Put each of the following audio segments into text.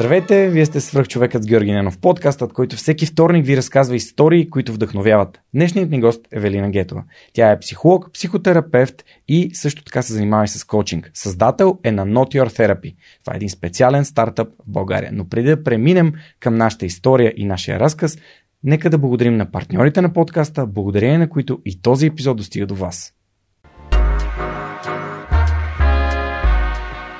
Здравейте, вие сте свръхчовекът с Георги Ненов, подкастът, който всеки вторник ви разказва истории, които вдъхновяват. Днешният ни гост е Велина Гетова. Тя е психолог, психотерапевт и също така се занимава и с коучинг. Създател е на Not Your Therapy. Това е един специален стартъп в България. Но преди да преминем към нашата история и нашия разказ, нека да благодарим на партньорите на подкаста, благодарение на които и този епизод достига до вас.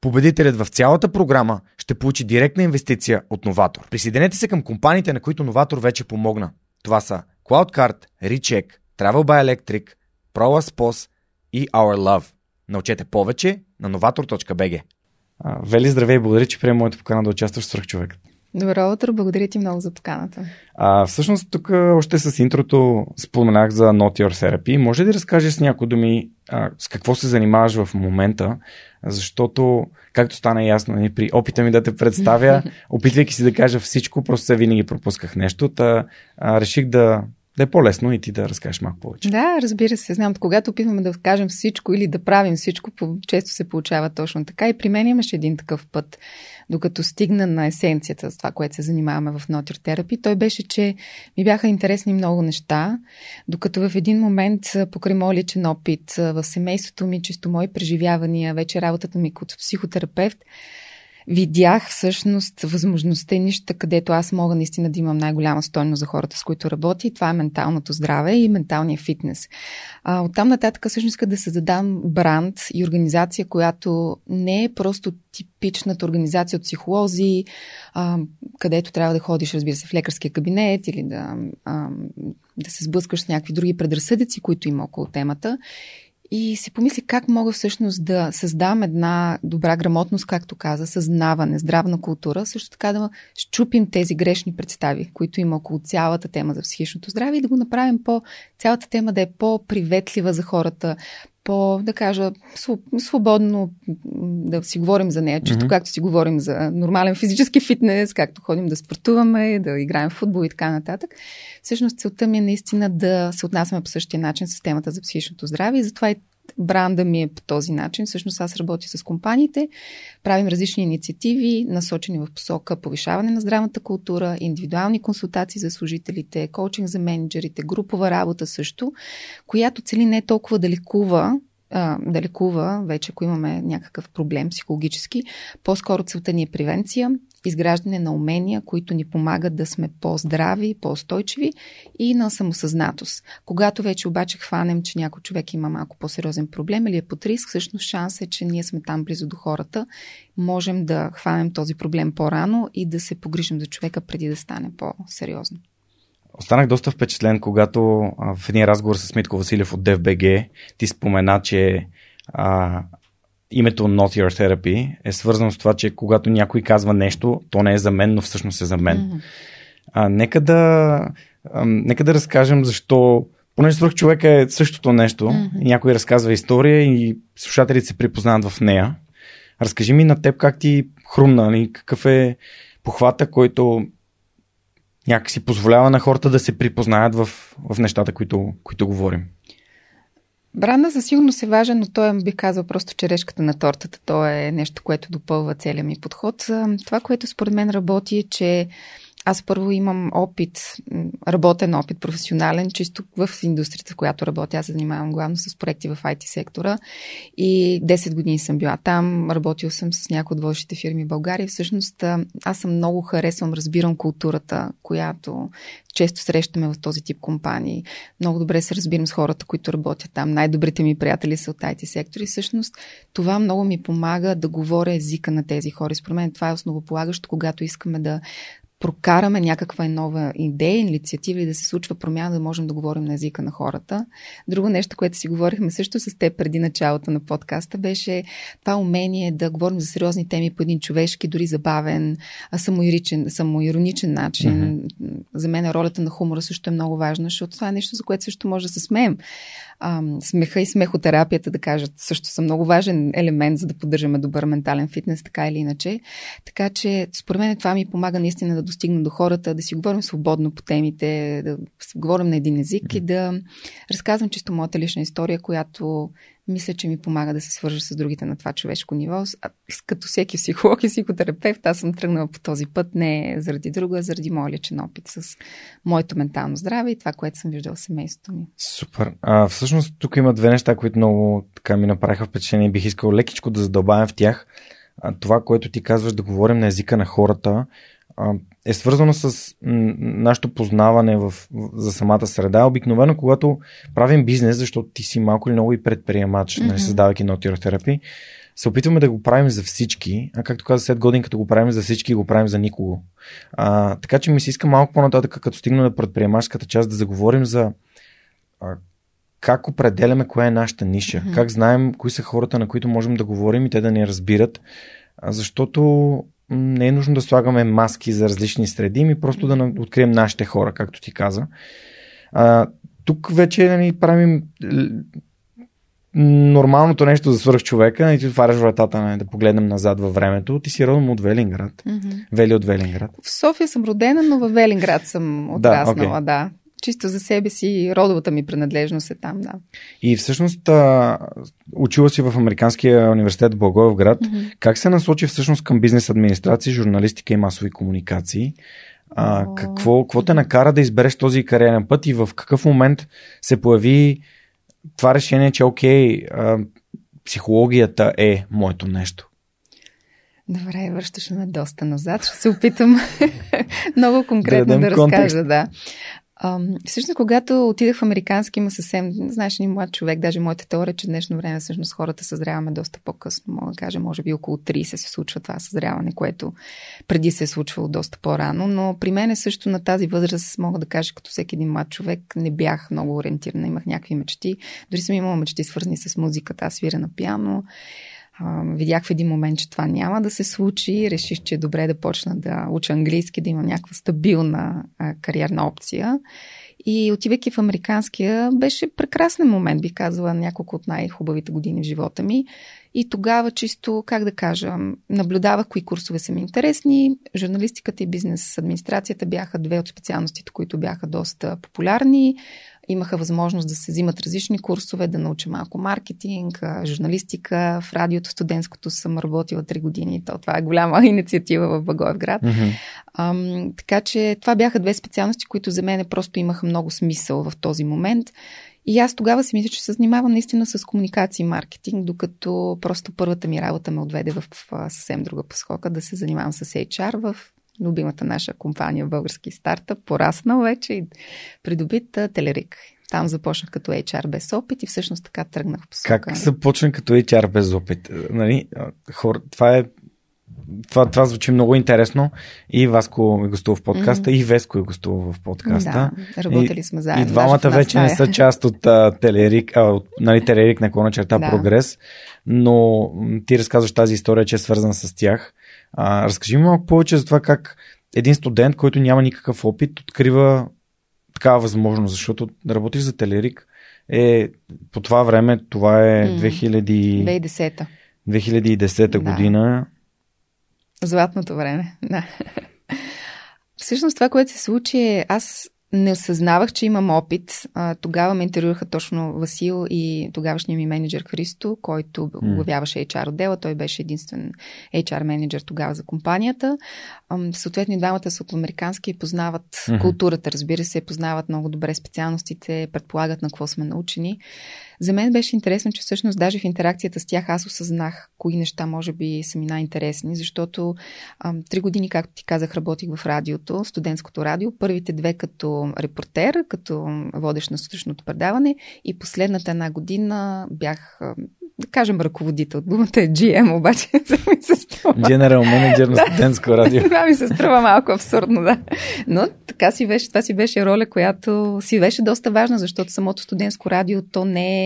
Победителят в цялата програма ще получи директна инвестиция от Новатор. Присъединете се към компаниите, на които Новатор вече помогна. Това са CloudCard, Recheck, Travel by Electric, ProLaspos и Our Love. Научете повече на novator.bg. Вели, здравей, благодаря, че приема моята покана да участваш в Свърхчовек. Добро утро, благодаря ти много за поканата. А, всъщност тук още с интрото споменах за Not Your Therapy. Може ли да разкажеш с някои думи а, с какво се занимаваш в момента? Защото, както стана ясно, нали, при опита ми да те представя, опитвайки си да кажа всичко, просто се винаги пропусках нещо. Та а, реших да, да е по-лесно и ти да разкажеш малко повече. Да, разбира се. Знам, когато опитваме да кажем всичко или да правим всичко, често се получава точно така. И при мен имаше един такъв път, докато стигна на есенцията с това, което се занимаваме в Нотир Терапи. Той беше, че ми бяха интересни много неща, докато в един момент, покрай моят личен опит в семейството ми, чисто мои преживявания, вече работата ми като психотерапевт, видях всъщност възможността и нищата, където аз мога наистина да имам най-голяма стойност за хората, с които работя и това е менталното здраве и менталния фитнес. А, оттам нататък всъщност иска да създадам бранд и организация, която не е просто типичната организация от психолози, а, където трябва да ходиш, разбира се, в лекарския кабинет или да, а, да се сблъскаш с някакви други предразсъдици, които има около темата и си помисли как мога всъщност да създам една добра грамотност, както каза, съзнаване, здравна култура, също така да щупим тези грешни представи, които има около цялата тема за психичното здраве и да го направим по, цялата тема да е по-приветлива за хората, по, да кажа, свободно да си говорим за нея, чисто mm-hmm. както си говорим за нормален физически фитнес, както ходим да спортуваме, да играем в футбол и така нататък. Всъщност целта ми е наистина да се отнасяме по същия начин с темата за психичното здраве и затова и бранда ми е по този начин. Всъщност аз работя с компаниите, правим различни инициативи, насочени в посока повишаване на здравната култура, индивидуални консултации за служителите, коучинг за менеджерите, групова работа също, която цели не толкова да лекува да лекува, вече ако имаме някакъв проблем психологически. По-скоро целта ни е превенция, изграждане на умения, които ни помагат да сме по-здрави, по-устойчиви и на самосъзнатост. Когато вече обаче хванем, че някой човек има малко по-сериозен проблем или е под риск, всъщност шанс е, че ние сме там близо до хората, можем да хванем този проблем по-рано и да се погрижим за човека преди да стане по-сериозно. Останах доста впечатлен, когато в един разговор с Митко Василев от DFBG ти спомена, че а, името Not Your Therapy е свързано с това, че когато някой казва нещо, то не е за мен, но всъщност е за мен. Mm-hmm. А, нека, да, а, нека да разкажем защо, понеже свърх човека е същото нещо, mm-hmm. и някой разказва история и слушателите се припознават в нея. Разкажи ми на теб как ти хрумна, нали? какъв е похвата, който някакси позволява на хората да се припознаят в, в нещата, които, които говорим. Бранда със сигурност е важен, но той бих казал просто черешката на тортата. То е нещо, което допълва целият ми подход. Това, което според мен работи е, че аз първо имам опит, работен опит, професионален, чисто в индустрията, в която работя. Аз се занимавам главно с проекти в IT сектора и 10 години съм била там. Работил съм с някои от водещите фирми в България. Всъщност аз съм много харесвам, разбирам културата, която често срещаме в този тип компании. Много добре се разбирам с хората, които работят там. Най-добрите ми приятели са от IT сектори. И всъщност това много ми помага да говоря езика на тези хора. Според мен това е основополагащо, когато искаме да прокараме някаква нова идея, инициатива и да се случва промяна, да можем да говорим на езика на хората. Друго нещо, което си говорихме също с теб преди началото на подкаста, беше това умение да говорим за сериозни теми по един човешки, дори забавен, самоиричен, самоироничен начин. Mm-hmm. За мен ролята на хумора също е много важна, защото това е нещо, за което също може да се смеем а, смеха и смехотерапията, да кажат, също са много важен елемент, за да поддържаме добър ментален фитнес, така или иначе. Така че, според мен, това ми помага наистина да достигна до хората, да си говорим свободно по темите, да говорим на един език mm-hmm. и да разказвам чисто моята лична история, която мисля, че ми помага да се свържа с другите на това човешко ниво. Като всеки психолог и психотерапевт, аз съм тръгнала по този път не заради друга, а заради моя личен опит с моето ментално здраве и това, което съм виждала в семейството ми. Супер. А, всъщност тук има две неща, които много така ми направиха впечатление и бих искал лекичко да задълбавям в тях. А, това, което ти казваш да говорим на езика на хората, е свързано с нашето познаване в, за самата среда. Обикновено, когато правим бизнес, защото ти си малко или много и предприемач, mm-hmm. създавайки нотиротерапи, се опитваме да го правим за всички, а както каза след годин, като го правим за всички, го правим за никого. А, така че ми се иска малко по-нататък, като стигна на предприемачската част, да заговорим за а, как определяме коя е нашата ниша, mm-hmm. как знаем кои са хората, на които можем да говорим и те да ни разбират, а, защото не е нужно да слагаме маски за различни среди, ми просто да открием нашите хора, както ти каза. А, тук вече нали, правим нормалното нещо за свърх човека и ти отваряш вратата нали, да погледнем назад във времето. Ти си родом от Велинград. Mm-hmm. Вели от Велинград. В София съм родена, но в Велинград съм отраснала, да. Okay. да чисто за себе си, родовата ми принадлежност е там, да. И всъщност учила си в Американския университет в Благоевград. Mm-hmm. Как се насочи всъщност към бизнес администрация, журналистика и масови комуникации? А, какво, какво те накара да избереш този кариерен път и в какъв момент се появи това решение, че окей, а, психологията е моето нещо? Добре, връщаш ме доста назад. Ще се опитам много конкретно да, да разкажа. Да. Всъщност, когато отидах в американски, има съвсем, знаеш, ни млад човек, даже моята теория, че днешно време всъщност хората съзряваме доста по-късно. Мога да кажа, може би около 30 се случва това съзряване, което преди се е случвало доста по-рано. Но при мен е също на тази възраст, мога да кажа, като всеки един млад човек, не бях много ориентирана, имах някакви мечти. Дори съм имала мечти, свързани с музиката, аз свиря на пиано видях в един момент, че това няма да се случи. Реших, че е добре да почна да уча английски, да има някаква стабилна кариерна опция. И отивайки в американския, беше прекрасен момент, би казала, няколко от най-хубавите години в живота ми. И тогава чисто, как да кажа, наблюдавах кои курсове са ми интересни. Журналистиката и бизнес администрацията бяха две от специалностите, които бяха доста популярни имаха възможност да се взимат различни курсове, да науча малко маркетинг, журналистика. В радиото студентското съм работила 3 години. То, това е голяма инициатива в Благоевград. Mm-hmm. Ам, така че това бяха две специалности, които за мен просто имаха много смисъл в този момент. И аз тогава си мисля, че се занимавам наистина с комуникация и маркетинг, докато просто първата ми работа ме отведе в съвсем друга посока, да се занимавам с HR в любимата наша компания Български стартъп, пораснал вече и придобит Телерик. Там започнах като HR без опит и всъщност така тръгнах по посока. Как започна като HR без опит? Нали, хор, това е това, това звучи много интересно. И Васко е гостува в подкаста, mm-hmm. и Веско е гостува в подкаста. Да, работили сме заедно. И двамата вече не са част от а, Телерик, а, от нали, Телерик на клона черта да. Прогрес, но ти разказваш тази история, че е свързана с тях. А, разкажи ми малко повече за това как един студент, който няма никакъв опит, открива такава възможност, защото да работиш за Телерик е по това време, това е 2000... 2010. 2010 да. година. Златното време, да. Всъщност това, което се случи е, аз не осъзнавах, че имам опит. А, тогава ме интервюраха точно Васил и тогавашния ми менеджер Христо, който оглавяваше HR отдела. Той беше единствен HR менеджер тогава за компанията. А, съответно, двамата са от американски и познават mm-hmm. културата, разбира се, познават много добре специалностите, предполагат на какво сме научени. За мен беше интересно, че всъщност даже в интеракцията с тях аз осъзнах кои неща може би са ми най-интересни, защото ам, три години, както ти казах, работих в радиото, студентското радио. Първите две като репортер, като водещ на сутрешното предаване и последната една година бях да кажем ръководител. Думата е GM, обаче ми се струва. General менеджер на студентско радио. Това ми се струва малко абсурдно, да. Но така си беше, това си беше роля, която си беше доста важна, защото самото студентско радио то не е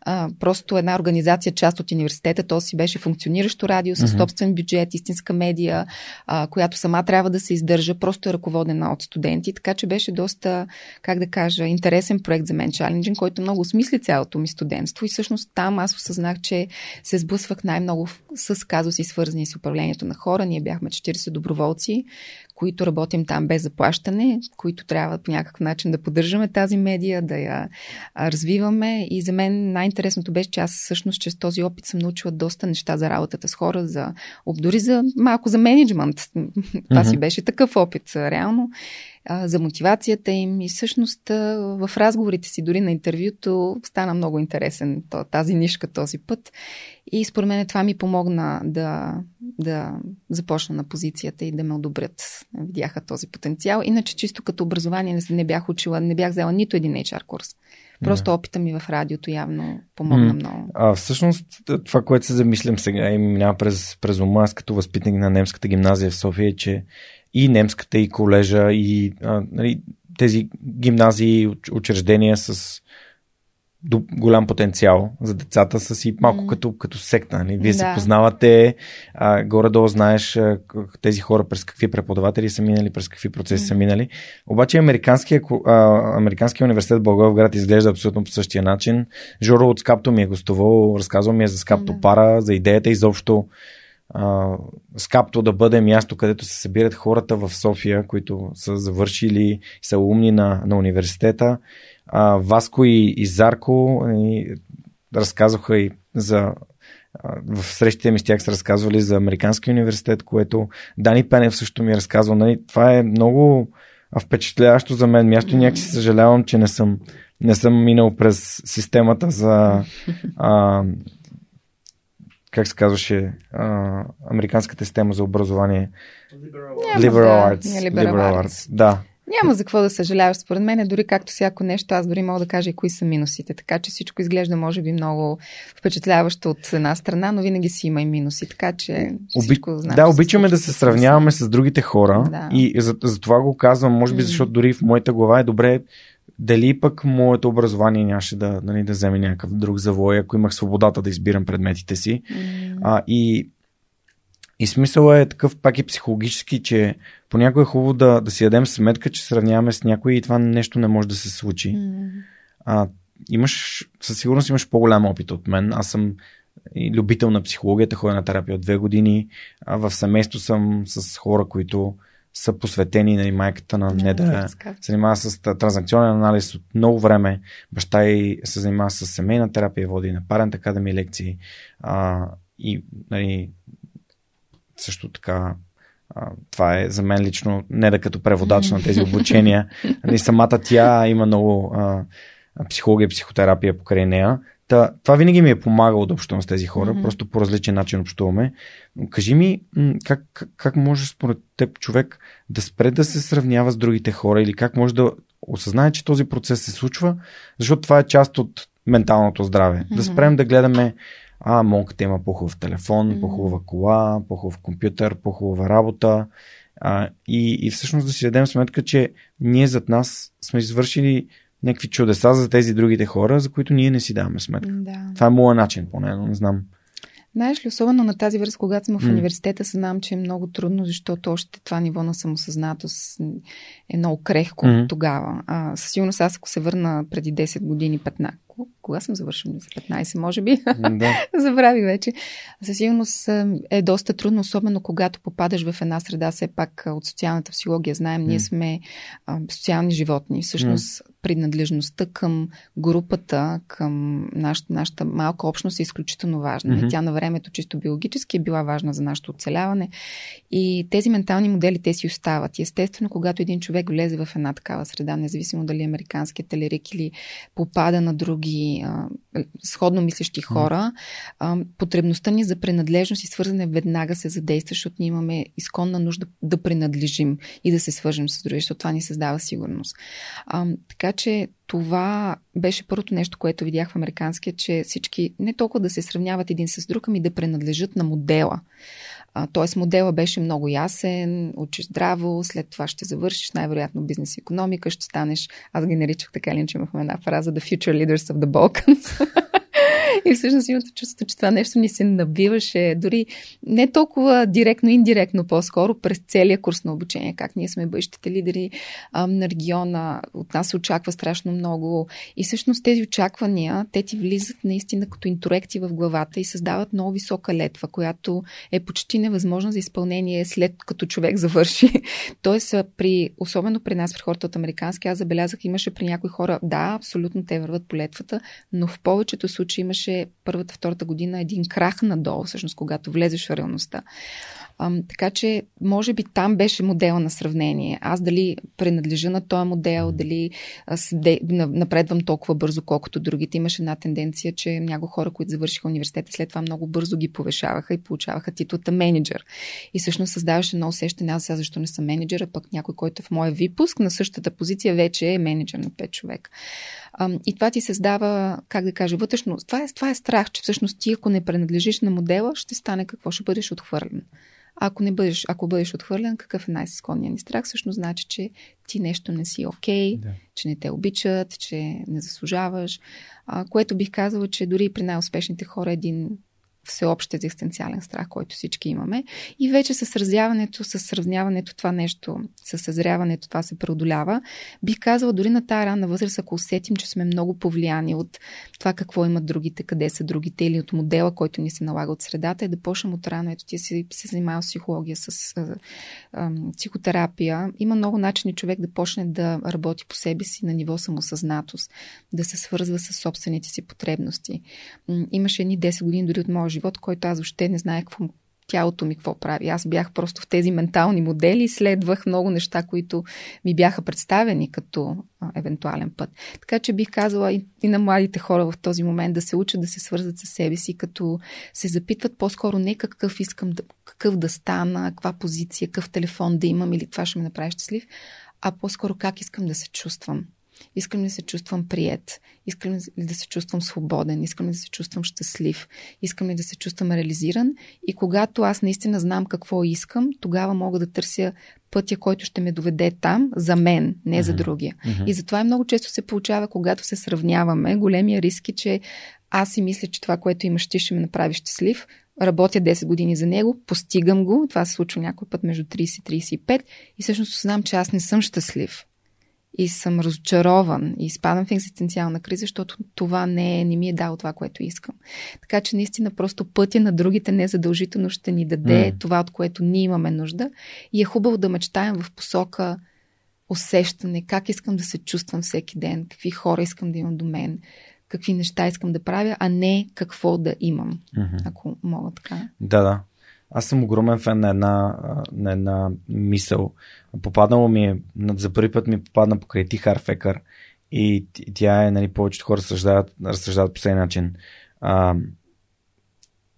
а, просто една организация, част от университета. То си беше функциониращо радио с mm-hmm. собствен бюджет, истинска медия, а, която сама трябва да се издържа, просто е ръководена от студенти. Така че беше доста, как да кажа, интересен проект за мен, Challenging, който много осмисли цялото ми студентство. И всъщност там аз осъзнах, че се сблъсвах най-много с казуси, свързани с управлението на хора. Ние бяхме 40 доброволци, които работим там без заплащане, които трябва по някакъв начин да поддържаме тази медия, да я развиваме. И за мен най-интересното беше, че аз всъщност чрез този опит съм научила доста неща за работата с хора, за, дори за малко за менеджмент. Това mm-hmm. си беше такъв опит, реално за мотивацията им и всъщност в разговорите си, дори на интервюто, стана много интересен тази нишка този път. И според мен това ми помогна да, да започна на позицията и да ме одобрят. Видяха този потенциал. Иначе чисто като образование не, не бях учила, не бях взела нито един HR курс. Просто yeah. опита ми в радиото явно помогна mm. много. А всъщност това, което се замислям сега и минава през, през ума, аз като възпитник на немската гимназия в София, е, че и немската, и колежа, и а, нали, тези гимназии, учреждения с голям потенциал за децата са си малко mm. като, като секта. Нали? Вие да. се познавате, а, горе-долу знаеш а, тези хора през какви преподаватели са минали, през какви процеси mm. са минали. Обаче Американския, а, Американския университет в България изглежда абсолютно по същия начин. Жоро от Скапто ми е гостувал, разказвал ми е за Скапто mm. Пара, за идеята изобщо Скапто да бъде място, където се събират хората в София, които са завършили, са умни на, на университета. А, Васко и, и Зарко и, разказаха и за в срещите ми с тях са разказвали за Американския университет, което Дани Пенев също ми е разказвал. Нали, това е много впечатляващо за мен място и някакси съжалявам, че не съм, не съм минал през системата за а, как се казваше а, американската система за образование? Liberal, liberal Arts. Liberal, liberal Arts. Да. Няма за какво да съжаляваш. Според мен дори както всяко нещо, аз дори мога да кажа и кои са минусите. Така че всичко изглежда може би много впечатляващо от една страна, но винаги си има и минуси. Така че всичко Оби... знам, Да, обичаме да се сравняваме с другите хора да. и за, за това го казвам, може би защото дори в моята глава е добре дали пък моето образование нямаше да, нали, да вземе някакъв друг завой, ако имах свободата да избирам предметите си. Mm. А, и, и смисъл е такъв пак и психологически, че понякога е хубаво да, да си дадем сметка, че сравняваме с някой и това нещо не може да се случи. Mm. А, имаш, със сигурност имаш по-голям опит от мен. Аз съм любител на психологията, ходя на терапия от две години. А в семейство съм с хора, които са посветени, нали, майката на не да се занимава с транзакционен анализ от много време. Баща и се занимава с семейна терапия, води на парен академи лекции. А, и нали, също така а, това е за мен лично не да като преводач на тези обучения. Нали, самата тя има много а, психология и психотерапия покрай нея. Та, това винаги ми е помагало да общувам с тези хора, mm-hmm. просто по различен начин общуваме. Кажи ми, как, как, как може според теб човек да спре да се сравнява с другите хора или как може да осъзнае, че този процес се случва, защото това е част от менталното здраве. Mm-hmm. Да спрем да гледаме, а, монката има по-хубав телефон, mm-hmm. по-хубава кола, по-хубав компютър, по-хубава работа. А, и, и всъщност да си дадем сметка, че ние зад нас сме извършили някакви чудеса за тези другите хора, за които ние не си даваме сметка. Да. Това е моят начин, поне, но не знам. Знаеш ли, особено на тази връзка, когато съм в университета, съзнавам, че е много трудно, защото още това ниво на самосъзнатост е много крехко mm. тогава. А, със сигурност аз, ако се върна преди 10 години, 15, кога съм завършил? За 15, може би. Да. Забравих вече. Със сигурност е доста трудно, особено когато попадаш в една среда, все пак от социалната психология знаем, ние сме а, социални животни. Всъщност, принадлежността към групата, към нашата, нашата малка общност е изключително важна. Mm-hmm. Тя на времето чисто биологически е била важна за нашето оцеляване. И тези ментални модели, те си остават. И естествено, когато един човек влезе в една такава среда, независимо дали е американският телерик или попада на други а, сходно мислещи хора, а, потребността ни за принадлежност и свързане веднага се задейства, защото ние имаме изконна нужда да принадлежим и да се свържем с други, защото това ни създава сигурност. А, така че това беше първото нещо, което видях в американския, че всички не толкова да се сравняват един с друг, ами да принадлежат на модела. Тоест модела беше много ясен, учиш здраво, след това ще завършиш най-вероятно бизнес и економика, ще станеш, аз ги наричах така ли, че имахме една фраза The Future Leaders of the Balkans. И всъщност имате чувството, че това нещо ни се набиваше дори не толкова директно, индиректно по-скоро през целия курс на обучение, как ние сме бъдещите лидери а, на региона, от нас се очаква страшно много. И всъщност тези очаквания, те ти влизат наистина като интроекти в главата и създават много висока летва, която е почти невъзможна за изпълнение след като човек завърши. Тоест, при, особено при нас, при хората от американски, аз забелязах, имаше при някои хора, да, абсолютно те върват по летвата, но в повечето случаи имаше първата, втората година един крах надолу, всъщност, когато влезеш в реалността. А, така че, може би там беше модела на сравнение. Аз дали принадлежа на този модел, дали аз де, напредвам толкова бързо, колкото другите. Имаше една тенденция, че някои хора, които завършиха университета, след това много бързо ги повешаваха и получаваха титлата менеджер. И всъщност създаваше едно усещане, аз сега защо не съм менеджер, а пък някой, който е в моя випуск на същата позиция, вече е менеджер на 5 човека. И това ти създава, как да кажа, вътрешно. Това е, това е страх, че всъщност ти, ако не принадлежиш на модела, ще стане какво? Ще бъдеш отхвърлен. Ако не бъдеш, ако бъдеш отхвърлен, какъв е най-сисконният ни страх? Всъщност значи, че ти нещо не си окей, okay, да. че не те обичат, че не заслужаваш. А, което бих казала, че дори при най-успешните хора един всеобщ екзистенциален страх, който всички имаме. И вече с разяването, с сравняването това нещо, с съзряването това се преодолява. Бих казала, дори на тази ранна възраст, ако усетим, че сме много повлияни от това какво имат другите, къде са другите или от модела, който ни се налага от средата, е да почнем от рано. Ето ти си се занимава с психология, с а, а, психотерапия. Има много начини човек да почне да работи по себе си на ниво самосъзнатост, да се свързва с собствените си потребности. Имаше едни 10 години дори от моя живот, който аз въобще не знаех какво тялото ми какво прави. Аз бях просто в тези ментални модели и следвах много неща, които ми бяха представени като а, евентуален път. Така че бих казала и, и на младите хора в този момент да се учат да се свързват с себе си, като се запитват по-скоро не какъв искам да, какъв да стана, каква позиция, какъв телефон да имам или това ще ме направи щастлив, а по-скоро как искам да се чувствам. Искам ли да се чувствам прият? Искам ли да се чувствам свободен? Искам ли да се чувствам щастлив? Искам ли да се чувствам реализиран? И когато аз наистина знам какво искам, тогава мога да търся пътя, който ще ме доведе там, за мен, не за другия. Uh-huh. И затова и много често се получава, когато се сравняваме, големия риск е, че аз си мисля, че това, което имаш ти, ще ме направи щастлив, работя 10 години за него, постигам го, това се случва някой път между 30 и 35 и всъщност знам, че аз не съм щастлив и съм разочарован и изпадам в екзистенциална криза, защото това не, е, не ми е дало това, което искам. Така че наистина просто пътя на другите незадължително ще ни даде mm. това, от което ние имаме нужда. И е хубаво да мечтаем в посока усещане, как искам да се чувствам всеки ден, какви хора искам да имам до мен, какви неща искам да правя, а не какво да имам, mm-hmm. ако мога така. Да, да. Аз съм огромен фен на една, на една мисъл. Попаднало ми е, за първи път ми попадна покрай ти Харфекър и тя е, нали, повечето хора разсъждават, разсъждават по този начин. А,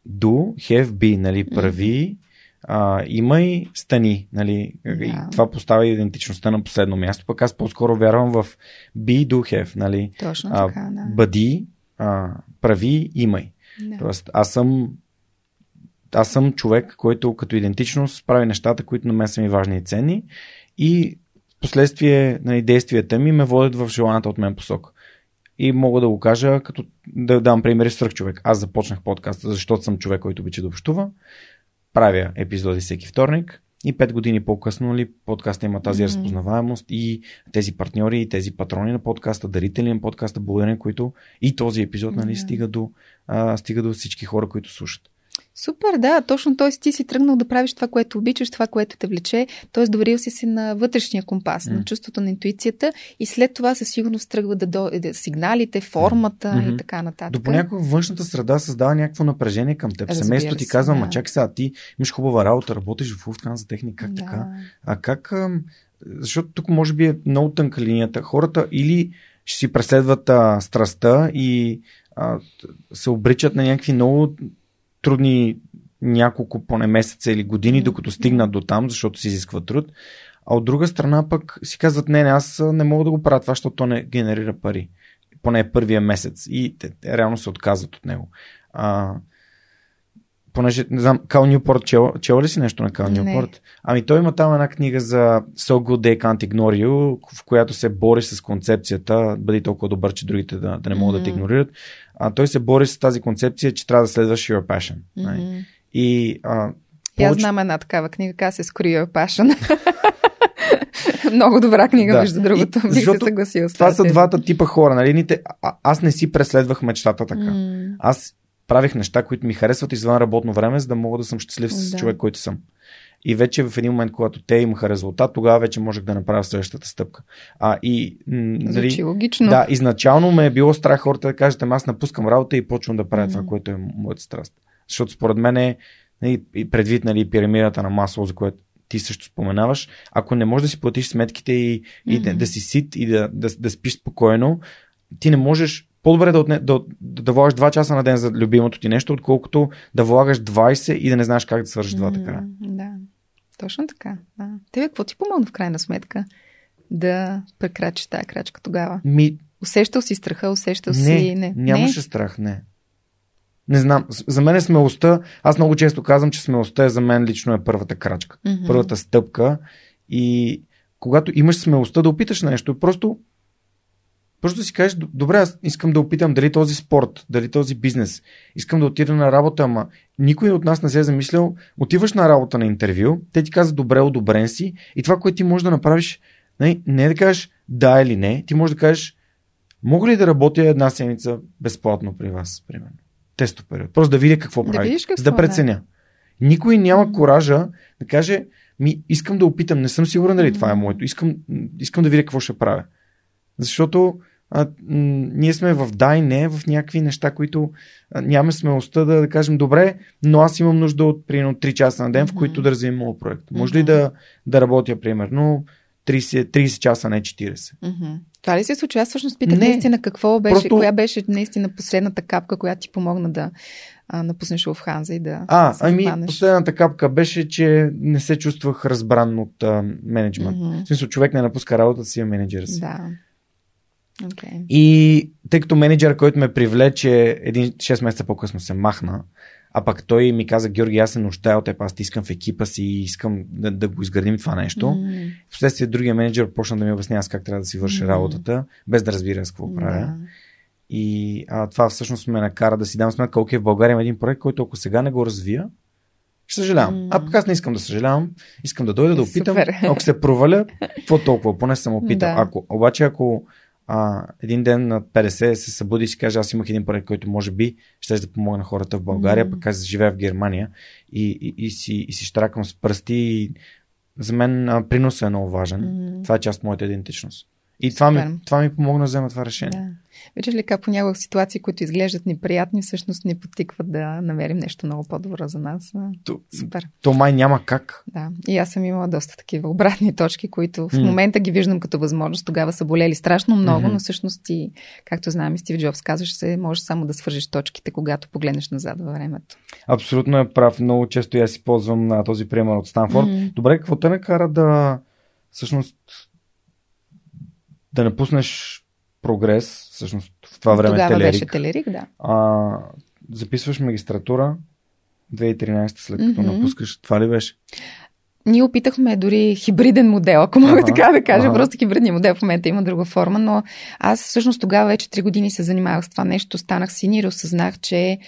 do, have, be, нали, прави, а, имай, стани, нали, yeah. и това поставя идентичността на последно място, пък аз по-скоро вярвам в be, do, have, нали, Точно така, да. бъди, а, прави, имай. Yeah. Тоест, аз съм аз съм човек, който като идентичност прави нещата, които на мен са ми важни и ценни и последствие нали, действията ми ме водят в желаната от мен посока. И мога да го кажа, като да дам примери с човек. Аз започнах подкаста, защото съм човек, който обича да общува. Правя епизоди всеки вторник И пет години по-късно нали, подкаста има тази mm-hmm. разпознаваемост и тези партньори, и тези патрони на подкаста, дарители на подкаста, благодарение които и този епизод нали, mm-hmm. стига, до, а, стига до всички хора, които слушат. Супер, да, точно т.е. ти си тръгнал да правиш това, което обичаш, това, което те влече, т.е. доверил си се на вътрешния компас, mm. на чувството на интуицията и след това със сигурност тръгва да дойде сигналите, формата mm-hmm. и така нататък. До понякога външната среда създава някакво напрежение към теб. Семейството ти казва, да. ма чакай сега, ти имаш хубава работа, работиш в Уфткан за техника, как да. така? А как... Защото тук може би е много тънка линията. Хората или ще си преследват а, страстта и а, се обричат на някакви много трудни няколко поне месеца или години, докато стигнат до там, защото си изисква труд. А от друга страна пък си казват, не, не, аз не мога да го правя това, защото то не генерира пари. Поне първия месец. И те, те реално се отказват от него. А, понеже, не знам, Кал Нюпорт, чела, чела ли си нещо на Кал Нюпорт? Ами той има там една книга за So Good They Can't Ignore You, в която се бори с концепцията, бъди толкова добър, че другите да, да не могат mm-hmm. да те игнорират. А той се бори с тази концепция, че трябва да следваш your passion. Mm-hmm. И, а, повече... И аз знам една такава книга, как се Screw Your Passion. Много добра книга, да. между другото. Бих се съгласил. Това са двата типа хора. Нали? А, аз не си преследвах мечтата така. Mm. Аз правих неща, които ми харесват извън работно време, за да мога да съм щастлив с да. човек, който съм. И вече в един момент, когато те имаха резултат, тогава вече можех да направя следващата стъпка. А, и, нали, логично. Да, изначално ме е било страх хората да кажат, аз напускам работа и почвам да правя mm-hmm. това, което е моята страст. Защото според мен е, нали, предвид нали, пирамидата на масло, за което ти също споменаваш, ако не можеш да си платиш сметките и, и mm-hmm. да, да си сит и да, да, да спиш спокойно, ти не можеш по-добре да, отне, да, да, влагаш 2 часа на ден за любимото ти нещо, отколкото да влагаш 20 и да не знаеш как да свършиш mm, двата края. Да, точно така. Да. Тебе какво ти помогна в крайна сметка да прекрачиш тази крачка тогава? Ми... Усещал си страха, усещал не, си... Не, нямаше не? страх, не. Не знам. За мен е смелостта, аз много често казвам, че смелостта е за мен лично е първата крачка, mm-hmm. първата стъпка и когато имаш смелостта да опиташ нещо, просто Просто си кажеш, добре, аз искам да опитам дали този спорт, дали този бизнес, искам да отида на работа, ама никой от нас не се е замислял, отиваш на работа на интервю, те ти казват добре, одобрен си и това, което ти можеш да направиш, не, не е да кажеш да или не, ти можеш да кажеш, мога ли да работя една седмица безплатно при вас, примерно. Тесто период. Просто да видя какво да прави, за да преценя. Да. Никой няма коража да каже, ми искам да опитам, не съм сигурен дали mm-hmm. това е моето, искам, искам да видя какво ще правя. Защото а, ние сме в да и не, в някакви неща, които а, нямаме смелостта да, да кажем, добре, но аз имам нужда от примерно 3 часа на ден, в които да развием моят проект. Може mm-hmm. ли да, да работя, примерно, 30, 30 часа, не 40? Mm-hmm. Това ли се случва? Аз всъщност питах не, наистина какво беше, просто... коя беше наистина последната капка, която ти помогна да а, напуснеш в Ханза и да А, се ами последната капка беше, че не се чувствах разбран от а, менеджмент. Mm-hmm. В смисъл, човек не напуска работата си, а менеджера си. Да. Okay. И тъй като менеджер, който ме привлече, един 6 месеца по-късно се махна, а пък той ми каза, Георги, аз се нуждая от теб, аз ти искам в екипа си и искам да, да го изградим това нещо. Mm. Впоследствие другия менеджер почна да ми обяснява как трябва да си върши mm. работата, без да разбира с какво правя. Yeah. И а, това всъщност ме накара да си дам сметка, окей, в България има един проект, който ако сега не го развия, ще съжалявам. Mm. А пък аз не искам да съжалявам. Искам да дойда да опитам. Супер. Ако се проваля, какво толкова? Поне съм опитал. Да. Ако, обаче, ако а, един ден на 50 се събуди и си каже, аз имах един проект, който може би ще да помогна на хората в България, mm. пък аз живея в Германия и, и, и, си, и си штракам с пръсти. И за мен а, приносът е много важен. Mm. Това е част от моята идентичност. И това ми, това ми помогна да взема това решение. Да. Виждаш ли как понякога ситуации, които изглеждат неприятни, всъщност ни потикват да намерим нещо много по-добро за нас. То, Супер. То май няма как. Да. И аз съм имала доста такива обратни точки, които в mm. момента ги виждам като възможност. Тогава са болели страшно много, mm-hmm. но всъщност ти, както знаем, Стив Джобс казваш се, можеш само да свържеш точките, когато погледнеш назад във времето. Абсолютно е прав. Много често я си ползвам на този пример от Станфорд. Mm-hmm. Добре, какво те накара да всъщност да напуснеш прогрес, всъщност в това време Тогава телерик. беше телерик, да. А, записваш магистратура 2013 след като mm-hmm. напускаш. Това ли беше? Ние опитахме дори хибриден модел, ако мога ага, така да кажа. Ага. Просто хибридния модел в момента има друга форма, но аз всъщност тогава вече три години се занимавах с това нещо. Станах синир и осъзнах, че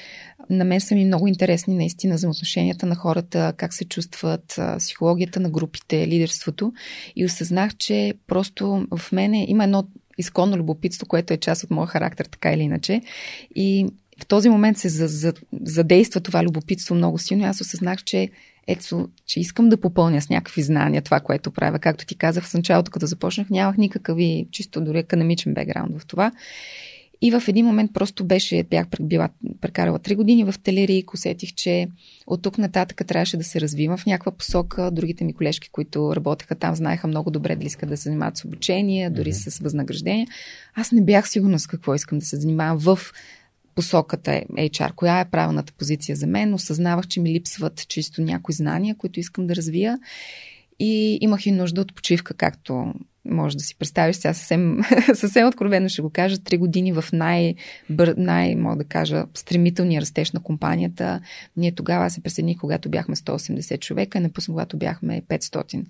на мен са ми много интересни наистина взаимоотношенията на хората, как се чувстват, психологията на групите, лидерството. И осъзнах, че просто в мене има едно изконно любопитство, което е част от моя характер, така или иначе. И в този момент се задейства това любопитство много силно. Аз осъзнах, че ето, че искам да попълня с някакви знания това, което правя. Както ти казах в началото, като започнах, нямах никакъв и чисто дори академичен бекграунд в това. И в един момент просто беше, бях била прекарала три години в Телерик, усетих, че от тук нататък трябваше да се развивам в някаква посока. Другите ми колежки, които работеха там, знаеха много добре дали искат да се занимават с обучение, дори mm-hmm. с възнаграждение. Аз не бях сигурна с какво искам да се занимавам в посоката HR, коя е правилната позиция за мен. Осъзнавах, че ми липсват чисто някои знания, които искам да развия. И имах и нужда от почивка, както може да си представиш, сега съвсем, съвсем откровено ще го кажа, три години в най, бър, най, мога да кажа, стремителния растеж на компанията. Ние тогава се присъединих, когато бяхме 180 човека, и напусна, когато бяхме 500.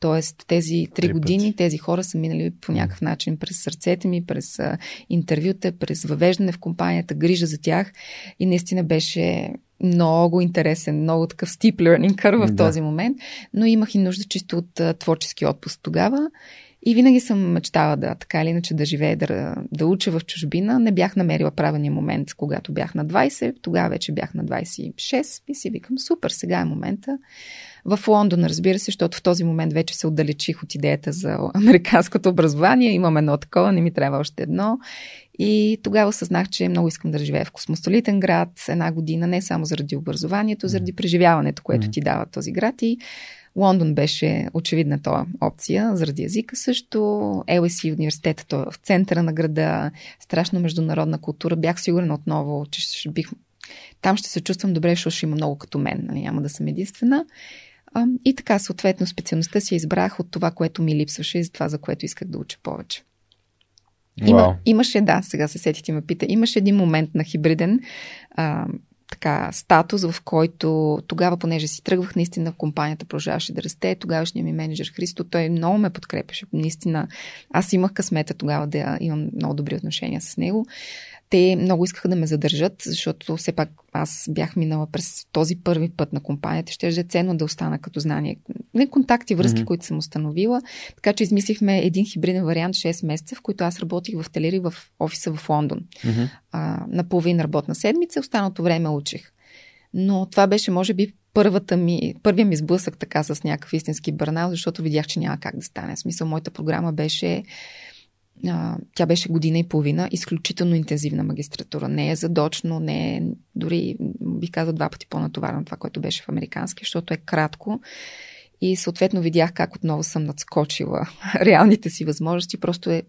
Тоест, тези три, три години, път. тези хора са минали по някакъв начин през сърцете ми, през интервюта, през въвеждане в компанията, грижа за тях и наистина беше много интересен, много такъв steep learning curve в да. този момент, но имах и нужда чисто от а, творчески отпуск тогава и винаги съм мечтала да, така или иначе, да живея, да, да уча в чужбина. Не бях намерила правилния момент, когато бях на 20. Тогава вече бях на 26 и си викам, супер, сега е момента. В Лондон, разбира се, защото в този момент вече се отдалечих от идеята за американското образование. Имам едно такова, не ми трябва още едно. И тогава съзнах, че много искам да живея в космостолитен град една година, не само заради образованието, заради преживяването, което ти дава този град. И Лондон беше очевидната опция, заради езика също. LSE университета, той е в центъра на града, страшно международна култура. Бях сигурна отново, че ще бих... там ще се чувствам добре, защото ще има много като мен, нали? няма да съм единствена. И така, съответно, специалността си избрах от това, което ми липсваше и за това, за което исках да уча повече. Има, имаше, да, сега се сетите ме пита, имаше един момент на хибриден а, така статус, в който тогава, понеже си тръгвах, наистина компанията продължаваше да расте. Тогавашният ми менеджер Христо, той много ме подкрепеше. Наистина, аз имах късмета тогава да имам много добри отношения с него те много искаха да ме задържат, защото все пак аз бях минала през този първи път на компанията. Ще е ценно да остана като знание. Не контакти, връзки, mm-hmm. които съм установила. Така че измислихме един хибриден вариант 6 месеца, в който аз работих в Телери в офиса в Лондон. Mm-hmm. А, на половин работна седмица, останалото време учих. Но това беше, може би, първата ми, първия ми сблъсък така с някакъв истински бърнал, защото видях, че няма как да стане. В смисъл, моята програма беше а, тя беше година и половина, изключително интензивна магистратура. Не е задочно, не е дори, бих казал, два пъти по-натоварено това, което беше в американски, защото е кратко. И съответно видях как отново съм надскочила реалните си възможности. Просто е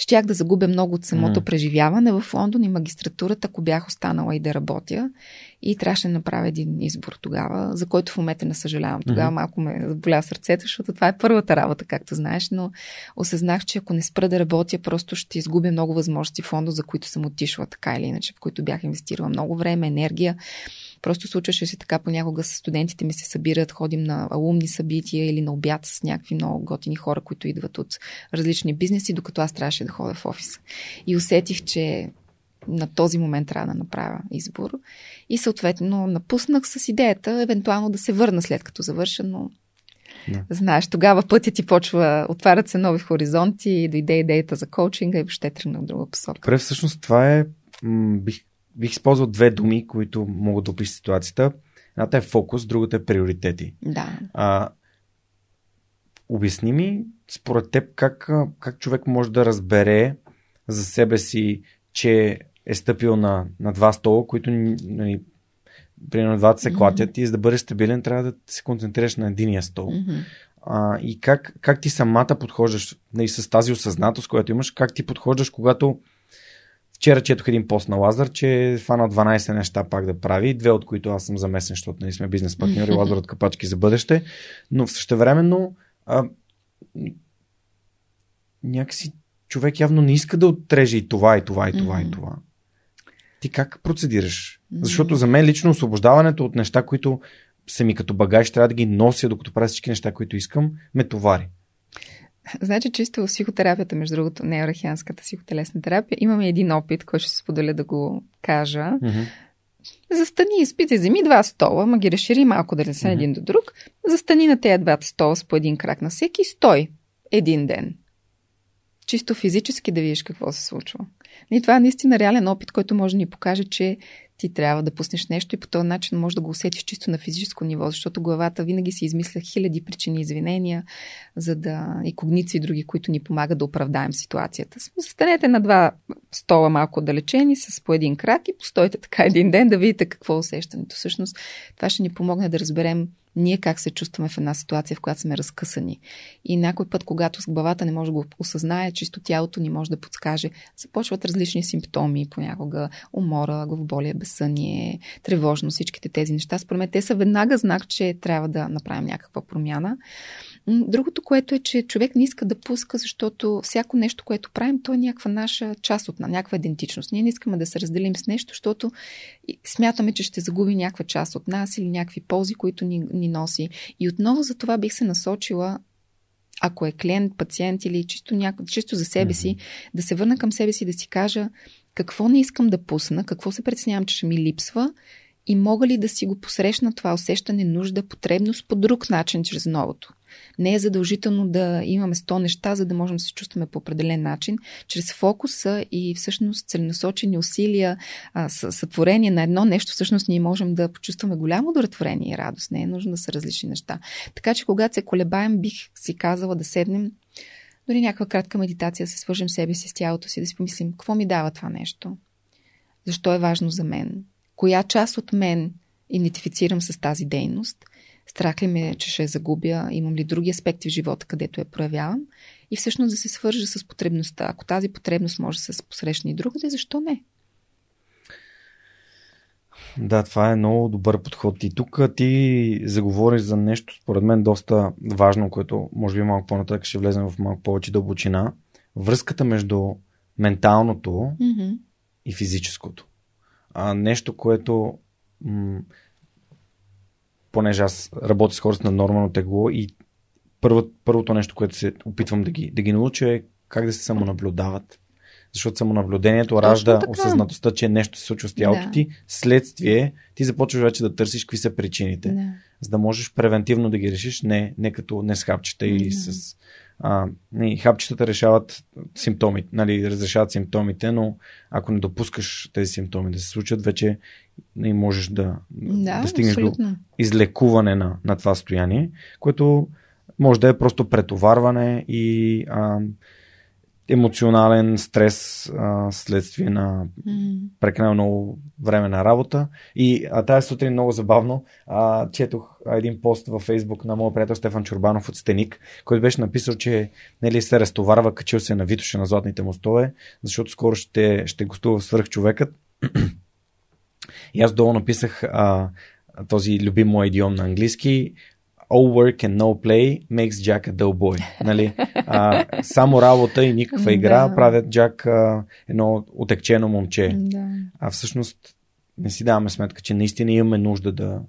щях да загубя много от самото mm. преживяване в Лондон и магистратурата, ако бях останала и да работя. И трябваше да направя един избор тогава, за който в момента не съжалявам. Тогава mm-hmm. малко ме заболя сърцето, защото това е първата работа, както знаеш, но осъзнах, че ако не спра да работя, просто ще изгубя много възможности в Лондон, за които съм отишла така или иначе, в които бях инвестирала много време, енергия. Просто случваше се така понякога с студентите ми се събират, ходим на алумни събития или на обяд с някакви много готини хора, които идват от различни бизнеси, докато аз трябваше да ходя в офиса. И усетих, че на този момент трябва да направя избор. И съответно напуснах с идеята, евентуално да се върна след като завърша, но да. Знаеш, тогава пътят ти почва, отварят се нови хоризонти, дойде идеята за коучинга и въобще тръгна в друга посока. Добре, всъщност това е, бих бих използвал две думи, които могат да опишат ситуацията. Едната е фокус, другата е приоритети. Да. А, обясни ми, според теб, как, как човек може да разбере за себе си, че е стъпил на, на два стола, които нали, примерно двата се клатят mm-hmm. и за да бъдеш стабилен трябва да се концентрираш на единия стол. Mm-hmm. А, и как, как ти самата подхождаш нали, с тази осъзнатост, която имаш, как ти подхождаш, когато Вчера четох един пост на Лазар, че е фанал 12 неща пак да прави, две от които аз съм замесен, защото нали сме бизнес партньори, Лазар от капачки за бъдеще, но в същевременно а, някакси човек явно не иска да отреже и това, и това, и това, mm-hmm. и това. Ти как процедираш? Защото за мен лично освобождаването от неща, които са ми като багаж, трябва да ги нося, докато правя всички неща, които искам, ме товари. Значи, чисто в психотерапията, между другото, неорахианската психотелесна терапия, имаме един опит, който ще се споделя да го кажа. Mm-hmm. Застани и спите, вземи два стола, ма ги разшири малко да не са mm-hmm. един до друг. Застани на тези двата стола с по един крак на всеки, стой един ден. Чисто физически да видиш какво се случва. И това е наистина реален опит, който може да ни покаже, че ти трябва да пуснеш нещо и по този начин може да го усетиш чисто на физическо ниво, защото главата винаги си измисля хиляди причини извинения, за да и когници други, които ни помагат да оправдаем ситуацията. Застанете на два стола малко отдалечени с по един крак и постойте така един ден да видите какво е усещането. Всъщност това ще ни помогне да разберем ние как се чувстваме в една ситуация, в която сме разкъсани. И някой път, когато с главата не може да го осъзнае, чисто тялото ни може да подскаже. Започват различни симптоми, понякога умора, главоболие, безсъние, тревожност, всичките тези неща. Според мен те са веднага знак, че трябва да направим някаква промяна. Другото, което е, че човек не иска да пуска, защото всяко нещо, което правим, то е някаква наша част от някаква идентичност. Ние не искаме да се разделим с нещо, защото смятаме, че ще загуби някаква част от нас или някакви ползи, които ни, ни носи. И отново за това бих се насочила ако е клиент, пациент или чисто, няко, чисто за себе си, mm-hmm. да се върна към себе си, да си кажа какво не искам да пусна, какво се преценявам, че ще ми липсва и мога ли да си го посрещна това усещане, нужда, потребност по друг начин, чрез новото. Не е задължително да имаме 100 неща, за да можем да се чувстваме по определен начин. Чрез фокуса и всъщност целенасочени усилия, сътворение на едно нещо, всъщност ние можем да почувстваме голямо удовлетворение и радост. Не е нужно да са различни неща. Така че, когато се колебаем, бих си казала да седнем дори някаква кратка медитация, да се свържем себе си с тялото си, да си помислим какво ми дава това нещо, защо е важно за мен, коя част от мен идентифицирам с тази дейност, страх ли ме, че ще загубя, имам ли други аспекти в живота, където я проявявам и всъщност да се свържа с потребността. Ако тази потребност може да се посрещне и другаде, защо не? Да, това е много добър подход. И тук ти заговориш за нещо, според мен, доста важно, което може би малко по-нататък ще влезем в малко повече дълбочина. Връзката между менталното mm-hmm. и физическото а, нещо, което м- понеже аз работя с хората на нормално тегло и първо, първото нещо, което се опитвам да ги, да ги науча е как да се самонаблюдават. Защото самонаблюдението Точно ражда така. осъзнатостта, че нещо се случва с тялото да. ти. Следствие, ти започваш вече да търсиш какви са причините. Да. За да можеш превентивно да ги решиш, не, не като не с хапчета да. с а, и хапчетата решават симптомите, нали, разрешават симптомите, но ако не допускаш тези симптоми да се случат, вече не можеш да, да, да стигнеш абсолютно. до излекуване на, на това състояние, което може да е просто претоварване и а, емоционален стрес а, следствие на прекалено много време на работа. И а, тази сутрин много забавно а, четох един пост във Фейсбук на моят приятел Стефан Чурбанов от Стеник, който беше написал, че нали, се разтоварва, качил се на Витоша на Златните мостове, защото скоро ще, ще гостува в свърхчовекът. И аз долу написах а, този любим мой идиом на английски all work and no play makes Jack a dull boy. Нали? А, само работа и никаква игра да. правят Джак а, едно отекчено момче. Да. А всъщност не си даваме сметка, че наистина имаме нужда да,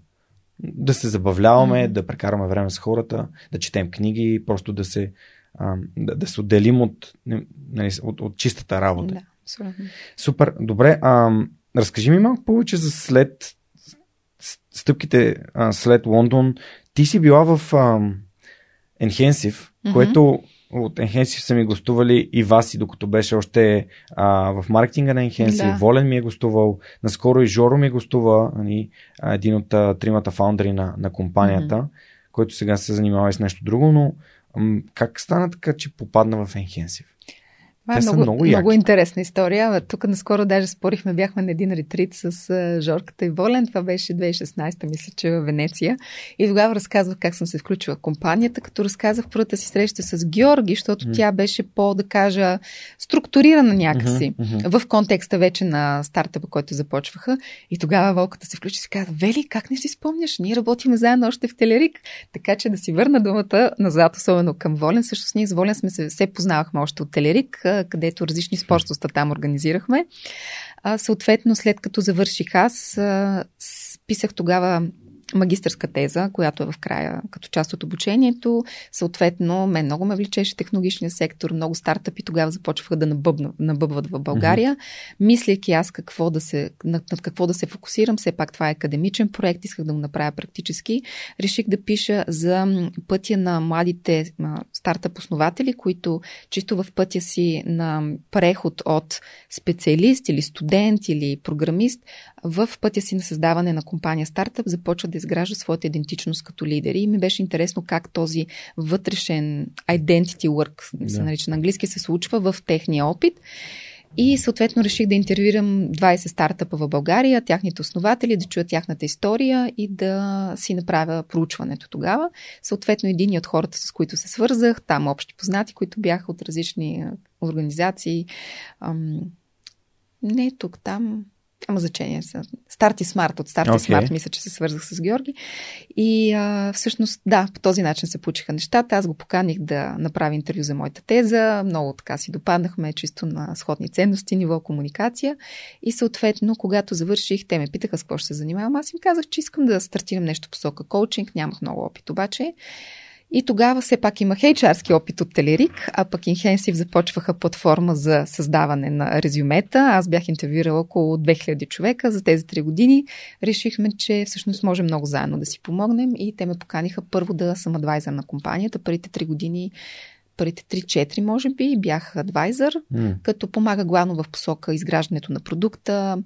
да се забавляваме, mm. да прекараме време с хората, да четем книги, просто да се, а, да, да се отделим от, нали, от, от чистата работа. Да, абсолютно. Супер. Добре. А, разкажи ми малко повече за след стъпките а, след Лондон. Ти си била в Enhensive, mm-hmm. което от Enhensive са ми гостували и Васи, докато беше още а, в маркетинга на Enhensive. Да. Волен ми е гостувал. Наскоро и Жоро ми е гостува, ани, един от а, тримата фаундъри на, на компанията, mm-hmm. който сега се занимава и с нещо друго, но ам, как стана така, че попадна в Enhensive? Това е много, много, много интересна история. Тук наскоро даже спорихме, бяхме на един ретрит с Жорката и Волен. Това беше 2016, мисля, че в Венеция. И тогава разказвах как съм се включила в компанията, като разказах първата си среща с Георги, защото mm. тя беше по, да кажа, структурирана някакси mm-hmm, mm-hmm. в контекста вече на стартъпа, който започваха. И тогава Волката се включи и си каза, Вели, как не си спомняш? Ние работиме заедно още в Телерик. Така че да си върна думата назад, особено към Волен. Също с ние с Волен сме се, се познавахме още от Телерик където различни спортства там организирахме. А, съответно, след като завърших аз, а, писах тогава магистърска теза, която е в края като част от обучението. Съответно, мен много ме вличеше технологичния сектор, много стартъпи тогава започваха да набъбна, набъбват в България. Mm-hmm. Мислейки аз какво да се, над какво да се фокусирам, все пак това е академичен проект, исках да го направя практически, реших да пиша за пътя на младите стартъп основатели, които чисто в пътя си на преход от специалист или студент или програмист в пътя си на създаване на компания стартъп започват да изгражда своята идентичност като лидери. И ми беше интересно как този вътрешен identity work, да. се нарича на английски, се случва в техния опит. И съответно реших да интервюирам 20 стартъпа в България, тяхните основатели, да чуя тяхната история и да си направя проучването тогава. Съответно, един от хората, с които се свързах, там общи познати, които бяха от различни организации. Ам, не тук, там, няма значение. Старт и Смарт. От Старт okay. и Смарт мисля, че се свързах с Георги. И а, всъщност, да, по този начин се получиха нещата. Аз го поканих да направи интервю за моята теза. Много така си допаднахме чисто на сходни ценности, ниво комуникация. И съответно, когато завърших, те ме питаха с какво ще се занимавам. Аз им казах, че искам да стартирам нещо посока коучинг. Нямах много опит обаче. И тогава все пак имах HR-ски опит от Телерик, а пък Инхенсив започваха платформа за създаване на резюмета. Аз бях интервюирала около 2000 човека за тези 3 години. Решихме, че всъщност може много заедно да си помогнем и те ме поканиха първо да съм адвайзър на компанията. Първите 3 години първите 3-4, може би, бях адвайзър, mm. като помага главно в посока изграждането на продукта,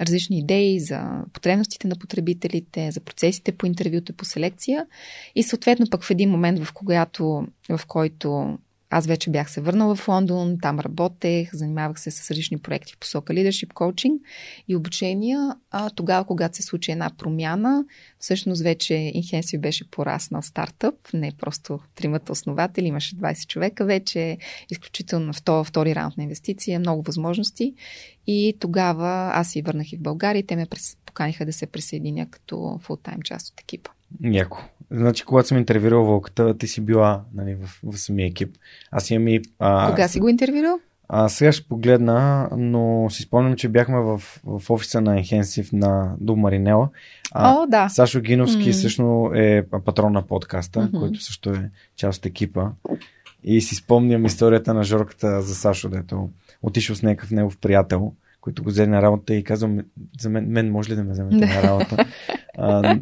различни идеи за потребностите на потребителите, за процесите по интервюто и по селекция. И съответно пък в един момент, в, когато, в който аз вече бях се върнала в Лондон, там работех, занимавах се с различни проекти в посока leadership coaching и обучения. А тогава, когато се случи една промяна, всъщност вече Inhensive беше пораснал стартъп, не просто тримата основатели, имаше 20 човека вече, изключително втори, втори раунд на инвестиция, много възможности. И тогава аз си върнах и в България те ме поканиха да се присъединя като фултайм част от екипа. Яко. Значи, когато съм интервюрал Вълката, ти си била нали, в, в самия екип. Аз имам и... А, Кога си го интервюрал? А, сега ще погледна, но си спомням, че бяхме в, в офиса на Enhensive на Дуб Маринела. А, О, да. Сашо Гиновски mm. също е патрон на подкаста, mm-hmm. който също е част от екипа. И си спомням историята на Жорката за Сашо, дето отишъл с някакъв негов приятел, който го взе на работа и казвам, за мен, мен може ли да ме вземете на работа? А,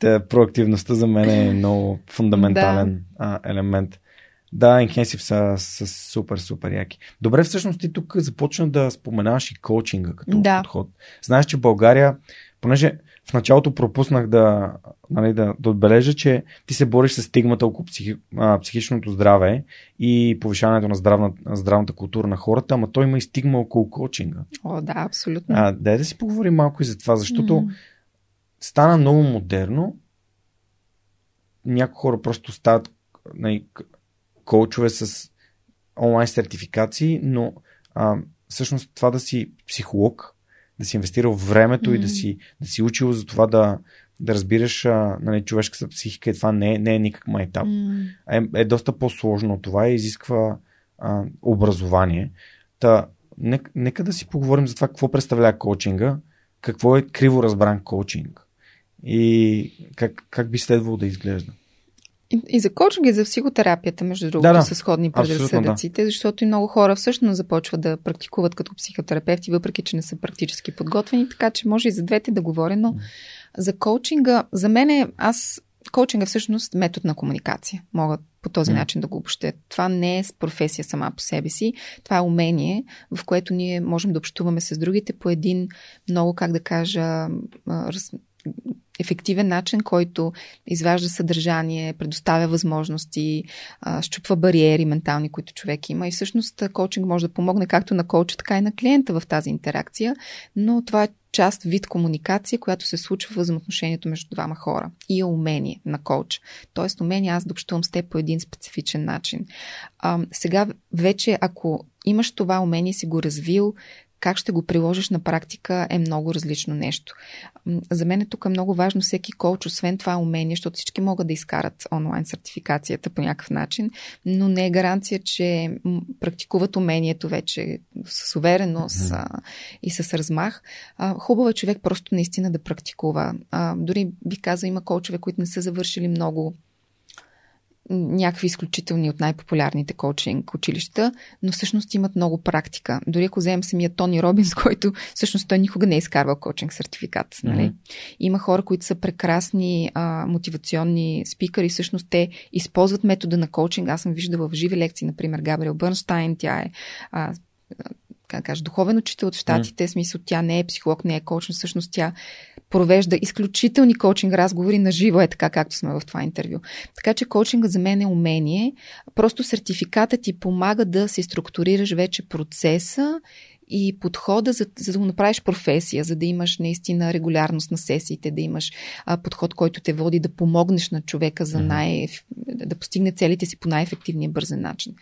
те, проактивността за мен е много фундаментален да. а, елемент. Да, Enhensive са, са супер, супер яки. Добре, всъщност ти тук започна да споменаваш и коучинга като да. подход. Знаеш, че България, понеже в началото пропуснах да, нали, да, да отбележа, че ти се бориш с стигмата около психи, а, психичното здраве и повишаването на здравна, здравната култура на хората, ама той има и стигма около коучинга. О, да, абсолютно. А, дай да си поговорим малко и за това, защото mm стана много модерно. Някои хора просто стават нали, коучове с онлайн сертификации, но а, всъщност това да си психолог, да си инвестирал времето mm. и да си, да си учил за това да, да разбираш а, нали, човешката психика и това не е, не е никак майтап. Mm. Е, е доста по-сложно от това и изисква а, образование. Та, нека, нека да си поговорим за това какво представлява коучинга, какво е криво разбран коучинг и как, как би следвало да изглежда. И, и за коучинг и за психотерапията, между другото, да, да. са сходни предразсъдъците, да. защото и много хора всъщност започват да практикуват като психотерапевти, въпреки че не са практически подготвени, така че може и за двете да говоря, но за коучинга, за мен е, аз, коучинга е всъщност метод на комуникация. Мога по този mm. начин да го обобщя. Това не е професия сама по себе си, това е умение, в което ние можем да общуваме с другите по един много, как да кажа, раз, ефективен начин, който изважда съдържание, предоставя възможности, щупва бариери ментални, които човек има. И всъщност коучинг може да помогне както на коуча, така и на клиента в тази интеракция, но това е част, вид комуникация, която се случва в взаимоотношението между двама хора и е умение на коуч. Тоест умение аз да общувам с теб по един специфичен начин. А, сега вече, ако имаш това умение, си го развил, как ще го приложиш на практика е много различно нещо. За мен е тук е много важно всеки коуч, освен това умение, защото всички могат да изкарат онлайн сертификацията по някакъв начин, но не е гаранция, че практикуват умението вече с увереност mm-hmm. и с размах. Хубаво е човек просто наистина да практикува. Дори би казал, има коучове, които не са завършили много някакви изключителни от най-популярните коучинг училища, но всъщност имат много практика. Дори ако вземем самия Тони Робинс, който всъщност той никога не е изкарвал коучинг сертификат. Нали? Mm-hmm. Има хора, които са прекрасни а, мотивационни спикъри, всъщност те използват метода на коучинг. Аз съм виждала в живи лекции, например, Габриел Бърнштайн, тя е а, как кажа, духовен учител от щатите, mm. смисъл тя не е психолог, не е коуч, но всъщност тя провежда изключителни коучинг разговори на живо, е така както сме в това интервю. Така че коучинга за мен е умение. Просто сертификатът ти помага да се структурираш вече процеса и подхода, за, за да го направиш професия, за да имаш наистина регулярност на сесиите, да имаш а, подход, който те води да помогнеш на човека за най- да постигне целите си по най-ефективния бързен начин.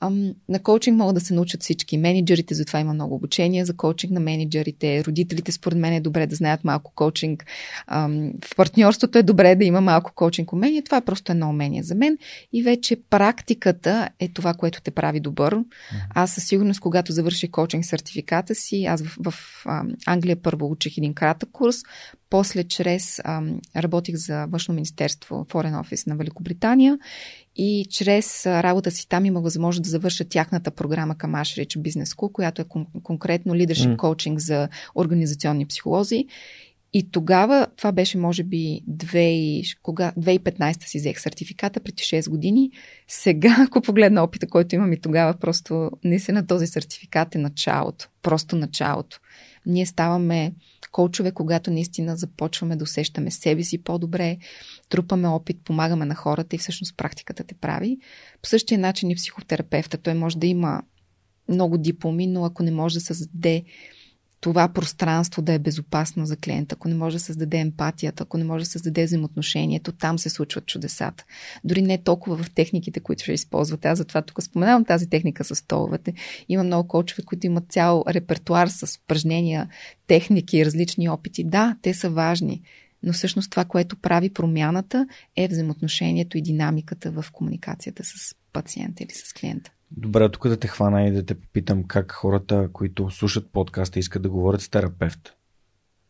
Ам, на коучинг могат да се научат всички. Менеджерите, затова има много обучение за коучинг на менеджерите. Родителите, според мен, е добре да знаят малко коучинг. Ам, в партньорството е добре да има малко коучинг умение. Това е просто едно умение за мен. И вече практиката е това, което те прави добър. Аз със сигурност, когато завърших коучинг сертификата си, аз в, в ам, Англия първо учих един кратък курс, после чрез ам, работих за външно министерство, Foreign Office на Великобритания и чрез работа си там имах възможност да завърша тяхната програма към Ashridge Business School, която е кон- конкретно leadership коучинг mm. за организационни психолози. И тогава, това беше може би 2, кога, 2015 си взех сертификата, преди 6 години. Сега, ако погледна опита, който имам и тогава, просто не се на този сертификат е началото. Просто началото. Ние ставаме коучове, когато наистина започваме да усещаме себе си по-добре, трупаме опит, помагаме на хората и всъщност практиката те прави. По същия начин и психотерапевта. Той може да има много дипломи, но ако не може да създаде това пространство да е безопасно за клиента, ако не може да създаде емпатията, ако не може да създаде взаимоотношението, там се случват чудесата. Дори не толкова в техниките, които ще използвате. Аз затова тук споменавам тази техника с столовете. Има много кочове, които имат цял репертуар с упражнения, техники, различни опити. Да, те са важни, но всъщност това, което прави промяната е взаимоотношението и динамиката в комуникацията с пациента или с клиента. Добре, тук да те хвана и да те попитам как хората, които слушат подкаста, искат да говорят с терапевт,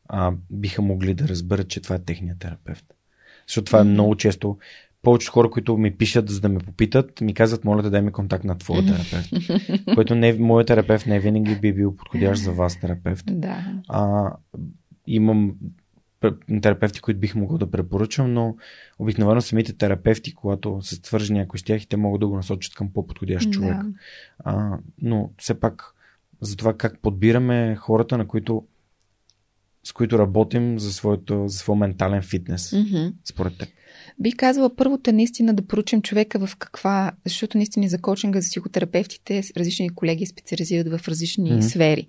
а, биха могли да разберат, че това е техният терапевт. Защото това е много често. Повечето хора, които ми пишат, за да ме попитат, ми казват, моля да дай ми контакт на твоя терапевт. който не, моят терапевт не винаги би бил подходящ за вас терапевт. Да. А, имам терапевти, които бих могъл да препоръчам, но обикновено самите терапевти, когато се свържи някой с тях и те могат да го насочат към по-подходящ човек. Да. А, но все пак за това как подбираме хората, на които с които работим за, своето, за своя ментален фитнес, mm-hmm. според теб? Бих казала, първото е наистина да поручим човека в каква, защото наистина за коучинга, за психотерапевтите, различни колеги специализират в различни mm-hmm. сфери.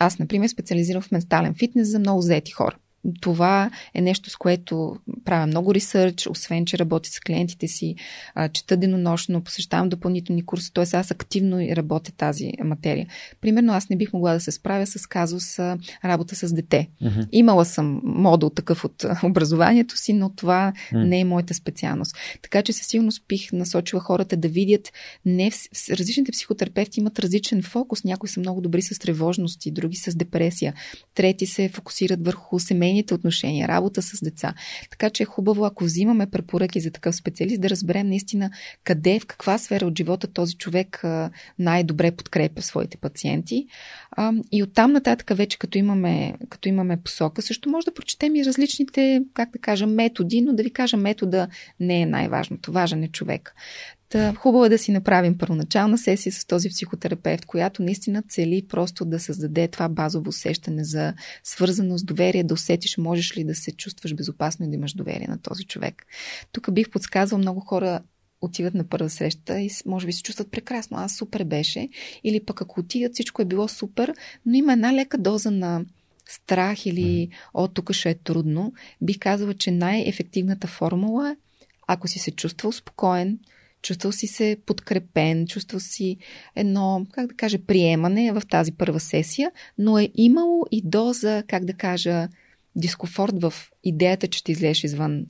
Аз, например, специализирам в ментален фитнес за много заети хора това е нещо, с което правя много ресърч, освен, че работя с клиентите си, чета денонощно, посещавам допълнителни курси, т.е. аз активно работя тази материя. Примерно аз не бих могла да се справя с казус работа с дете. Uh-huh. Имала съм модул такъв от образованието си, но това uh-huh. не е моята специалност. Така че със сигурност бих насочила хората да видят, не в... различните психотерапевти имат различен фокус. Някои са много добри с тревожности, други с депресия, трети се фокусират върху семейни семейните отношения, работа с деца. Така че е хубаво, ако взимаме препоръки за такъв специалист, да разберем наистина къде, в каква сфера от живота този човек най-добре подкрепя своите пациенти. И оттам нататък вече като имаме, като имаме посока, също може да прочетем и различните, как да кажа, методи, но да ви кажа, метода не е най-важното. Важен е човек. Та, хубаво е да си направим първоначална сесия с този психотерапевт, която наистина цели просто да създаде това базово усещане за свързаност, доверие, да усетиш можеш ли да се чувстваш безопасно и да имаш доверие на този човек. Тук бих подсказал много хора отиват на първа среща и може би се чувстват прекрасно. Аз супер беше. Или пък ако отидат, всичко е било супер, но има една лека доза на страх или о, тук ще е трудно. Бих казала, че най-ефективната формула е ако си се чувствал спокоен, чувствал си се подкрепен, чувствал си едно, как да кажа, приемане в тази първа сесия, но е имало и доза, как да кажа, дискомфорт в идеята, че ще излезеш извън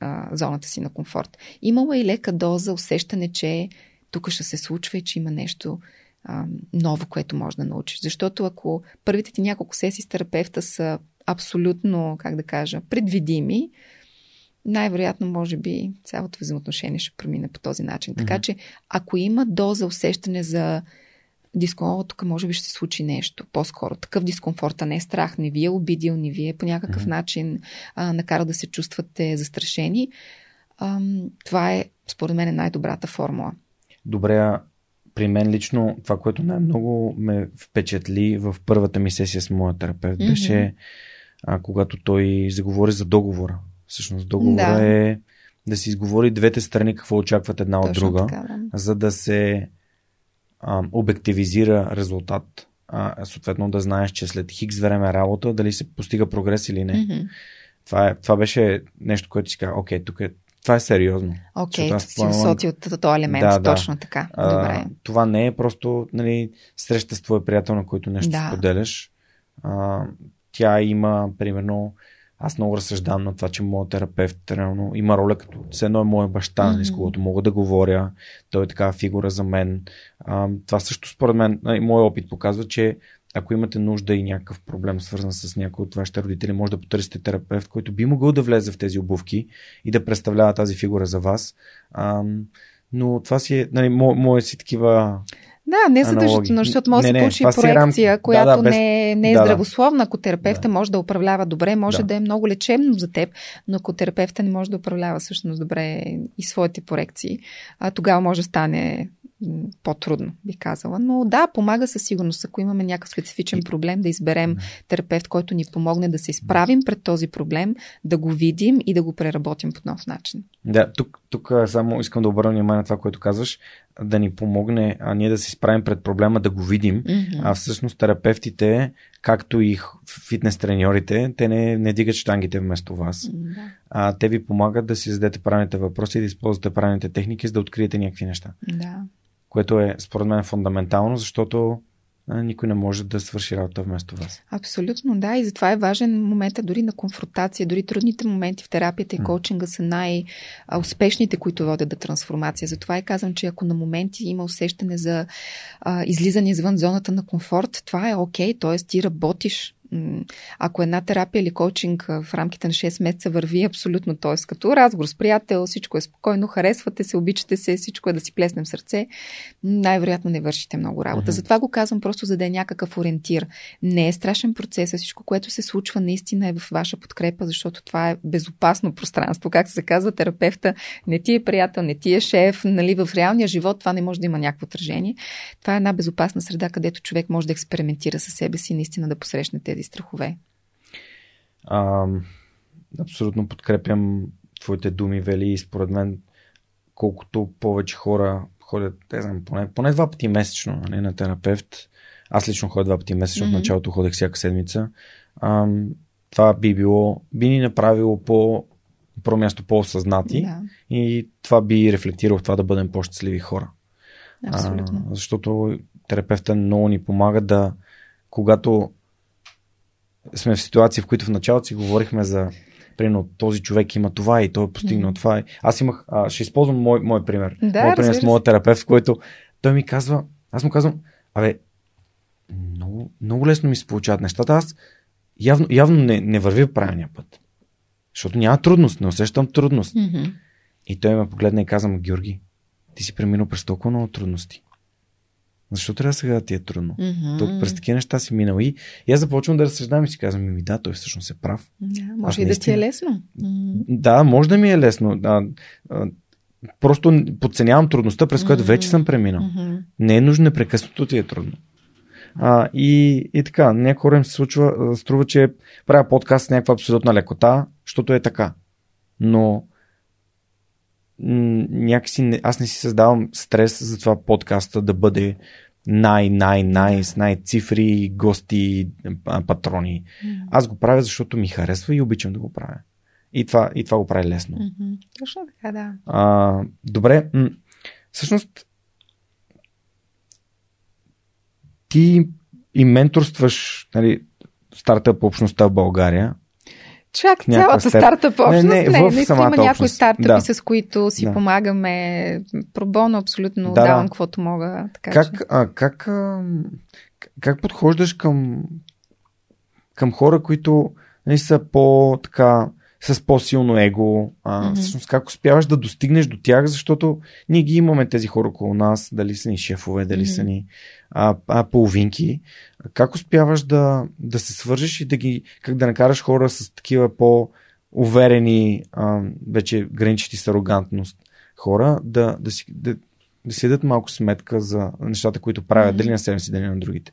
а, зоната си на комфорт. Имало е и лека доза усещане, че тук ще се случва и че има нещо а, ново, което може да научиш. Защото ако първите ти няколко сесии с терапевта са абсолютно, как да кажа, предвидими, най-вероятно, може би, цялото взаимоотношение ще премине по този начин. Така mm-hmm. че, ако има доза усещане за дискомфорт, тук може би ще се случи нещо. По-скоро такъв дискомфорт, а не страх, не ви е обидил, не ви е по някакъв mm-hmm. начин а, накара да се чувствате застрашени. А, това е, според мен, най-добрата формула. Добре, при мен лично това, което най-много ме впечатли в първата ми сесия с моя терапевт, mm-hmm. беше а, когато той заговори за договора. Всъщност договора да. е да си изговори двете страни какво очакват една Точно от друга, така, да. за да се а, обективизира резултат. А, съответно да знаеш, че след хикс време работа дали се постига прогрес или не. Mm-hmm. Това, е, това беше нещо, което си каза, окей, тук е, това е сериозно. Окей, okay, си усоти от този елемент, да, точно да. така. Добре. А, това не е просто нали, среща с твой приятел, на който нещо да. споделяш. А, тя има, примерно, аз много разсъждавам на това, че моят терапевт реално има роля като все едно е моя баща, mm-hmm. с когото мога да говоря. Той е такава фигура за мен. А, това също според мен, и моят опит показва, че ако имате нужда и някакъв проблем свързан с някой от вашите родители, може да потърсите терапевт, който би могъл да влезе в тези обувки и да представлява тази фигура за вас. А, но това си е, нали, мое си такива да, не задължително, защото може да се получи проекция, рам... която да, да, без... не, е, не е да, здравословна. Ако терапевта да. може да управлява добре, може да. да е много лечебно за теб, но ако терапевта не може да управлява всъщност добре и своите проекции, а тогава може да стане по-трудно, би казала. Но да, помага със сигурност, ако имаме някакъв специфичен проблем, да изберем терапевт, който ни помогне да се изправим пред този проблем, да го видим и да го преработим по нов начин. Да, тук, тук само искам да обърна внимание на това, което казваш, да ни помогне, а ние да се изправим пред проблема, да го видим. Mm-hmm. А всъщност терапевтите, както и фитнес треньорите, те не, не дигат штангите вместо вас. Mm-hmm. А, те ви помагат да си зададете правилните въпроси и да използвате правилните техники, за да откриете някакви неща. Да което е според мен фундаментално, защото никой не може да свърши работа вместо вас. Абсолютно, да. И затова е важен момента дори на конфронтация. Дори трудните моменти в терапията и коучинга са най-успешните, които водят до трансформация. Затова и казвам, че ако на моменти има усещане за а, излизане извън зоната на комфорт, това е окей, т.е. ти работиш ако една терапия или коучинг в рамките на 6 месеца върви абсолютно, т.е. като разговор с приятел, всичко е спокойно, харесвате се, обичате се, всичко е да си плеснем сърце, най-вероятно не вършите много работа. Uh-huh. Затова го казвам просто за да е някакъв ориентир. Не е страшен процес, а всичко, което се случва наистина е в ваша подкрепа, защото това е безопасно пространство. Как се казва, терапевта не ти е приятел, не ти е шеф, нали, в реалния живот това не може да има някакво отражение. Това е една безопасна среда, където човек може да експериментира със себе си, наистина да посрещне тези страхове? А, абсолютно подкрепям твоите думи, Вели, и според мен колкото повече хора ходят, не знам, поне, поне два пъти месечно не, нали, на терапевт. Аз лично ходя два пъти месечно, mm-hmm. от началото ходех всяка седмица. А, това би било, би ни направило по първо място по-осъзнати да. и това би рефлектирало в това да бъдем по-щастливи хора. Абсолютно. А, защото терапевта много ни помага да, когато сме в ситуации, в които в началото си говорихме за примерно този човек има това и той е постигнал mm. това. Аз имах, а, ще използвам мой, мой пример. Да, мой пример с моят терапевт, в който той ми казва, аз му казвам, абе, много, много лесно ми се получават нещата. Аз явно, явно не, не вървя правилния път. Защото няма трудност, не усещам трудност. Mm-hmm. И той ме погледна и каза, Георги, ти си преминал през толкова много трудности. Защо трябва сега да ти е трудно? Mm-hmm. Тук през такива неща си минал и, и аз започвам да разсъждавам и си казвам, ми да, той всъщност е прав. Yeah, може и да ти е лесно. Mm-hmm. Да, може да ми е лесно. Да, а, просто подценявам трудността, през която mm-hmm. вече съм преминал. Mm-hmm. Не е нужно непрекъснато ти е трудно. А, и, и така, някои хора им се случва, струва, че правя подкаст с някаква абсолютна лекота, защото е така. Но някакси аз не си създавам стрес за това подкаста да бъде най-най-най с най-цифри, гости, патрони. Mm-hmm. Аз го правя, защото ми харесва и обичам да го правя. И това, и това го прави лесно. Mm-hmm. Точно така, да. А, добре. всъщност ти и менторстваш нали, стартъп общността в България. Чак цялата степ... стартъп общност. Не, не, не, в има някои стартъпи, да. с които си да. помагаме. Пробоно абсолютно да, давам каквото мога. Така, как, че... а, как, а, как подхождаш към, към хора, които не нали, са по така с по-силно его. А, mm-hmm. Всъщност как успяваш да достигнеш до тях, защото ние ги имаме тези хора около нас, дали са ни шефове, дали mm-hmm. са ни а, а, половинки. Как успяваш да, да се свържеш и да ги, как да накараш хора с такива по-уверени, а, вече граничити с арогантност хора, да, да, си, да, да си дадат малко сметка за нещата, които правят, mm-hmm. дали на себе си, дали на другите.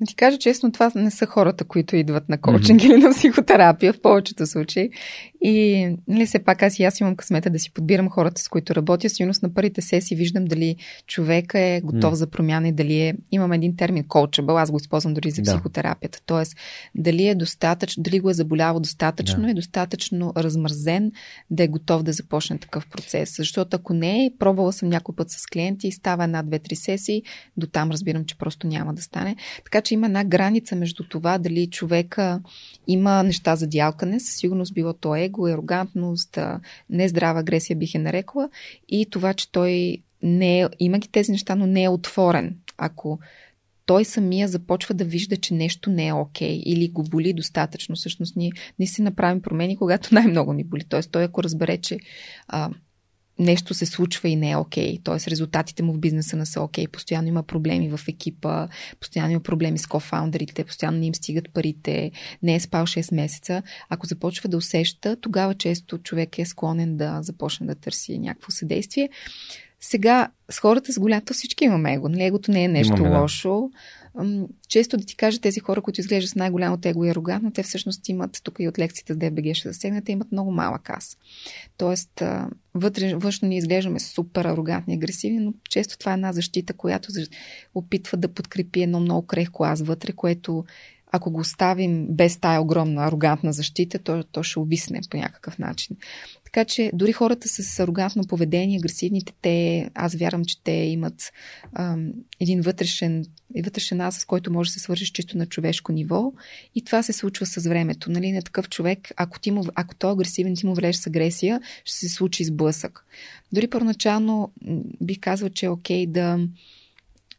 Да ти кажа честно, това не са хората, които идват на коучинг mm-hmm. или на психотерапия в повечето случаи. И нали, все пак аз и аз имам късмета да си подбирам хората, с които работя. Сигурно на първите сесии виждам дали човека е готов mm. за промяна и дали е... Имам един термин coachable, аз го използвам дори за психотерапията. Тоест, дали е достатъчно, дали го е заболявал достатъчно, да. е достатъчно размързен да е готов да започне такъв процес. Защото ако не е, пробвала съм някой път с клиенти и става една, две, три сесии, до там разбирам, че просто няма да стане. Така че има една граница между това дали човека има неща за дялкане, със сигурност било то его, арогантност, нездрава агресия бих е нарекла и това, че той не е, има ги тези неща, но не е отворен. Ако той самия започва да вижда, че нещо не е окей okay, или го боли достатъчно. Всъщност ние не си направим промени, когато най-много ни боли. Тоест той ако разбере, че а, нещо се случва и не е окей. Okay. Тоест резултатите му в бизнеса не са окей. Okay. Постоянно има проблеми в екипа, постоянно има проблеми с кофаундерите, постоянно не им стигат парите, не е спал 6 месеца. Ако започва да усеща, тогава често човек е склонен да започне да търси някакво съдействие. Сега с хората с голято всички имаме его. Нали? Егото не е нещо Имаме, лошо. Да често да ти кажа тези хора, които изглеждат с най-голямото его и арогантно, те всъщност имат, тук и от лекцията с ДБГ ще засегнат, имат много малък аз. Тоест, вътре, външно ние изглеждаме супер арогантни и агресивни, но често това е една защита, която опитва да подкрепи едно много крехко аз вътре, което ако го оставим без тая огромна арогантна защита, то, то ще увисне по някакъв начин. Така че дори хората с арогантно поведение, агресивните, те, аз вярвам, че те имат ам, един вътрешен, вътрешен аз, с който може да се свържеш чисто на човешко ниво. И това се случва с времето. Нали? На такъв човек, ако, ти му, ако той е агресивен, ти му влезеш с агресия, ще се случи сблъсък. Дори първоначално бих казал, че е окей да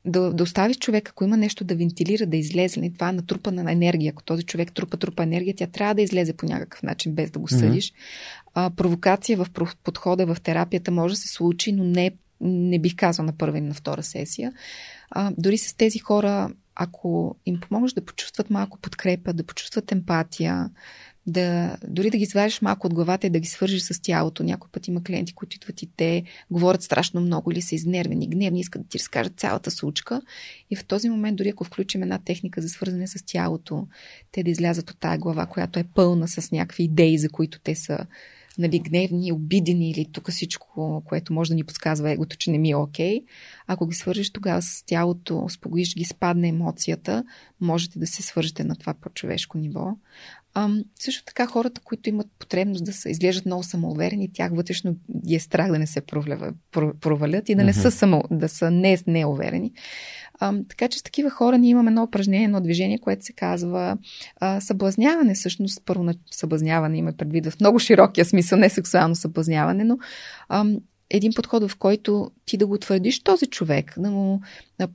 да, да оставиш човек, ако има нещо да вентилира, да излезе. Не, нали, това е натрупана на енергия. Ако този човек трупа, трупа енергия, тя трябва да излезе по някакъв начин, без да го съдиш. Mm-hmm. А, провокация в подхода в терапията може да се случи, но не, не бих казал на първа и на втора сесия. А, дори с тези хора, ако им помогнеш да почувстват малко подкрепа, да почувстват емпатия, да, дори да ги извадиш малко от главата и да ги свържиш с тялото. Някой път има клиенти, които идват и те говорят страшно много или са изнервени, гневни, искат да ти разкажат цялата случка. И в този момент, дори ако включим една техника за свързане с тялото, те да излязат от тая глава, която е пълна с някакви идеи, за които те са нали, гневни, обидени или тук всичко, което може да ни подсказва егото, че не ми е окей. Okay. Ако ги свържеш тогава с тялото, спогоиш ги, спадне емоцията, можете да се свържете на това по-човешко ниво. А, също така хората, които имат потребност да се изглеждат много самоуверени, тях вътрешно ги е страх да не се провалят и да не са само, да са не неуверени. А, така че с такива хора ние имаме едно упражнение, едно движение, което се казва а, съблазняване. Всъщност, първо на съблазняване има предвид в много широкия смисъл, не сексуално съблазняване, но а, един подход, в който ти да го твърдиш този човек, да му,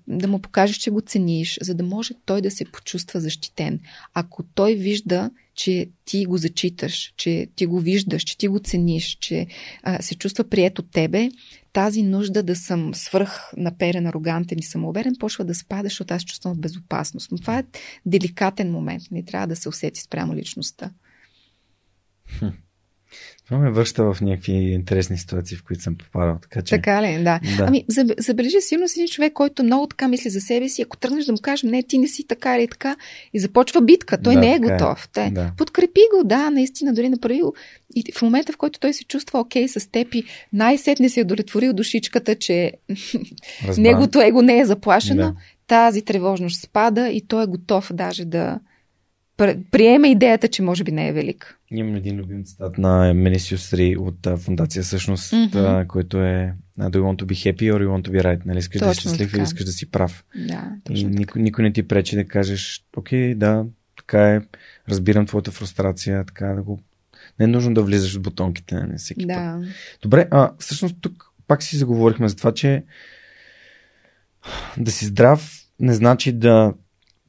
да му покажеш, че го цениш, за да може той да се почувства защитен. Ако той вижда, че ти го зачиташ, че ти го виждаш, че ти го цениш, че а, се чувства прият от тебе, тази нужда да съм свръх наперен, арогантен и самоуверен почва да спада, защото аз чувствам безопасност. Но това е деликатен момент. Не трябва да се усети спрямо личността. Това ме връща в някакви интересни ситуации, в които съм попадал. Така, че... така ли? Да. да. Ами, забележи силно си един човек, който много така мисли за себе си. Ако тръгнеш да му кажеш, не, ти не си така или така, и започва битка, той да, не е, е. готов. Те, да. Подкрепи го, да, наистина, дори направи го. И в момента, в който той се чувства окей с теб и най-сетне си е удовлетворил душичката, че неговото его не е заплашено, да. тази тревожност спада и той е готов даже да, приеме идеята, че може би не е велик. Имам един любим цитат на Менисиус Ри от а, фундация всъщност, mm-hmm. който е Do you want to be happy or you want to be right? Нали, искаш точно да си щастлив така. или искаш да си прав? Да, и никой, никой не ти пречи да кажеш, окей, да, така е, разбирам твоята фрустрация, така да го... Не е нужно да влизаш в бутонките на всеки да. път. Добре, а всъщност тук пак си заговорихме за това, че да си здрав не значи да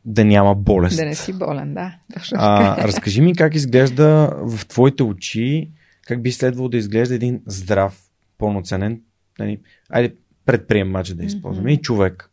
да няма болест. Да не си болен, да. А, разкажи ми как изглежда в твоите очи, как би следвало да изглежда един здрав, пълноценен, нали, айде предприемач да използваме, mm-hmm. и човек.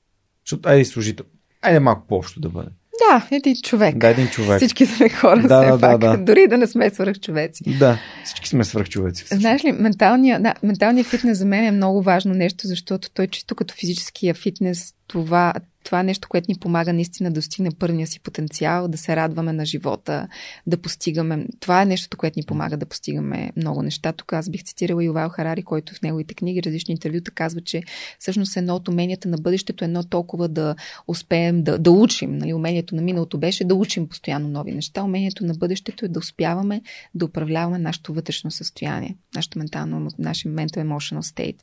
Защото айде служител. Айде малко по-общо да бъде. Да, един човек. Да, един човек. Всички сме хора, да, все да, пак. Да, да. Дори да не сме свръхчовеци. Да, всички сме свръхчовеци. Знаеш ли, менталният, да, менталният фитнес за мен е много важно нещо, защото той чисто като физическия фитнес, това, това е нещо, което ни помага наистина да достигне първия си потенциал, да се радваме на живота, да постигаме. Това е нещото, което ни помага да постигаме много неща. Тук аз бих цитирала Ювал Харари, който в неговите книги, различни интервюта казва, че всъщност едно от уменията на бъдещето е едно толкова да успеем да, да учим. Нали? Умението на миналото беше да учим постоянно нови неща. Умението на бъдещето е да успяваме да управляваме нашето вътрешно състояние, нашето ментално, нашия mental emotional state.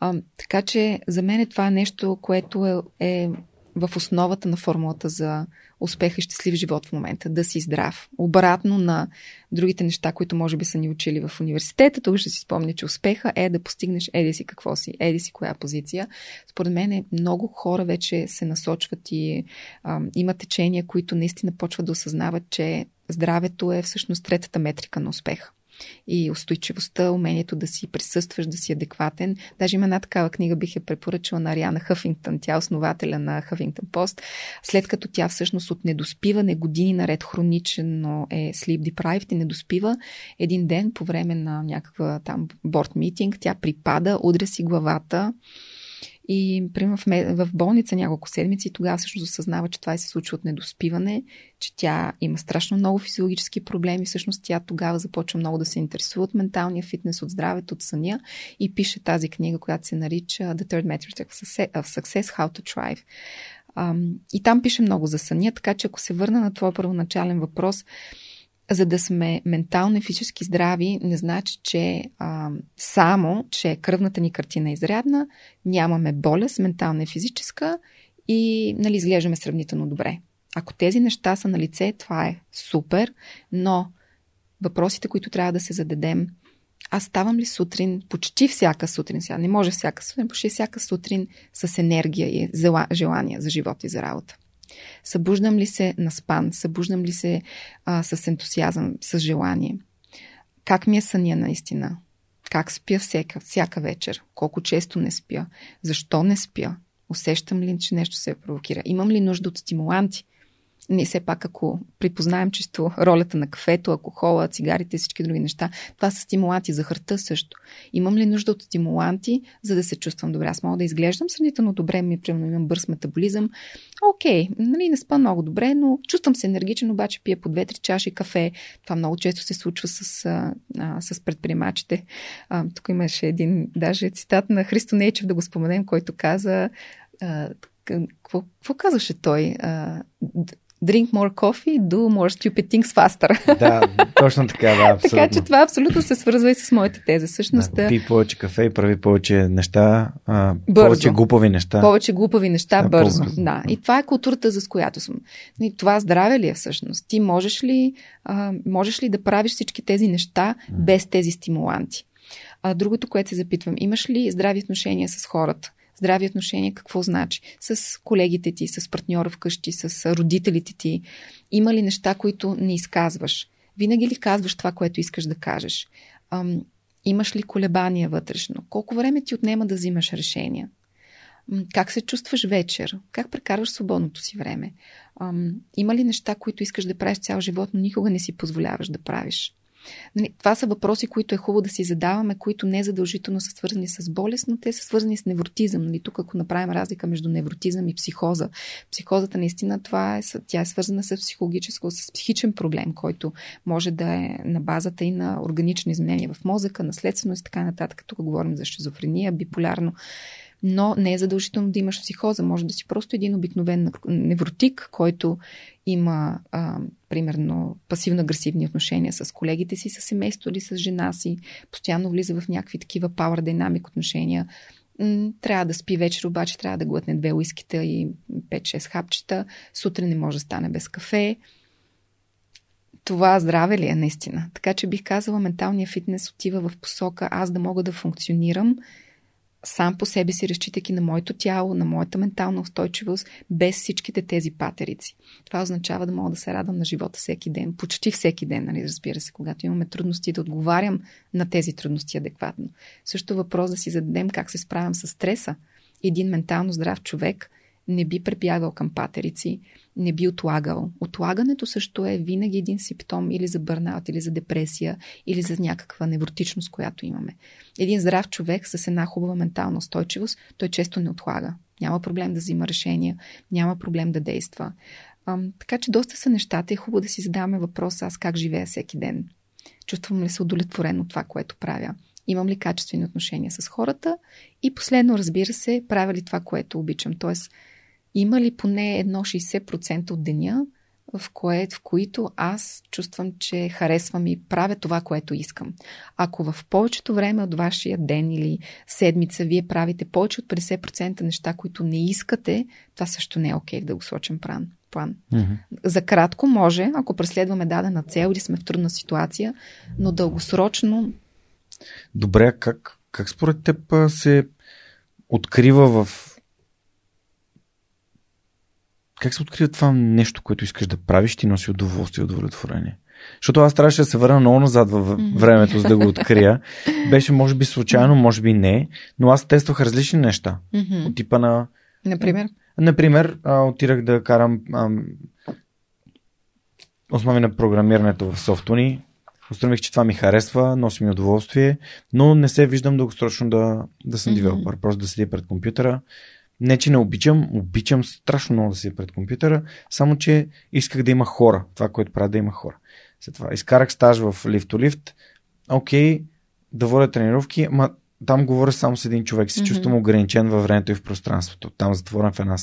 А, така че за мен това е нещо, което е, е в основата на формулата за успех и щастлив живот в момента. Да си здрав. Обратно на другите неща, които може би са ни учили в университета. Тук ще си спомня, че успеха е да постигнеш еди си какво си, еди си коя позиция. Според мен е, много хора вече се насочват и а, има течения, които наистина почват да осъзнават, че здравето е всъщност третата метрика на успеха и устойчивостта, умението да си присъстваш, да си адекватен. Даже има една такава книга, бих я препоръчала на Ариана Хъфингтън, тя е основателя на Хъфингтън Пост, след като тя всъщност от недоспиване години наред хронично е sleep deprived и недоспива, един ден по време на някаква там борт митинг, тя припада, удря си главата, и, примерно, в, в болница няколко седмици, тогава всъщност осъзнава, че това се случва от недоспиване, че тя има страшно много физиологически проблеми. Всъщност тя тогава започва много да се интересува от менталния фитнес, от здравето, от съня и пише тази книга, която се нарича The Third Metric of Success, How to Thrive. И там пише много за съня, така че ако се върна на твой първоначален въпрос, за да сме ментално и физически здрави, не значи, че а, само, че кръвната ни картина е изрядна, нямаме болест, ментална и физическа и нали, изглеждаме сравнително добре. Ако тези неща са на лице, това е супер, но въпросите, които трябва да се зададем, аз ставам ли сутрин, почти всяка сутрин, сега не може всяка сутрин, почти всяка сутрин с енергия и желание за живот и за работа. Събуждам ли се на спан? Събуждам ли се а, с ентусиазъм, с желание? Как ми е съня наистина? Как спя всяка, всяка вечер? Колко често не спя? Защо не спя? Усещам ли, че нещо се провокира? Имам ли нужда от стимуланти? Ние все пак, ако припознаем чисто ролята на кафето, алкохола, цигарите и всички други неща, това са стимуланти. Захарта също. Имам ли нужда от стимуланти, за да се чувствам добре? Аз мога да изглеждам сравнително добре, ми примерно имам бърз метаболизъм. Окей, нали, не спа много добре, но чувствам се енергичен, обаче пия по 2-3 чаши кафе. Това много често се случва с, а, а, с предприемачите. А, тук имаше един даже цитат на Христо Нейчев, да го споменем, който каза какво, какво казваше той? Drink more coffee, do more stupid things faster. Да, точно така, да, абсолютно. така че това абсолютно се свързва и с моята теза. Всъщност, да, пи повече кафе и прави повече неща, а, бързо. повече глупави неща. Повече глупави неща да, бързо. По-бързо. Да, и това е културата, за която съм. И това здраве ли е всъщност? Ти можеш ли, а, можеш ли да правиш всички тези неща без тези стимуланти? А, другото, което се запитвам, имаш ли здрави отношения с хората? Здрави отношения какво значи? С колегите ти, с партньора вкъщи, с родителите ти. Има ли неща, които не изказваш? Винаги ли казваш това, което искаш да кажеш? Ам, имаш ли колебания вътрешно? Колко време ти отнема да взимаш решения? Как се чувстваш вечер? Как прекарваш свободното си време? Ам, има ли неща, които искаш да правиш цял живот, но никога не си позволяваш да правиш? Нали, това са въпроси, които е хубаво да си задаваме, които не задължително са свързани с болест, но те са свързани с невротизъм. Нали, тук, ако направим разлика между невротизъм и психоза, психозата наистина това е, тя е свързана с психологическо, с психичен проблем, който може да е на базата и на органични изменения в мозъка, наследственост и така нататък. Тук говорим за шизофрения, биполярно но не е задължително да имаш психоза. Може да си просто един обикновен невротик, който има, а, примерно, пасивно-агресивни отношения с колегите си, с семейство или с жена си, постоянно влиза в някакви такива power dynamic отношения. Трябва да спи вечер, обаче трябва да глътне две уискита и 5-6 хапчета. Сутрин не може да стане без кафе това здраве ли е наистина? Така че бих казала, менталния фитнес отива в посока аз да мога да функционирам сам по себе си, разчитайки на моето тяло, на моята ментална устойчивост, без всичките тези патерици. Това означава да мога да се радвам на живота всеки ден, почти всеки ден, нали, разбира се, когато имаме трудности, да отговарям на тези трудности адекватно. Също въпрос да си зададем как се справям с стреса. Един ментално здрав човек не би прибягал към патерици, не би отлагал. Отлагането също е винаги един симптом или за бърнаут, или за депресия, или за някаква невротичност, която имаме. Един здрав човек с една хубава ментална устойчивост, той често не отлага. Няма проблем да взима решения, няма проблем да действа. А, така че доста са нещата и е хубаво да си задаваме въпроса аз как живея всеки ден. Чувствам ли се удовлетворен от това, което правя? Имам ли качествени отношения с хората? И последно, разбира се, правя ли това, което обичам? Тоест, има ли поне едно 60% от деня, в, кое, в които аз чувствам, че харесвам и правя това, което искам. Ако в повечето време от вашия ден или седмица вие правите повече от 50% неща, които не искате, това също не е окей okay в дългосрочен план. план. Mm-hmm. За кратко може, ако преследваме дадена цел или сме в трудна ситуация, но дългосрочно. Добре, как, как според теб се открива в как се открива това нещо, което искаш да правиш, ти носи удоволствие и удовлетворение? Защото аз трябваше да се върна много назад във времето, за да го открия. Беше, може би, случайно, може би не, но аз тествах различни неща. От типа на. Например? Например, отирах да карам а, основи на програмирането в софтуни. Установих, че това ми харесва, носи ми удоволствие, но не се виждам дългосрочно да, да съм девелопър. Просто да седя пред компютъра, не, че не обичам, обичам страшно много да си пред компютъра, само че исках да има хора. Това, което правя да има хора. След това изкарах стаж в лифт-лифт. Окей, да водя тренировки, ама там говоря само с един човек. Се mm-hmm. чувствам ограничен във времето и в пространството. Там затворен в една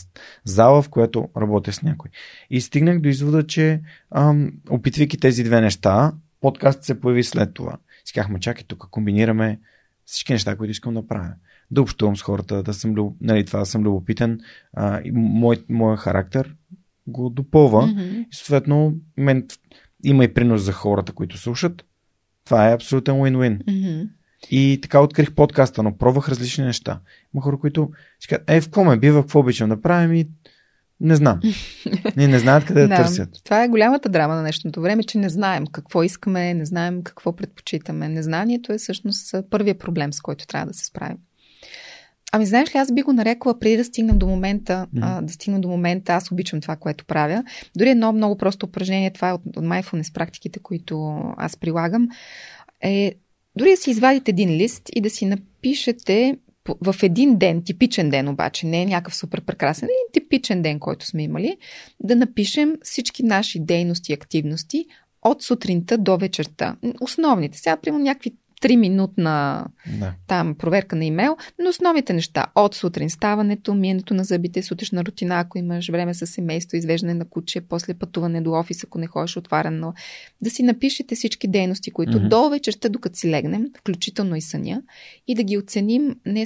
зала, в която работя с някой. И стигнах до извода, че ам, опитвайки тези две неща, подкаст се появи след това. Си чакай, тук комбинираме всички неща, които искам да правя да общувам с хората, да съм, нали, това да съм любопитен. А, и мой, моя характер го допълва. Mm-hmm. И съответно, мен има и принос за хората, които слушат. Това е абсолютен win-win. Mm-hmm. И така открих подкаста, но пробвах различни неща. Има хора, които си казват, е, в какво ме бива, какво обичам да правим и не знам. Ние не знаят къде да, да търсят. Това е голямата драма на днешното време, че не знаем какво искаме, не знаем какво предпочитаме. Незнанието е всъщност първия проблем, с който трябва да се справим. Ами знаеш ли, аз би го нарекла преди да стигнем до момента, mm. а, да стигна до момента, аз обичам това, което правя. Дори едно много просто упражнение, това е от, от mindfulness практиките, които аз прилагам, е дори да си извадите един лист и да си напишете в един ден, типичен ден обаче, не е някакъв супер прекрасен, един типичен ден, който сме имали, да напишем всички наши дейности и активности от сутринта до вечерта. Основните. Сега, примерно, някакви 3-минутна да. там проверка на имейл, но основните неща от сутрин ставането, миенето на зъбите, сутрешна рутина, ако имаш време с семейство, извеждане на куче, после пътуване до офис, ако не ходиш отварено, да си напишете всички дейности, които mm-hmm. до вечерта, докато си легнем, включително и съня, и да ги оценим не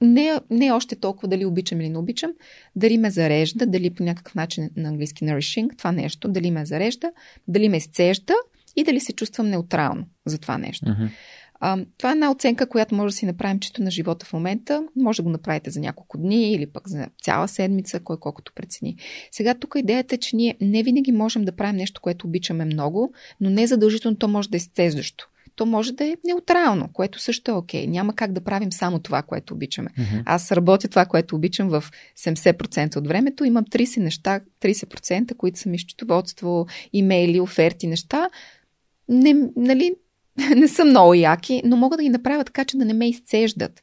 не, не още толкова дали обичам или не обичам, дали ме зарежда, дали по някакъв начин на английски nourishing, това нещо, дали ме зарежда, дали ме изцежда и дали се чувствам неутрално за това нещо. Mm-hmm. А, това е една оценка, която може да си направим чисто на живота в момента. Може да го направите за няколко дни или пък за цяла седмица, кой колкото прецени. Сега тук идеята е, че ние не винаги можем да правим нещо, което обичаме много, но не задължително то може да е изцеждащо то може да е неутрално, което също е окей. Okay. Няма как да правим само това, което обичаме. Mm-hmm. Аз работя това, което обичам в 70% от времето. Имам 30 неща, 30%, които са ми счетоводство, имейли, оферти, неща, не, нали, не са много яки, но мога да ги направя така, че да не ме изцеждат.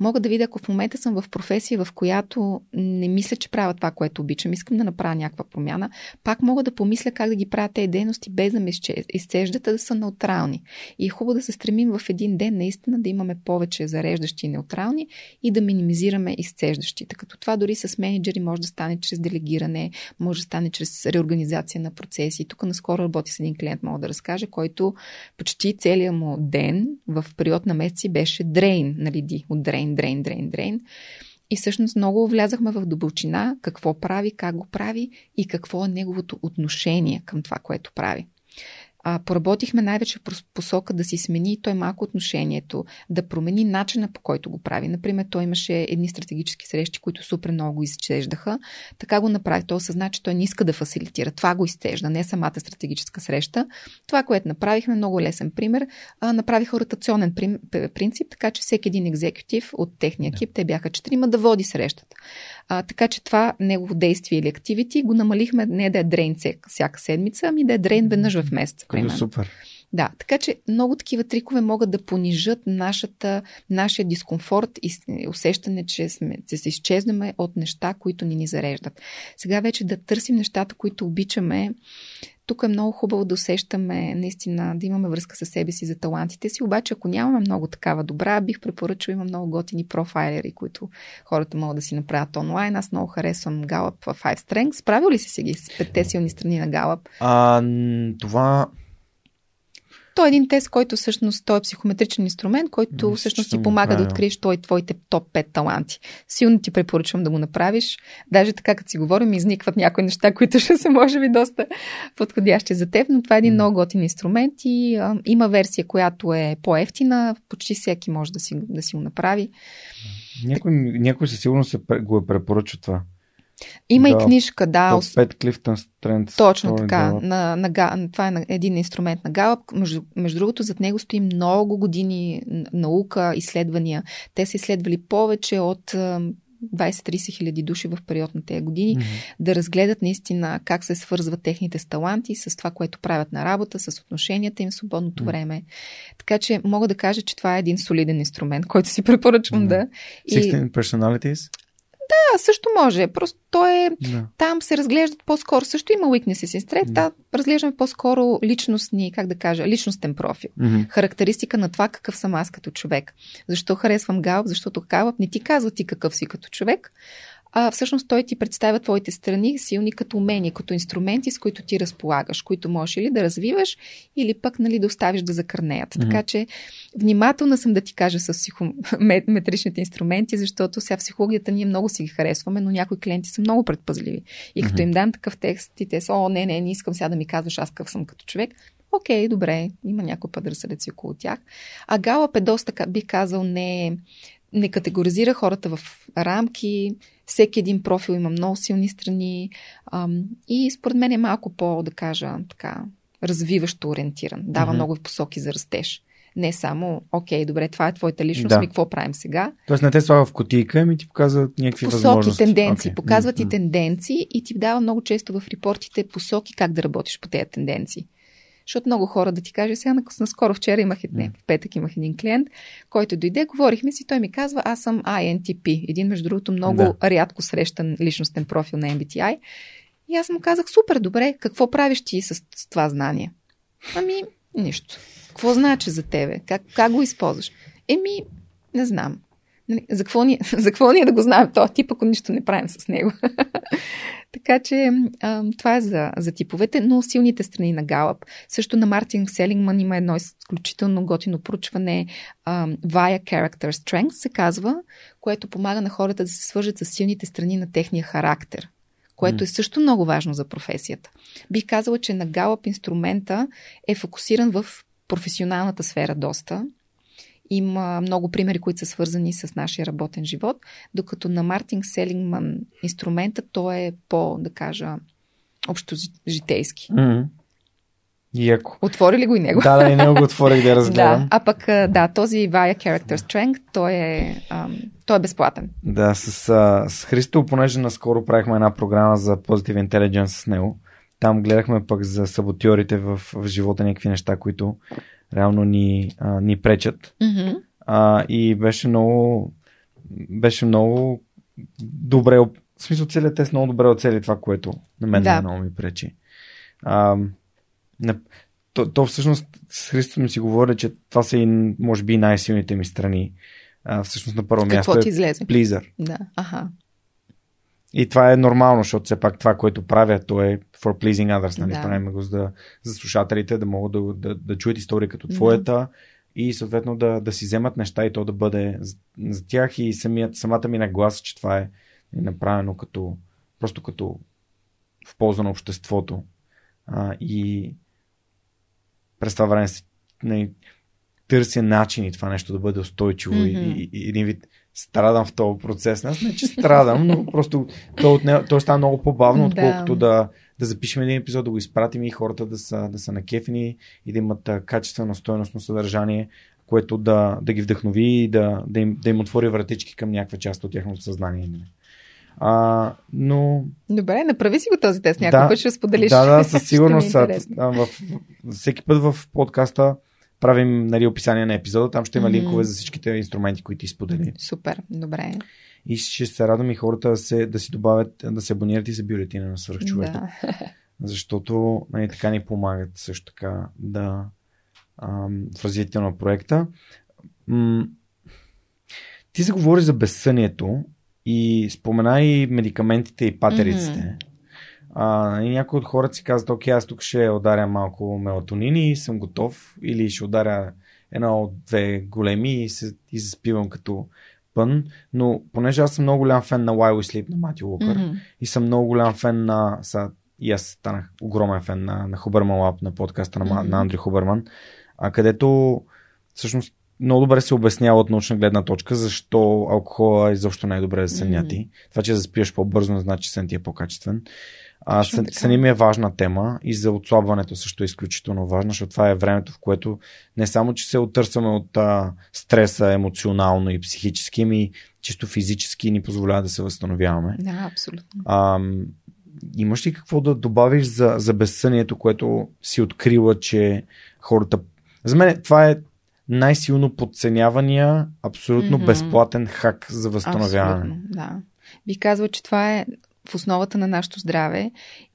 Мога да видя, ако в момента съм в професия, в която не мисля, че правя това, което обичам, искам да направя някаква промяна, пак мога да помисля как да ги правя тези дейности без да ме изцеждат, а да са неутрални. И е хубаво да се стремим в един ден наистина да имаме повече зареждащи и неутрални и да минимизираме изцеждащите. Като това дори с менеджери може да стане чрез делегиране, може да стане чрез реорганизация на процеси. Тук наскоро работи с един клиент, мога да разкажа, който почти целият му ден в период на месеци беше дрейн, нали, ди, от дрейн, дрейн, дрейн, дрейн. И всъщност много влязахме в дълбочина какво прави, как го прави и какво е неговото отношение към това, което прави а, поработихме най-вече в посока да си смени той малко отношението, да промени начина по който го прави. Например, той имаше едни стратегически срещи, които супер много изчеждаха. Така го направи. Той осъзна, че той не иска да фасилитира. Това го изтежда, не самата стратегическа среща. Това, което направихме, много лесен пример, а, направиха ротационен принцип, така че всеки един екзекутив от техния екип, те бяха четирима, да води срещата. А, така че това негово действие или активити го намалихме не да е дрейн всяка седмица, ами да е дрейн веднъж в месец. Което супер. Да, така че много такива трикове могат да понижат нашата, нашия дискомфорт и усещане, че, сме, че се изчезнаме от неща, които ни ни зареждат. Сега вече да търсим нещата, които обичаме, тук е много хубаво да усещаме наистина, да имаме връзка с себе си за талантите си, обаче ако нямаме много такава добра, бих препоръчал, има много готини профайлери, които хората могат да си направят онлайн. Аз много харесвам Gallup Five Strengths. Справил ли си си ги с петте силни страни на Gallup? А, това той е един тест, който всъщност той е психометричен инструмент, който Мисля, всъщност ти помага да откриеш той твоите топ 5 таланти. Силно ти препоръчвам да го направиш. Даже така, като си говорим, изникват някои неща, които ще са, може би, доста подходящи за теб, но това е един много готин инструмент и а, има версия, която е по-ефтина, почти всеки може да си, да си го направи. Някой, някой със сигурност го е препоръчал това. Има да, и книжка, да. 5 Clifton Strengths. Точно така. На, на, на, това е един инструмент на Галап. Между, между другото, зад него стои много години наука, изследвания. Те са изследвали повече от 20-30 хиляди души в период на тези години, mm-hmm. да разгледат наистина как се свързват техните с таланти, с това, което правят на работа, с отношенията им в свободното mm-hmm. време. Така че мога да кажа, че това е един солиден инструмент, който си препоръчвам mm-hmm. да. 16 personalities? Да, също може. Просто то е. Да. Там се разглеждат по-скоро. Също има weaknesses и strengths. Да. да, разглеждаме по-скоро личностни, как да кажа, личностен профил. Mm-hmm. Характеристика на това какъв съм аз като човек. Защо харесвам Галп? Защото Галп не ти казва ти какъв си като човек, а всъщност той ти представя твоите страни силни като умения, като инструменти, с които ти разполагаш, които можеш или да развиваш, или пък нали, да оставиш да закърнеят. Mm-hmm. Така че внимателна съм да ти кажа с психометричните инструменти, защото сега психологията ние много си ги харесваме, но някои клиенти са много предпазливи. И като mm-hmm. им дам такъв текст, и те са, о, не, не, не искам сега да ми казваш аз какъв съм като човек. Окей, добре, има някой път разсъдеци около тях. А Галап е доста, бих казал, не, не категоризира хората в рамки, всеки един профил има много силни страни ам, и според мен е малко по, да кажа, така, развиващо ориентиран. Дава mm-hmm. много посоки за растеж. Не само, окей, добре, това е твоята личност, да. ми какво правим сега? Тоест не те слага в котийка, ми ти показват някакви посоки, възможности. тенденции. Okay. Показват mm-hmm. и тенденции и ти дава много често в репортите посоки как да работиш по тези тенденции. Защото много хора, да ти кажа, сега наскоро вчера имах, не, в петък имах един клиент, който дойде, говорихме си, той ми казва, аз съм INTP, един между другото много да. рядко срещан личностен профил на MBTI. И аз му казах, супер, добре, какво правиш ти с, с това знание? Ами, нищо. Какво значи за тебе? Как, как го използваш? Еми, не знам. Нали, за какво, ни, за какво ние да го знаем то тип, ако нищо не правим с него? така че а, това е за, за типовете, но силните страни на Галъп. Също на Мартин Селингман има едно изключително готино проучване а, Via Character Strength се казва, което помага на хората да се свържат с силните страни на техния характер което е също много важно за професията. Бих казала, че на Галъп инструмента е фокусиран в професионалната сфера доста има много примери, които са свързани с нашия работен живот, докато на Мартин Селингман инструмента той е по, да кажа, общо житейски. Mm-hmm. Яко. Отвори ли го и него? Да, да, и него го отворих да разгледам. да, а пък, да, този Via Character Strength, той е, ам, той е безплатен. Да, с, с Христо, понеже наскоро правихме една програма за Positive Intelligence с него, там гледахме пък за саботьорите в, в живота някакви неща, които реално ни, а, ни пречат. Mm-hmm. А, и беше много беше много добре, в смисъл целият тест много добре оцели това, което на мен Да. много ми пречи. А, на, то, то всъщност с Христо ми си говори, че това са и може би най-силните ми страни. А, всъщност на първо място Какво е ти излезе? плизър. Да, аха. И това е нормално, защото все пак това, което правя, то е for pleasing others. Нали? Да. Правим го за, да, за слушателите да могат да, да, да чуят истории като Да. твоята и съответно да, да си вземат неща и то да бъде за, за тях и самият, самата ми нагласа, че това е направено като просто като в полза на обществото. А, и през това време не, търся начини това нещо да бъде устойчиво и, и, и един вид страдам в този процес. Аз не, че страдам, но просто то, отне, то става много по-бавно, отколкото да, да запишем един епизод, да го изпратим и хората да са, да са накефени и да имат качествено, стойностно съдържание, което да, да ги вдъхнови и да, да, им, да им отвори вратички към някаква част от тяхното съзнание. А, но Добре, направи си го този тест. Някой Да. път ще споделиш. да, да, със е сигурност. а, интересно. а, в, всеки път в подкаста правим нали, описание на епизода. Там ще има Мгм. линкове за всичките инструменти, които ти сподели. Супер, добре. И ще се радвам и хората да, се, да си добавят, да се абонират и за бюлетина на свърхчовека. Да. Защото нали, така ни помагат също така да ам, в развитието на проекта. М- ти заговори за безсънието и спомена и медикаментите и патериците. Мгм. А, и някои от хората си казват, окей, аз тук ще ударя малко мелатонин и съм готов. Или ще ударя едно от две големи и се и заспивам като пън. Но понеже аз съм много голям фен на Why We Sleep на Мати Уокър Мгм. и съм много голям фен на... Са, и аз станах огромен фен на, на Хубърман Лаб, на подкаста на, Мгм. на Андри Хубърман, а където всъщност много добре се обяснява от научна гледна точка защо алкохола изобщо не е добре за съня Мгм. ти. Това, че заспиваш по-бързо, не значи че сън ти е по-качествен. А, съня ми е важна тема и за отслабването също е изключително важно, защото това е времето, в което не само, че се отърсваме от а, стреса емоционално и психически, ми чисто физически ни позволява да се възстановяваме. Да, абсолютно. А, имаш ли какво да добавиш за, за безсънието, което си открила, че хората... За мен това е най-силно подценявания, абсолютно Мгм. безплатен хак за възстановяване. Абсолютно, да. Би казала, че това е в основата на нашето здраве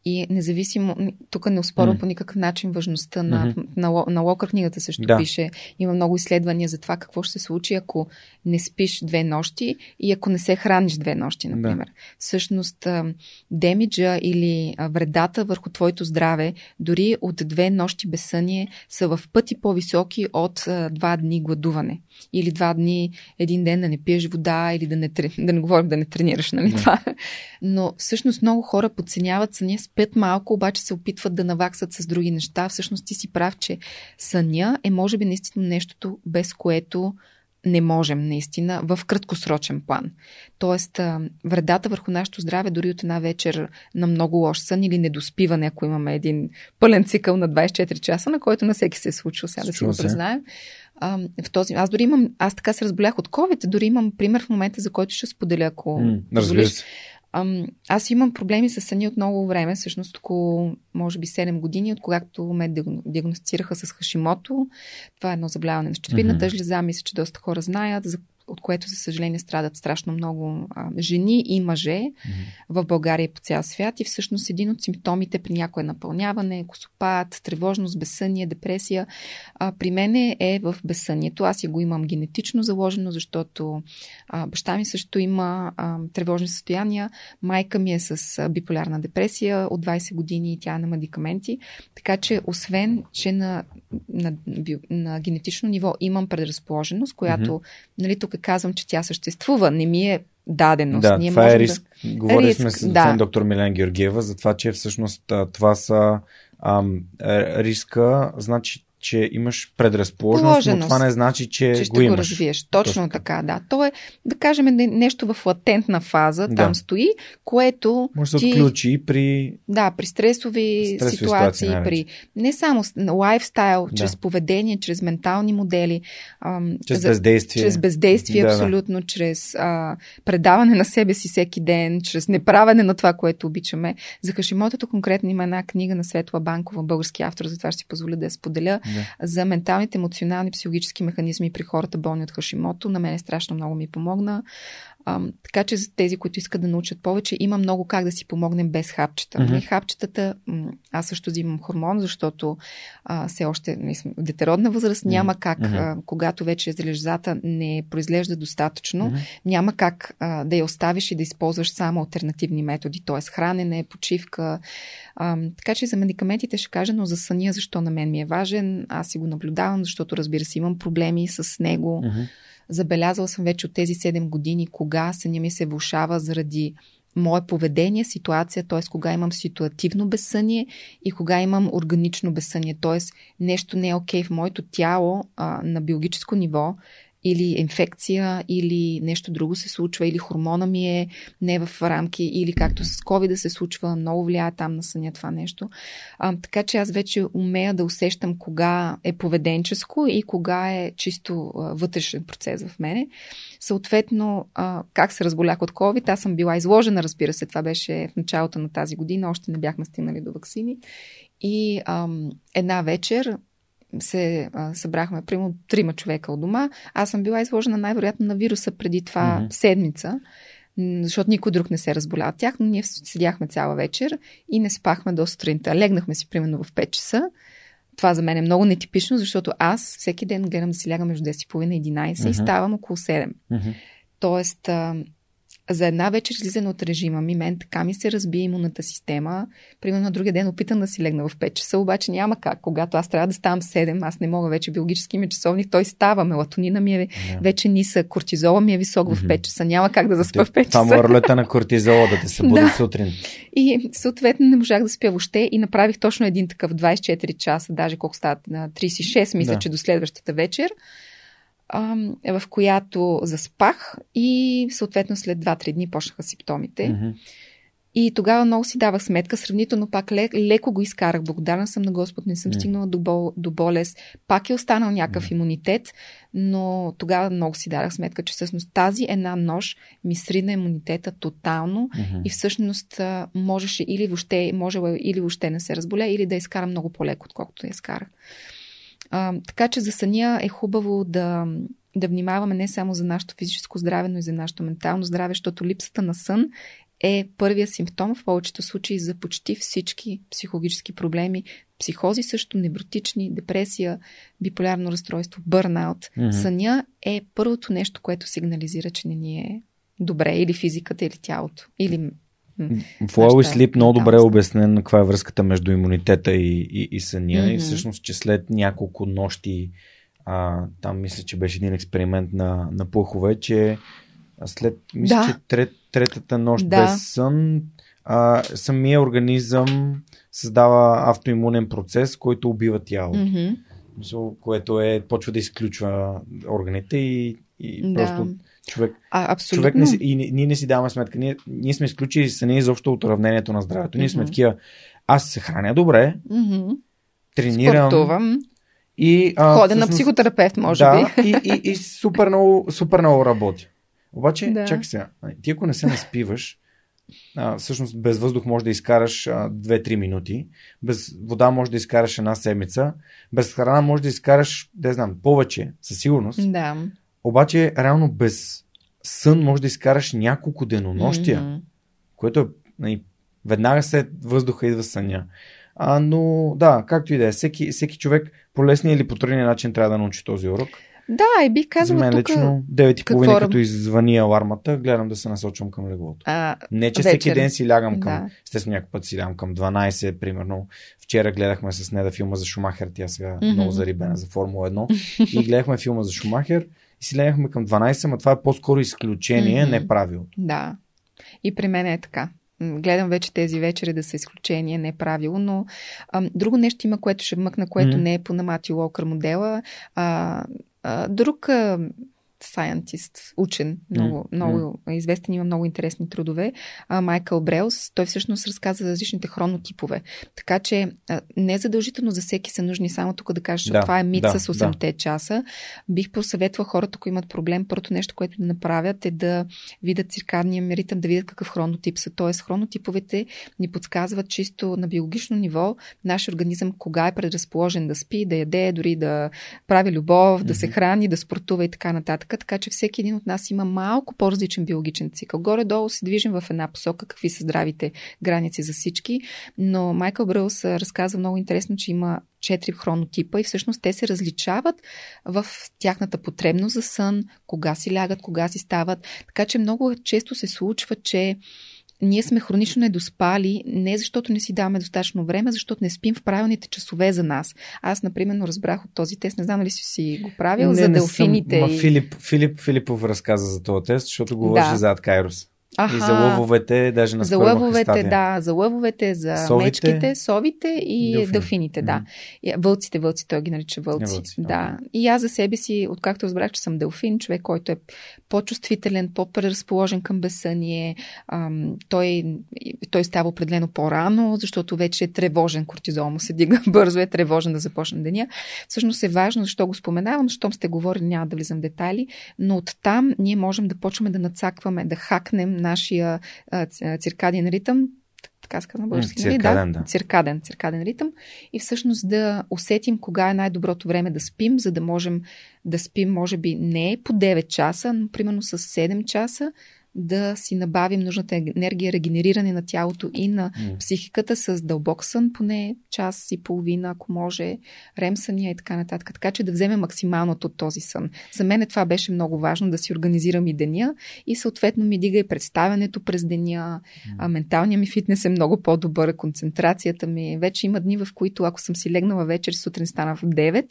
и независимо, тук не успорвам М. по никакъв начин важността на, Мгм. на, Ло- на Локър книгата също Да. пише. Има много изследвания за това какво ще се случи, ако не спиш две нощи и ако не се храниш две нощи, Да. например. Всъщност, а, демиджа или вредата върху твоето здраве, дори от две нощи безсъние, са в пъти по-високи от два дни гладуване. Или два дни, един ден да не пиеш вода, или да не, да не говорим да не тренираш, нали Да. това. Но всъщност много хора подценяват съня, спят малко, обаче се опитват да наваксат с други неща. Всъщност ти си прав, че съня е може би наистина нещото, без което не можем наистина в краткосрочен план. Тоест, вредата върху нашето здраве дори от една вечер на много лош сън или недоспиване, ако имаме един пълен цикъл на 24 часа, на който на всеки се е случил, сега да си го признаем. А, в този, аз дори имам, аз така се разболях от COVID, дори имам пример в момента, за който ще споделя, ако М, разбира се. Ам, аз имам проблеми с съня от много време, всъщност около, може би 7 години, от когато ме диагно- диагностицираха с Хашимото. Това е едно заболяване на щитовидната Мгм. жлеза, мисля, че доста хора знаят, за, от което, за съжаление, страдат страшно много а, жени и мъже в България и по цял свят. И всъщност един от симптомите при някое напълняване, косопат, тревожност, безсъние, депресия, а, при мен е в безсънието. Аз си го имам генетично заложено, защото а, баща ми също има а, тревожни състояния. Майка ми е с а, биполярна депресия от 20 години и тя е на медикаменти. Така че, освен, че на, на, био- на генетично ниво имам предразположеност, която, Мгм. нали, тук казвам, че тя съществува, не ми е даденост. Да, Ние това можем е риск. Риск, сме с да. доктор Милен Георгиева за това, че всъщност това са ам, е, риска, значи, че имаш предразположеност, но Положеност. това не значи, че, че ще го го, имаш. развиеш. Точно, Точно така, да. То е, да кажем, не- нещо в латентна фаза, Да. там стои, което Може да се ти, отключи при... да, при стресови, Стресови ситуации, ситуации при не само лайфстайл, Да. чрез поведение, чрез ментални модели, ам, Чрез за- бездействие. чрез бездействие, Да, да. абсолютно, чрез а, предаване на себе си всеки ден, чрез неправене на това, което обичаме. За Хашимотото конкретно има една книга на Светла Банкова, български автор, затова ще си позволя да я споделя. Да. За менталните, емоционални, психологически механизми при хората болни от Хашимото, на мен страшно много ми помогна. А, така че за тези, които искат да научат повече, има много как да си помогнем без хапчета. Mm-hmm. Хапчетата, аз също взимам хормон, защото а, все още не съм в детеродна възраст, mm-hmm. няма как, mm-hmm. а, когато вече залежзата не произглежда достатъчно, mm-hmm. няма как а, да я оставиш и да използваш само альтернативни методи, т.е. хранене, почивка. А, така че за медикаментите ще кажа, но за съня, защо на мен ми е важен, аз си го наблюдавам, защото разбира се имам проблеми с него. Mm-hmm Забелязала съм вече от тези 7 години кога съня ми се влушава заради мое поведение, ситуация, т.е. кога имам ситуативно безсъние и кога имам органично безсъние, т.е. нещо не е окей okay в моето тяло а, на биологическо ниво, или инфекция, или нещо друго се случва, или хормона ми е не в рамки, или както с COVID да се случва, много влияе там на съня това нещо. А, така че аз вече умея да усещам кога е поведенческо и кога е чисто а, вътрешен процес в мене. Съответно, а, как се разболях от COVID, аз съм била изложена, разбира се, това беше в началото на тази година, още не бяхме стигнали до вакцини. И ам, една вечер се а, събрахме, примерно, трима човека от дома. Аз съм била изложена най-вероятно на вируса преди това mm-hmm. седмица, защото никой друг не се разболя от тях, но ние седяхме цяла вечер и не спахме до сутринта. Легнахме си примерно в 5 часа. Това за мен е много нетипично, защото аз всеки ден гледам да си лягам между 10.30 и 11 mm-hmm. и ставам около 7. Mm-hmm. Тоест, а, за една вечер излизане от режима ми, мен така ми се разби имунната система. Примерно на другия ден опитам да си легна в 5 часа, обаче няма как. Когато аз трябва да ставам 7, аз не мога вече биологически ми часовник, той става. Мелатонина ми е yeah. вече нисък, кортизола ми е висок в 5 часа. Няма как да заспа в 5 часа. Това ролята на кортизола да те се буди да. сутрин. И съответно не можах да спя въобще и направих точно един такъв 24 часа, даже колко стават на 36, мисля, да. че до следващата вечер в която заспах и съответно след 2-3 дни почнаха симптомите. Mm-hmm. И тогава много си давах сметка, сравнително пак лек, леко го изкарах. Благодарна съм на Господ, не съм mm. стигнала до, бол, до болест. Пак е останал някакъв mm. имунитет, но тогава много си дадах сметка, че всъщност тази една нож ми срина имунитета тотално mm-hmm. и всъщност можеше или въобще, може или въобще не се разболя, или да изкара много по-леко, отколкото я изкарах. А, така че за съня е хубаво да, да внимаваме не само за нашето физическо здраве, но и за нашето ментално здраве, защото липсата на сън е първия симптом в повечето случаи за почти всички психологически проблеми. Психози също, невротични, депресия, биполярно разстройство, бърнаут. Mm-hmm. Съня е първото нещо, което сигнализира, че не ни е добре или физиката, или тялото, или Flow Sleep много добре е обяснен каква е връзката между имунитета и, и, и съня mm-hmm. и всъщност, че след няколко нощи а, там мисля, че беше един експеримент на, на пухове, че след, мисля, да. че трет, третата нощ да. без сън а, самия организъм създава автоимунен процес, който убива тялото. Mm-hmm. Което е, почва да изключва органите и, и да. просто човек, а, абсолютно. човек не си, и ние не си даваме сметка. Ние, ние сме изключили съня изобщо от уравнението на здравето. Ние сме такива, аз се храня добре, mm-hmm. тренирам, Спортувам. И, а, Ходя всъщност, на психотерапевт, може да, би. И, и, и супер, много, супер много работи. Обаче, да. чакай сега, ти ако не се наспиваш, а, всъщност без въздух може да изкараш а, 2-3 минути, без вода може да изкараш една седмица, без храна може да изкараш, да знам, повече, със сигурност. Да. Обаче, реално без сън може да изкараш няколко денонощия, mm-hmm. което е, веднага след въздуха идва съня. А, но да, както и да е, всеки, всеки човек по лесния или по трудния начин трябва да научи този урок. Да, и бих казала За мен тук... лично 9.30 като извъни алармата, гледам да се насочвам към леглото. А, Не, че вечер. всеки ден си лягам към... Да. Естествено, някакъв път си лягам към 12, примерно. Вчера гледахме с Неда филма за Шумахер, тя сега mm-hmm. много зарибена за Формула 1. и гледахме филма за Шумахер и си лягахме към 12, но това е по-скоро изключение, mm-hmm. не правилото. Да. И при мен е така. Гледам вече тези вечери да са изключение, не е правило, но а, друго нещо има, което ще вмъкна, което mm-hmm. не е по намати Уолкър модела. А, а, друг а, scientist, учен, много, mm. много известен, има много интересни трудове. А, Майкъл Брелс, той всъщност разказа за различните хронотипове. Така че а, не задължително за всеки са нужни само тук да кажеш, да, това е мит да, с 8-те да. часа. Бих посъветвала хората, които имат проблем, първото нещо, което да направят е да видят циркадния ритъм, да видят какъв хронотип са. Тоест, хронотиповете ни подсказват чисто на биологично ниво нашия организъм кога е предразположен да спи, да яде, дори да прави любов, mm-hmm. да се храни, да спортува и така нататък. Така че всеки един от нас има малко по-различен биологичен цикъл. Горе-долу се движим в една посока, какви са здравите граници за всички, но Майкъл Брълс разказва много интересно, че има четири хронотипа и всъщност те се различават в тяхната потребност за сън, кога си лягат, кога си стават. Така че много често се случва, че ние сме хронично недоспали, не защото не си даваме достатъчно време, защото не спим в правилните часове за нас. Аз, например, разбрах от този тест, не знам дали си си го правил, не, за делфините. Съм, и... Филип, Филип Филипов разказа за този тест, защото говореше да. за Адкайрус. Аха. И за лъвовете, даже на За лъвовете, да, за лъвовете, за совите. мечките, совите и Делфин. делфините, да. Mm-hmm. Вълците, вълци, той ги нарича вълци. вълци да. Okay. И аз за себе си, откакто разбрах, че съм делфин, човек, който е по-чувствителен, по-преразположен към безсъние, ам, той, той става определено по-рано, защото вече е тревожен, кортизол му се дига бързо, е тревожен да започне деня. Всъщност е важно, защо го споменавам, защото сте говорили, няма да влизам в детайли, но оттам ние можем да почваме да нацакваме, да хакнем нашия циркаден ритъм, така се казва на български, нали? Циркаден, да. Циркаден, циркаден ритъм. И всъщност да усетим кога е най-доброто време да спим, за да можем да спим, може би не по 9 часа, но примерно с 7 часа, да си набавим нужната енергия, регенериране на тялото и на психиката с дълбок сън, поне час и половина, ако може, рем съня и така нататък. Така че да вземем максималното от този сън. За мен това беше много важно, да си организирам и деня и съответно ми дига и представянето през деня. А, менталният ми фитнес е много по-добър, концентрацията ми. Вече има дни, в които ако съм си легнала вечер, сутрин стана в 9,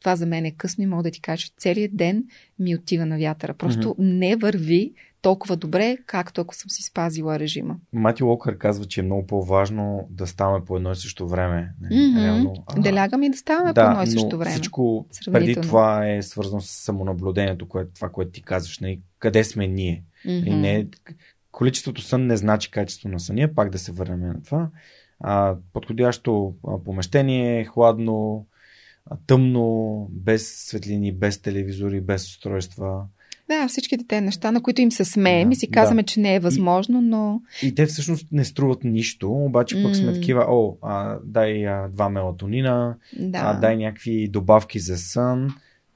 това за мен е късно и мога да ти кажа, че целият ден ми отива на вятъра. Просто mm-hmm. не върви толкова добре, както ако съм си спазила режима. Мати Локър казва, че е много по-важно да ставаме по едно и също време. Mm-hmm. Реално, ага. Да лягаме и да ставаме да, по едно и също време. Всичко преди това е свързано с самонаблюдението, което, това, което ти казваш. Не, нали, къде сме ние? Mm-hmm. И не, количеството сън не значи качество на съня, пак да се върнем на това. А, подходящо помещение, хладно, тъмно, без светлини, без телевизори, без устройства. Да, всичките те неща, на които им се смеем да, и си казваме, да. че не е възможно, но... И те всъщност не струват нищо, обаче пък mm. сме такива, о, а, дай а, два мелатонина, да. а, дай някакви добавки за сън.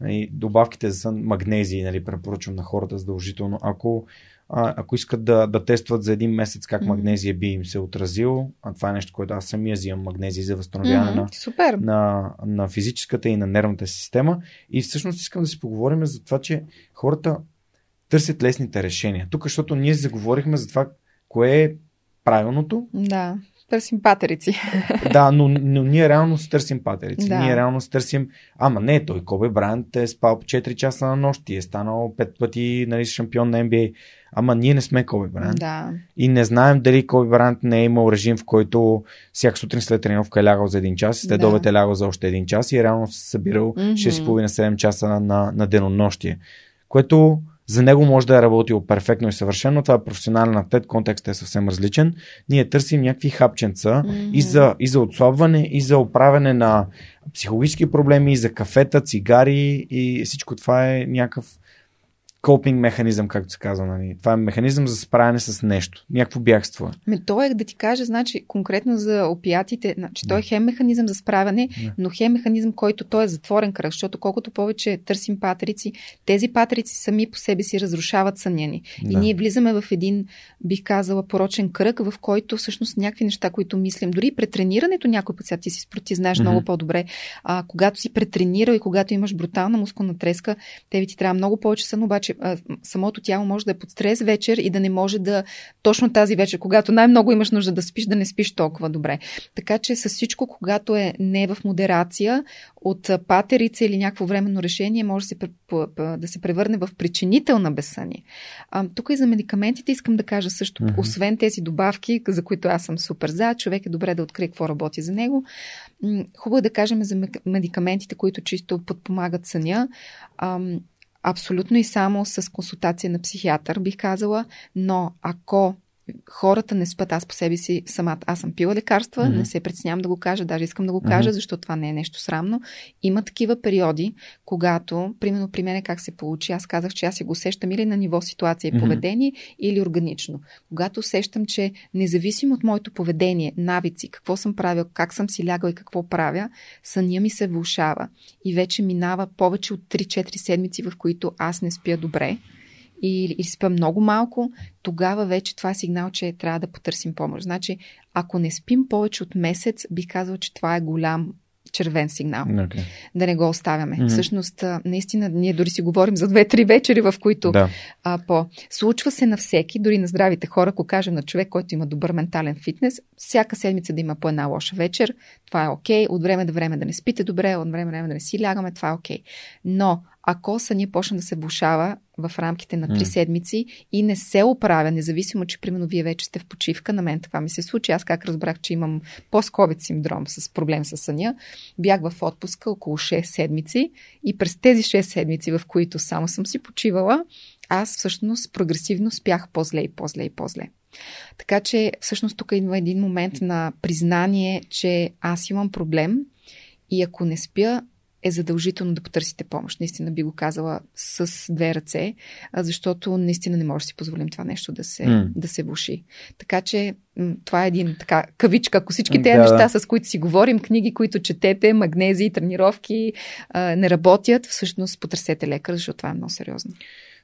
И добавките за сън, магнезии, нали, препоръчвам на хората задължително. Ако а, ако искат да, да тестват за един месец как mm-hmm. магнезия би им се отразил, а това е нещо, което аз самия взимам магнезия за възстановяване mm-hmm. на, Супер. на, на физическата и на нервната система. И всъщност искам да си поговорим за това, че хората търсят лесните решения. Тук, защото ние заговорихме за това, кое е правилното. Да. Търсим патерици. Да, но, но ние реално си търсим патерици. Да. Ние реално си търсим. Ама не, той Кобе Брайант е спал по 4 часа на нощ и е станал 5 пъти нали, шампион на NBA. Ама ние не сме Коби Брайант. Да. И не знаем дали Коби Брайант не е имал режим, в който всяка сутрин след тренировка е лягал за един час, след да. обед е лягал за още един час и реално се събирал mm-hmm. 6,5-7 часа на, на, на денонощие. Което за него може да е работил перфектно и съвършено. Това е професионален атлет, контекстът е съвсем различен. Ние търсим някакви хапченца mm-hmm. и, за, и за отслабване, и за оправяне на психологически проблеми, и за кафета, цигари и всичко това е някакъв копинг механизъм, както се казва. Нали. Това е механизъм за справяне с нещо. Някакво бягство. Ме, то е да ти кажа, значи, конкретно за опиатите, значи, той е хем механизъм за справяне, Не. но хем механизъм, който той е затворен кръг, защото колкото повече търсим патрици, тези патрици сами по себе си разрушават съня ни. Да. И ние влизаме в един, бих казала, порочен кръг, в който всъщност някакви неща, които мислим, дори претренирането някой път, сега ти си спорти, знаеш mm-hmm. много по-добре, а, когато си претренирал и когато имаш брутална мускулна треска, тебе ти трябва много повече сън, обаче че а, самото тяло може да е под стрес вечер и да не може да точно тази вечер, когато най-много имаш нужда да спиш, да не спиш толкова добре. Така че с всичко, когато е не в модерация, от патерица или някакво временно решение може да се, да се превърне в причинител на безсъние. А, тук и за медикаментите искам да кажа също, mm-hmm. освен тези добавки, за които аз съм супер за, човек е добре да открие какво работи за него. Хубаво е да кажем за медикаментите, които чисто подпомагат съня абсолютно и само с консултация на психиатър, бих казала, но ако хората не спят аз по себе си самата. Аз съм пила лекарства, mm-hmm. не се притеснявам да го кажа, даже искам да го кажа, mm-hmm. защото това не е нещо срамно. Има такива периоди, когато, примерно при мен как се получи, аз казах, че аз си го усещам или на ниво ситуация и поведение, mm-hmm. или органично. Когато усещам, че независимо от моето поведение, навици, какво съм правил, как съм си лягал и какво правя, съня ми се влушава. И вече минава повече от 3-4 седмици, в които аз не спя добре или, или спя много малко, тогава вече това е сигнал, че трябва да потърсим помощ. Значи, ако не спим повече от месец, би казал, че това е голям червен сигнал. Okay. Да не го оставяме. Mm-hmm. Всъщност, наистина, ние дори си говорим за две-три вечери, в които да. а, по... Случва се на всеки, дори на здравите хора, ако кажем на човек, който има добър ментален фитнес, всяка седмица да има по една лоша вечер, това е окей. Okay. От време до време да не спите добре, от време до време да не си лягаме, това е окей. Okay. Но ако съня почне да се влушава в рамките на 3 mm. седмици и не се оправя, независимо, че примерно вие вече сте в почивка, на мен това ми се случи. Аз как разбрах, че имам пост-ковид синдром с проблем с съня, бях в отпуска около 6 седмици и през тези 6 седмици, в които само съм си почивала, аз всъщност прогресивно спях по-зле и по-зле и по-зле. Така че всъщност тук идва един момент на признание, че аз имам проблем и ако не спя, е задължително да потърсите помощ. Наистина би го казала с две ръце, защото наистина не може да си позволим това нещо да се, mm. да се влуши. Така че това е един така кавичка. Ако всички тези да, неща, с които си говорим, книги, които четете, магнези, тренировки не работят, всъщност потърсете лекар, защото това е много сериозно.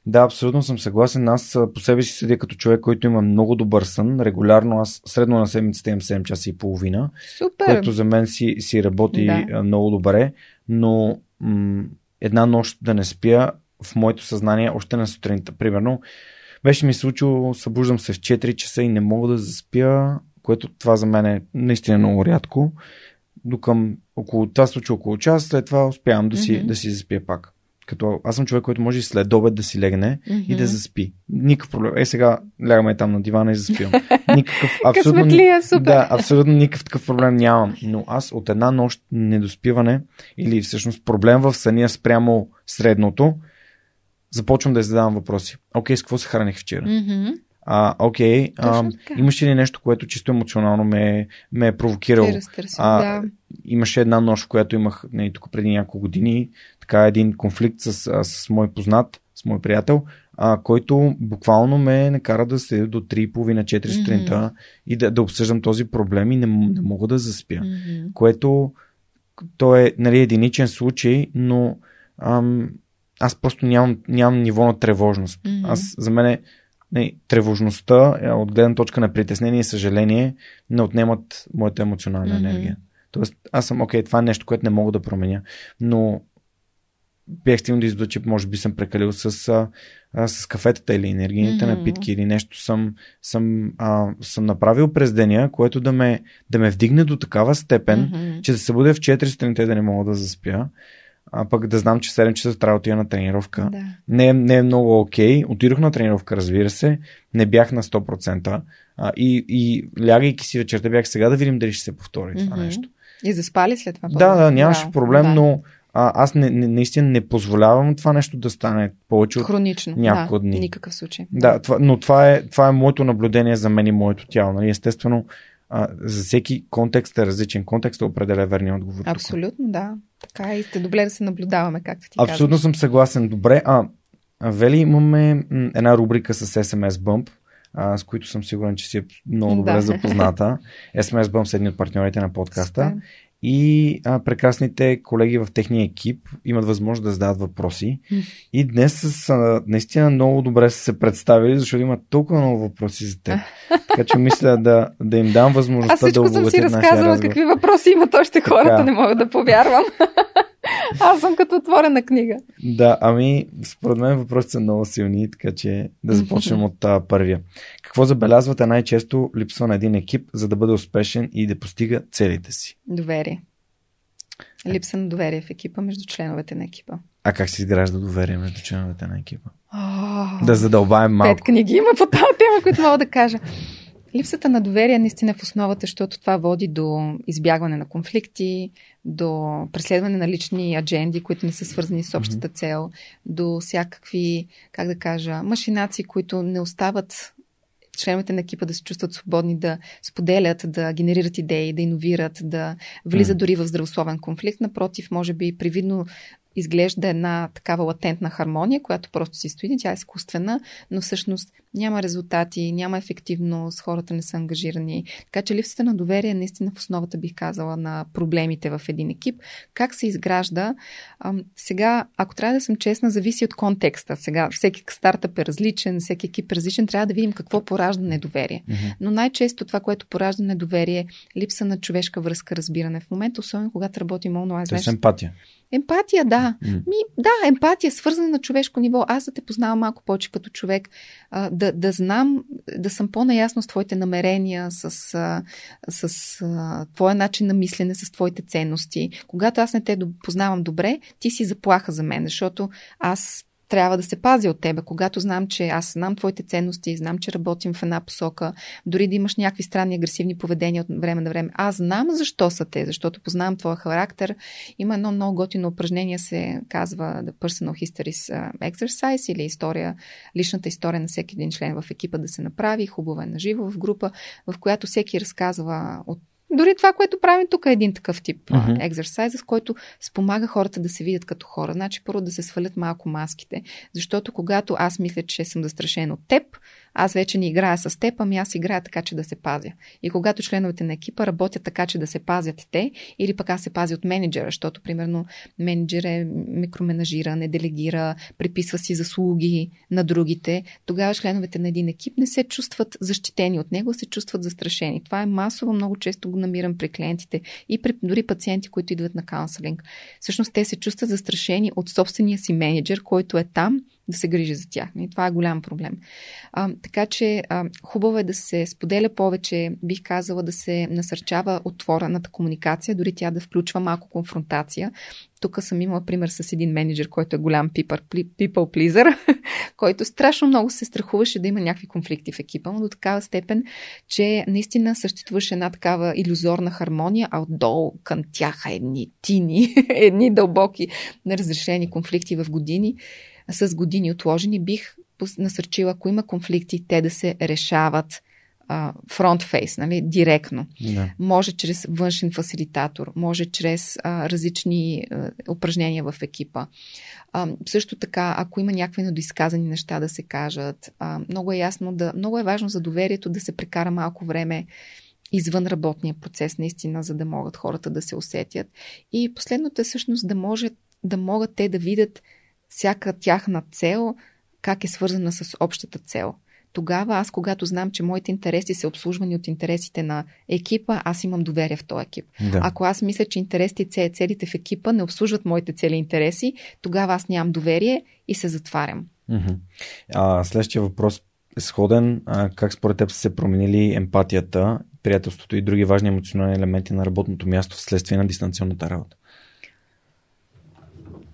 Да, абсолютно съм съгласен. Аз по себе си седя като човек, който има много добър сън. Регулярно аз средно на седмицата имам 7 часа и половина. Супер. Което за мен си, си работи да. много добре. Но м- една нощ да не спя в моето съзнание още на сутринта. Примерно, беше ми случило, събуждам се в 4 часа и не мога да заспя, което това за мен е наистина много рядко. Докъм около това случва около час, след това успявам да си, mm-hmm. да си заспя пак. Като аз съм човек, който може и след обед да си легне mm-hmm. и да заспи. Никакъв проблем. Е, сега лягаме там на дивана и заспивам. Никакъв, абсолютно, супер. Да, абсолютно никакъв такъв проблем нямам. Но аз от една нощ недоспиване или всъщност проблем в съня спрямо средното, започвам да задавам въпроси. Окей, с какво се храних вчера? Mm-hmm. А, окей, а, имаше ли нещо, което чисто емоционално ме, ме е провокирало? а, да. Имаше една нощ, в която имах не, тук преди няколко години, така един конфликт с, с, с мой познат, с мой приятел, а, който буквално ме накара да седя до 3,5-4 сутринта mm-hmm. и да, да обсъждам този проблем и не, не мога да заспя. Mm-hmm. Което то е нали, единичен случай, но ам, аз просто нямам, нямам ниво на тревожност. Mm-hmm. Аз за мен не, тревожността е, от гледна точка на притеснение и съжаление не отнемат моята емоционална mm-hmm. енергия. Тоест, аз съм, окей, това е нещо, което не мога да променя, но бях стигнал да извода, че може би съм прекалил с, а, с кафетата или енергийните mm-hmm. напитки или нещо съм, съм, а, съм направил през деня, което да ме, да ме вдигне до такава степен, mm-hmm. че да се бъде в 4 страните и да не мога да заспя а пък да знам, че 7 часа трябва да отида на тренировка. Да. Не, не е много окей. Okay. Отидох на тренировка, разбира се. Не бях на 100%. А, и, и лягайки си вечерта бях сега да видим дали ще се повтори mm-hmm. това нещо. И заспали след това? Да, да, нямаше да, проблем, да. но а, аз не, не, наистина не позволявам това нещо да стане повече от Хронично, няколко да, дни. никакъв случай. Да, това, но това е, това е моето наблюдение за мен и моето тяло. Нали? Естествено, а, за всеки контекст е различен. Контекст е определя верния отговор. Абсолютно, да. Така и сте добре да се наблюдаваме, както ти Абсолютно казваш. съм съгласен. Добре. А, Вели, имаме една рубрика с SMS Bump, а, с които съм сигурен, че си е много добре да. запозната. SMS Bump са едни от партньорите на подкаста. Супер и а, прекрасните колеги в техния екип имат възможност да задават въпроси. И днес са наистина много добре са се представили, защото имат толкова много въпроси за теб. Така че мисля да, да им дам възможността да обогатят нашия съм си разказала какви въпроси имат още хората, така. не мога да повярвам. Аз съм като отворена книга. Да, ами според мен въпросите са много силни, така че да започнем от а, първия. Какво забелязвате най-често липсва на един екип, за да бъде успешен и да постига целите си? Доверие. Липса на доверие в екипа между членовете на екипа. А как се изгражда доверие между членовете на екипа? Oh, да задълбаем малко. Пет книги има по тази тема, които мога да кажа. Липсата на доверие наистина в основата, защото това води до избягване на конфликти, до преследване на лични адженди, които не са свързани с общата цел, до всякакви, как да кажа, машинации, които не остават членовете на екипа да се чувстват свободни да споделят, да генерират идеи, да иновират, да влизат дори в здравословен конфликт. Напротив, може би привидно изглежда една такава латентна хармония, която просто си стои, тя е изкуствена, но всъщност няма резултати, няма ефективност, хората не са ангажирани. Така че липсата на доверие е наистина в основата бих казала на проблемите в един екип. Как се изгражда? Сега, ако трябва да съм честна, зависи от контекста. Сега всеки стартъп е различен, всеки екип е различен, трябва да видим какво поражда недоверие. Mm-hmm. Но най-често това, което поражда недоверие, е липса на човешка връзка, разбиране. В момента, особено когато работим онлайн. Тоест емпатия. Емпатия, да. Ми, да, емпатия, свързана на човешко ниво. Аз да те познавам малко повече като човек, а, да, да знам, да съм по-наясно с твоите намерения, с, с а, твоя начин на мислене, с твоите ценности. Когато аз не те познавам добре, ти си заплаха за мен, защото аз трябва да се пази от тебе, когато знам, че аз знам твоите ценности, знам, че работим в една посока, дори да имаш някакви странни агресивни поведения от време на време. Аз знам защо са те, защото познавам твоя характер. Има едно много готино упражнение, се казва The Personal History Exercise или история, личната история на всеки един член в екипа да се направи, хубаво е на живо в група, в която всеки разказва от дори това, което правим тук е един такъв тип uh-huh. екзерсайз, с който спомага хората да се видят като хора. Значи първо да се свалят малко маските. Защото когато аз мисля, че съм застрашен от теб, аз вече не играя с теб, ами аз играя така, че да се пазя. И когато членовете на екипа работят така, че да се пазят те, или пък аз се пазя от менеджера, защото, примерно, менеджер е микроменажира, не делегира, приписва си заслуги на другите, тогава членовете на един екип не се чувстват защитени от него, се чувстват застрашени. Това е масово, много често го намирам при клиентите и при дори пациенти, които идват на каунселинг. Всъщност те се чувстват застрашени от собствения си менеджер, който е там да се грижи за тях. И това е голям проблем. А, така че а, хубаво е да се споделя повече, бих казала да се насърчава отворената комуникация, дори тя да включва малко конфронтация. Тук съм имала пример с един менеджер, който е голям people, people pleaser, който страшно много се страхуваше да има някакви конфликти в екипа но до такава степен, че наистина съществуваше една такава иллюзорна хармония, а отдолу към тях едни тини, едни дълбоки неразрешени конфликти в години с години отложени, бих насърчила, ако има конфликти, те да се решават фронтфейс, нали, директно. Да. Може чрез външен фасилитатор, може чрез а, различни а, упражнения в екипа. А, също така, ако има някакви недоизказани неща да се кажат, а, много е ясно да, много е важно за доверието да се прекара малко време извън работния процес, наистина, за да могат хората да се усетят. И последното е всъщност да, може, да могат те да видят всяка тяхна цел как е свързана с общата цел. Тогава аз, когато знам, че моите интереси са обслужвани от интересите на екипа, аз имам доверие в този екип. Да. Ако аз мисля, че интересите и целите в екипа не обслужват моите цели и интереси, тогава аз нямам доверие и се затварям. А, следващия въпрос е сходен. А, как според теб са се променили емпатията, приятелството и други важни емоционални елементи на работното място вследствие на дистанционната работа?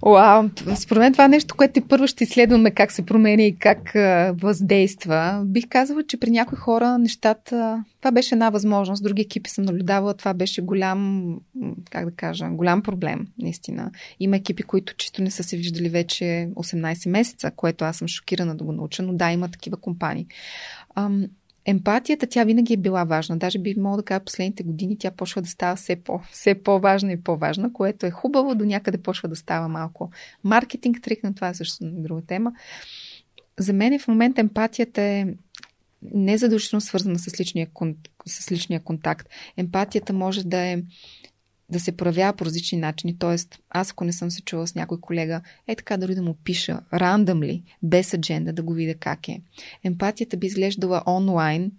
Уау, според мен това е нещо, което първо ще изследваме как се промени и как въздейства. Бих казала, че при някои хора нещата, това беше една възможност. Други екипи съм наблюдавала, това беше голям, как да кажа, голям проблем, наистина. Има екипи, които чисто не са се виждали вече 18 месеца, което аз съм шокирана да го науча, но да, има такива компании. Емпатията, тя винаги е била важна. Даже би мога да кажа, последните години тя почва да става все, по, все по-важна и по-важна, което е хубаво, до някъде почва да става малко маркетинг трик, но това е също друга тема. За мен в момента емпатията е не задължително свързана с личния, с личния контакт. Емпатията може да е да се проявява по различни начини. Тоест, аз ако не съм се чувала с някой колега, е така дори да му пиша, рандъмли, без адженда, да го видя как е. Емпатията би изглеждала онлайн,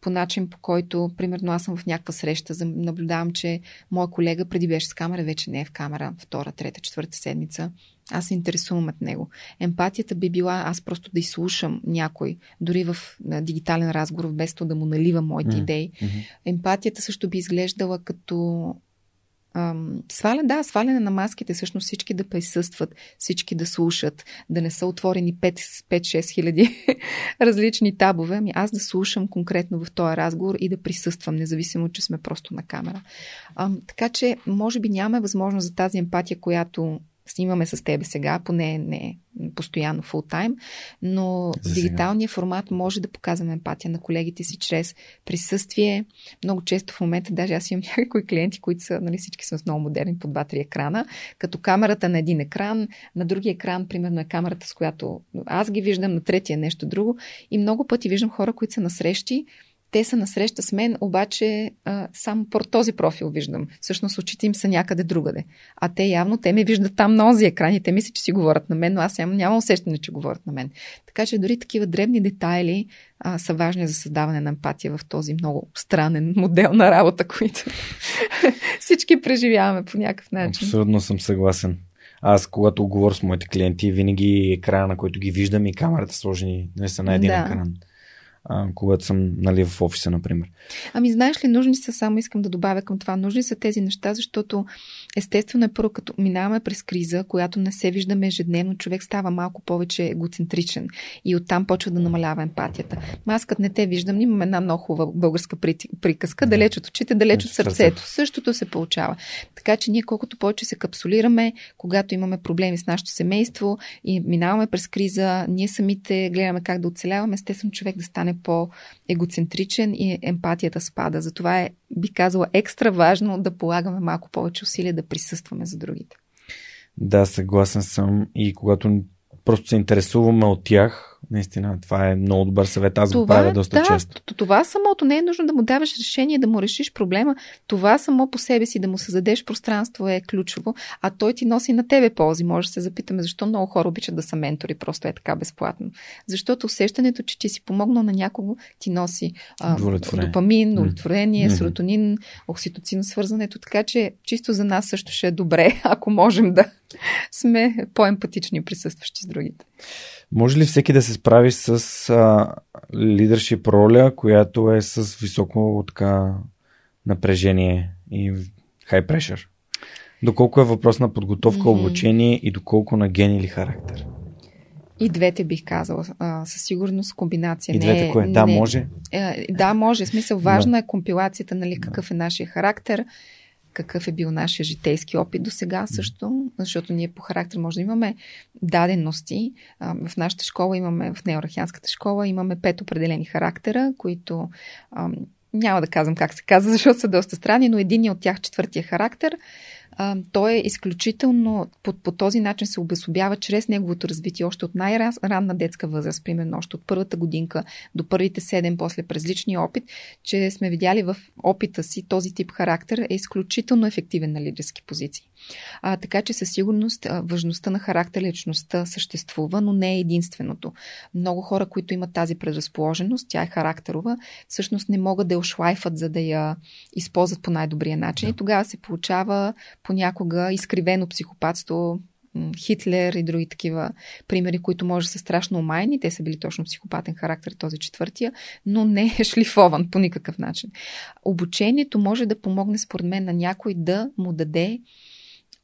по начин по който, примерно аз съм в някаква среща, наблюдавам, че моя колега преди беше с камера, вече не е в камера, втора, трета, четвърта седмица. Аз се интересувам от него. Емпатията би била аз просто да изслушам някой, дори в дигитален разговор, без то да му наливам моите mm-hmm. идеи. Емпатията също би изглеждала като Сваля, да, сваляне на маските, всъщност всички да присъстват, всички да слушат, да не са отворени 5-6 хиляди различни табове, ами аз да слушам конкретно в този разговор и да присъствам, независимо, че сме просто на камера. Ам, така че, може би нямаме възможност за тази емпатия, която снимаме с тебе сега, поне не постоянно фул тайм, но в дигиталния формат може да показваме емпатия на колегите си чрез присъствие. Много често в момента, даже аз имам някои клиенти, които са, нали, всички са много модерни по два-три екрана, като камерата на един екран, на другия екран, примерно е камерата, с която аз ги виждам, на третия е нещо друго. И много пъти виждам хора, които са на срещи, те са насреща с мен, обаче а, само по този профил виждам. Всъщност очите им са някъде другаде. А те явно, те ме виждат там на този екран и те мислят, че си говорят на мен, но аз нямам, нямам усещане, че говорят на мен. Така че дори такива дребни детайли а, са важни за създаване на емпатия в този много странен модел на работа, който всички преживяваме по някакъв начин. Абсолютно съм съгласен. Аз, когато говоря с моите клиенти, винаги екрана, на който ги виждам и камерата сложени не са на един да. екран а, когато съм нали, в офиса, например. Ами знаеш ли, нужни са, само искам да добавя към това, нужни са тези неща, защото естествено е първо, като минаваме през криза, която не се виждаме ежедневно, човек става малко повече егоцентричен и оттам почва да намалява емпатията. Аз като не те виждам, имам една много хубава българска приказка, далеч от очите, далеч от сърцето. Същото се получава. Така че ние колкото повече се капсулираме, когато имаме проблеми с нашето семейство и минаваме през криза, ние самите гледаме как да оцеляваме, естествено човек да стане стане по-егоцентричен и емпатията спада. Затова е, би казала, екстра важно да полагаме малко повече усилия да присъстваме за другите. Да, съгласен съм. И когато просто се интересуваме от тях, Наистина, това е много добър съвет. Аз това, го правя доста да, често. Това самото не е нужно да му даваш решение, да му решиш проблема. Това само по себе си, да му създадеш пространство е ключово, а той ти носи на тебе ползи. Може да се запитаме защо много хора обичат да са ментори, просто е така безплатно. Защото усещането, че ти си помогнал на някого, ти носи а, допамин, удовлетворение, mm-hmm. серотонин, окситоцин, свързването. Така че чисто за нас също ще е добре, ако можем да сме по-емпатични присъстващи с другите. Може ли всеки да се справи с а, лидершип роля, която е с високо така, напрежение и high pressure? Доколко е въпрос на подготовка, mm-hmm. обучение и доколко на ген или характер? И двете бих казала. А, със сигурност комбинация. И двете не, кое? Да, не, може? Е, да, може. В смисъл, важна е компилацията, нали, какъв е нашия характер, какъв е бил нашия житейски опит до сега също, защото ние по характер може да имаме дадености. В нашата школа имаме, в неорахианската школа имаме пет определени характера, които няма да казвам как се казва, защото са доста странни, но един от тях, четвъртия характер, а, той е изключително, по, по този начин се обесобява чрез неговото развитие още от най-ранна детска възраст, примерно още от първата годинка до първите седем, после през личния опит, че сме видяли в опита си този тип характер е изключително ефективен на лидерски позиции. А, така че със сигурност важността на характер, личността съществува, но не е единственото. Много хора, които имат тази предразположеност, тя е характерова, всъщност не могат да я ошлайфат, за да я използват по най-добрия начин. Да. И тогава се получава понякога изкривено психопатство, Хитлер и други такива примери, които може да са страшно омайни. Те са били точно психопатен характер, този четвъртия, но не е шлифован по никакъв начин. Обучението може да помогне, според мен, на някой да му даде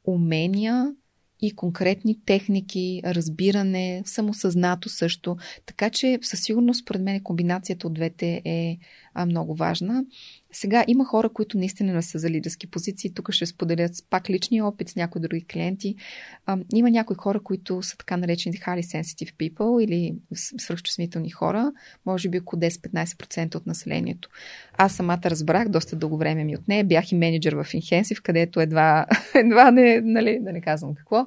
умения и конкретни техники, разбиране, самосъзнато също. Така че със сигурност, според мен, комбинацията от двете е много важна. Сега има хора, които наистина не са за лидерски позиции. Тук ще споделят пак личния опит с някои други клиенти. А, има някои хора, които са така наречени highly sensitive people или свръхчувствителни хора, може би около 10-15% от населението. Аз самата разбрах, доста дълго време ми от нея. Бях и менеджер в Инхенсив, където едва, едва не, нали, да не казвам какво.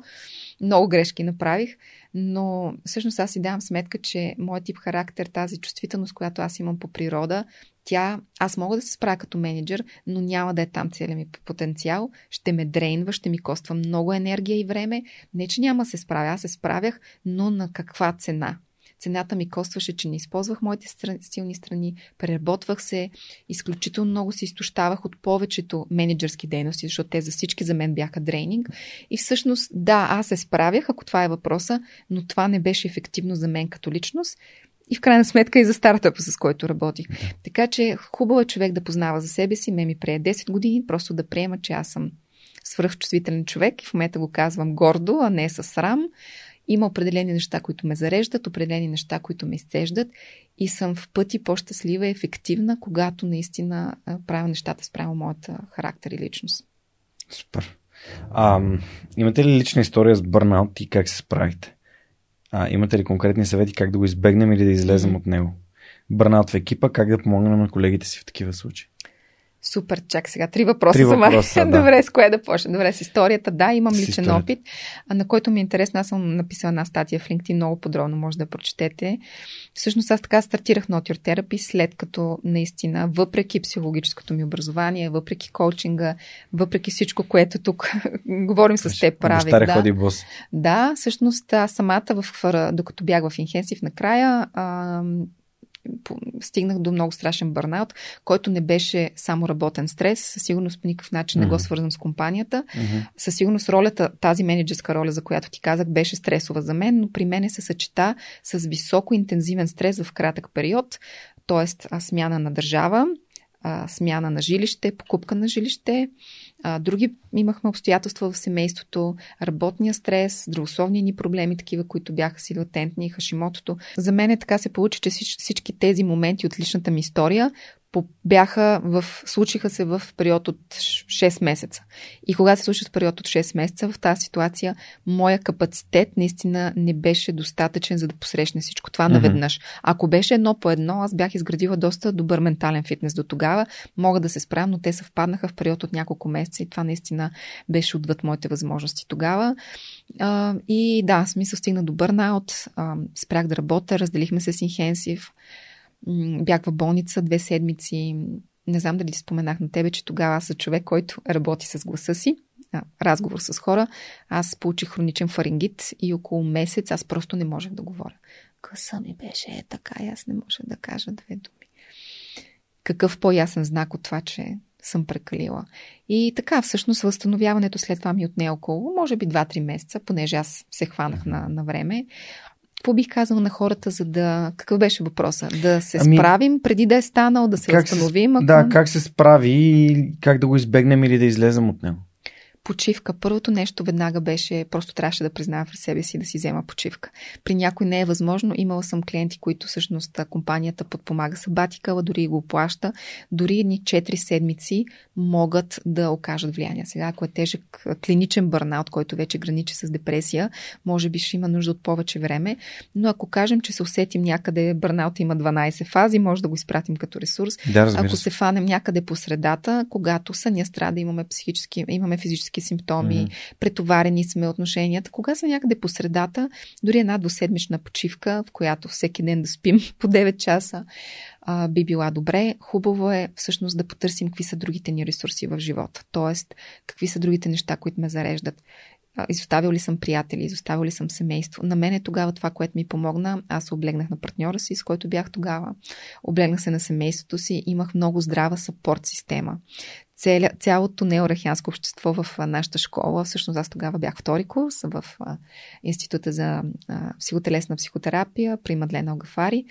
Много грешки направих, но всъщност аз си давам сметка, че моят тип характер, тази чувствителност, която аз имам по природа, тя, аз мога да се справя като менеджер, но няма да е там целият ми потенциал. Ще ме дрейнва, ще ми коства много енергия и време. Не, че няма да се справя, аз се справях, но на каква цена? Цената ми костваше, че не използвах моите силни страни, преработвах се, изключително много се изтощавах от повечето менеджерски дейности, защото те за всички за мен бяха дрейнинг. И всъщност, да, аз се справях, ако това е въпроса, но това не беше ефективно за мен като личност и в крайна сметка и за стартъпа, с който работих. Да. Така че хубаво е човек да познава за себе си. Ме ми прие 10 години, просто да приема, че аз съм свръхчувствителен човек и в момента го казвам гордо, а не с срам. Има определени неща, които ме зареждат, определени неща, които ме изцеждат и съм в пъти по-щастлива и ефективна, когато наистина правя нещата спрямо моята характер и личност. Супер. А, имате ли лична история с бърнаут и как се справите? А, имате ли конкретни съвети как да го избегнем или да излезем mm-hmm. от него? Бърнаут в екипа, как да помогнем на колегите си в такива случаи? Супер, чак сега. Три въпроса Три за мен. въпроса, да. Добре, с кое да почна? Добре, с историята. Да, имам С личен историята. опит, на който ми е интересно. Аз съм написала една статия в LinkedIn, много подробно може да прочетете. Всъщност аз така стартирах Not Your Therapy, след като наистина, въпреки психологическото ми образование, въпреки коучинга, въпреки всичко, което тук говорим с теб прави. Бащаря Да, ходи бос. да, всъщност аз самата, в, докато бях в Инхенсив накрая, стигнах до много страшен бърнаут, който не беше само работен стрес, със сигурност по никакъв начин не го свързвам с компанията. Мгм. Със сигурност ролята, тази менеджерска роля, за която ти казах, беше стресова за мен, но при мен се съчета с високо интензивен стрес в кратък период, т.е. смяна на държава, смяна на жилище, покупка на жилище. А, други имахме обстоятелства в семейството, работния стрес, здравословни ни проблеми, такива, които бяха си латентни, хашимотото. За мен е така се получи, че всич- всички тези моменти от личната ми история бяха в, случиха се в период от 6 месеца. И когато се случи в период от 6 месеца, в тази ситуация, моя капацитет наистина не беше достатъчен, за да посрещне всичко това Мгм. наведнъж. Ако беше едно по едно, аз бях изградила доста добър ментален фитнес до тогава. Мога да се справям, но те съвпаднаха в период от няколко месеца и това наистина беше отвъд моите възможности тогава. А, и да, смисъл стигна до бърнаут, а, спрях да работя, разделихме се с инхенсив, бях в болница две седмици. Не знам дали споменах на тебе, че тогава аз съм човек, който работи с гласа си, разговор с хора. Аз получих хроничен фарингит и около месец аз просто не можех да говоря. Гласа ми беше е така и аз не можех да кажа две думи. Какъв по-ясен знак от това, че съм прекалила. И така, всъщност, възстановяването след това ми отне около, може би 2-3 месеца, понеже аз се хванах на, на време. Какво бих казал на хората, за да... Какъв беше въпроса? Да се Ами- справим преди да е станал, да се Как се, ако- да, как се справи и как да го избегнем или да излезем от него? Почивка. Първото нещо веднага беше, просто трябваше да призная в себе си да си взема почивка. При някой не е възможно. Имала съм клиенти, които всъщност компанията подпомага сабатикала, дори и го плаща. Дори едни 4 седмици могат да окажат влияние. Сега, ако е тежък клиничен бърнаут, който вече граничи с депресия, може би ще има нужда от повече време. Но ако кажем, че се усетим някъде, бърнаут има 12 фази, може да го изпратим като ресурс. Да, разбира Ако се. се фанем някъде по средата, когато съня страда, имаме психически, имаме физически симптоми, Мгм. mm-hmm. претоварени сме отношенията. Кога сме някъде по средата, дори една двуседмична почивка, в която всеки ден да спим по 9 часа, а, би била добре. Хубаво е всъщност да потърсим какви са другите ни ресурси в живота. Тоест, какви са другите неща, които ме зареждат. Изоставил ли съм приятели, изоставил ли съм семейство. На мен е тогава това, което ми помогна. Аз облегнах на партньора си, с който бях тогава. Облегнах се на семейството си. Имах много здрава съпорт система. Целя, цялото неорахианско общество в нашата школа, всъщност аз тогава бях втори курс в Института за психотелесна психотерапия при Мадлена Огафари.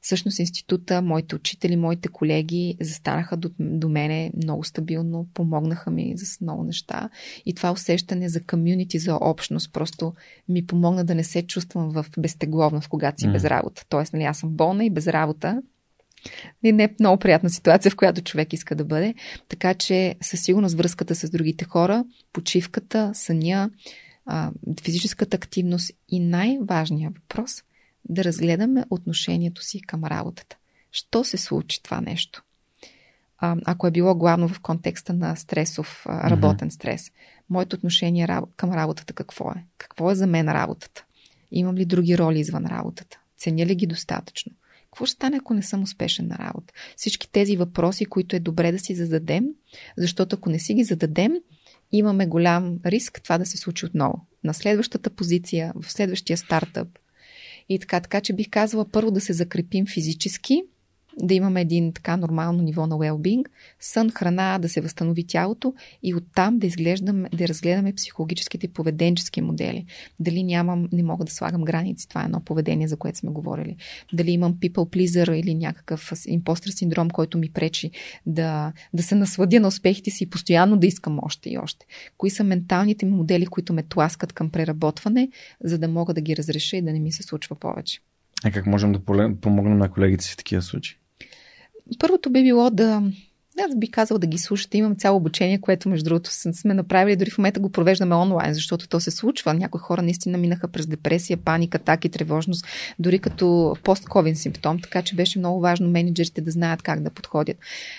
Всъщност института, моите учители, моите колеги застанаха до, до мене много стабилно, помогнаха ми за много неща. И това усещане за комюнити, за общност, просто ми помогна да не се чувствам в безтегловност, когато си Мгм. без работа. Тоест, нали, аз съм болна и без работа. И не е много приятна ситуация, в която човек иска да бъде. Така че със сигурност връзката с другите хора, почивката, съня, физическата активност и най-важният въпрос да разгледаме отношението си към работата. Що се случи това нещо? Ако е било главно в контекста на стресов, работен стрес, моето отношение към работата какво е? Какво е за мен работата? Имам ли други роли извън работата? Ценя ли ги достатъчно? Какво ще стане, ако не съм успешен на работа? Всички тези въпроси, които е добре да си зададем, защото ако не си ги зададем, имаме голям риск това да се случи отново. На следващата позиция, в следващия стартъп. И така, така че бих казала първо да се закрепим физически, да имаме един така нормално ниво на well-being, сън, храна, да се възстанови тялото и оттам да изглеждаме, да разгледаме психологическите и поведенчески модели. Дали нямам, не мога да слагам граници, това е едно поведение, за което сме говорили. Дали имам people pleaser или някакъв импостър синдром, който ми пречи да, да се насладя на успехите си и постоянно да искам още и още. Кои са менталните ми модели, които ме тласкат към преработване, за да мога да ги разреша и да не ми се случва повече. А как можем да помогнем на колегите си в такива случаи? Първото би било да аз би казал да ги слушате. Имам цяло обучение, което между другото сме направили. Дори в момента го провеждаме онлайн, защото то се случва. Някои хора наистина минаха през депресия, паника, таки, тревожност, дори като постковин симптом. Така че беше много важно менеджерите да знаят как да подходят.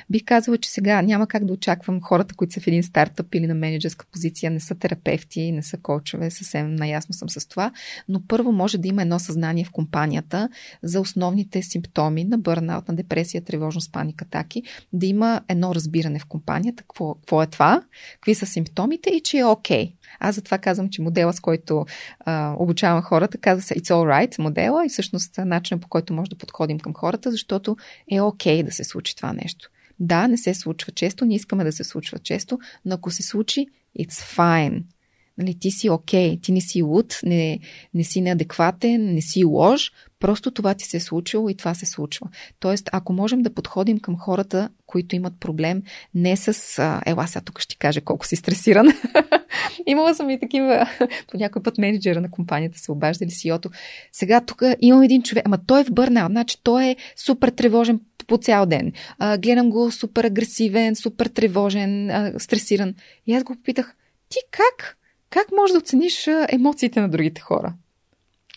Бих казала, че сега няма как да очаквам хората, които са в един стартъп или на менеджерска позиция, не са терапевти, не са коучове, съвсем наясно съм с това. Но първо може да има едно съзнание в компанията за основните симптоми на бърнаут, на депресия, тревожност, паника, таки, да има едно разбиране в компанията, какво, какво е това, какви са симптомите и че е окей. Okay. Аз затова казвам, че модела, с който а, обучавам хората, казва се It's All Right модела и всъщност начинът по който може да подходим към хората, защото е окей okay да се случи това нещо. Да, не се случва често, не искаме да се случва често, но ако се случи, it's fine. Нали, ти си окей, okay, ти не си луд, не, не си неадекватен, не си лож, просто това ти се е случило и това се случва. Тоест, ако можем да подходим към хората, които имат проблем, не с а, ела сега тук ще ти кажа колко си стресиран. Имала съм и такива, по някой път менеджера на компанията се обаждали си ото. Сега тук имам един човек, ама той е в бърнал, значи той е супер тревожен по цял ден. А, гледам го супер агресивен, супер тревожен, а, стресиран. И аз го попитах, ти как? Как можеш да оцениш емоциите на другите хора?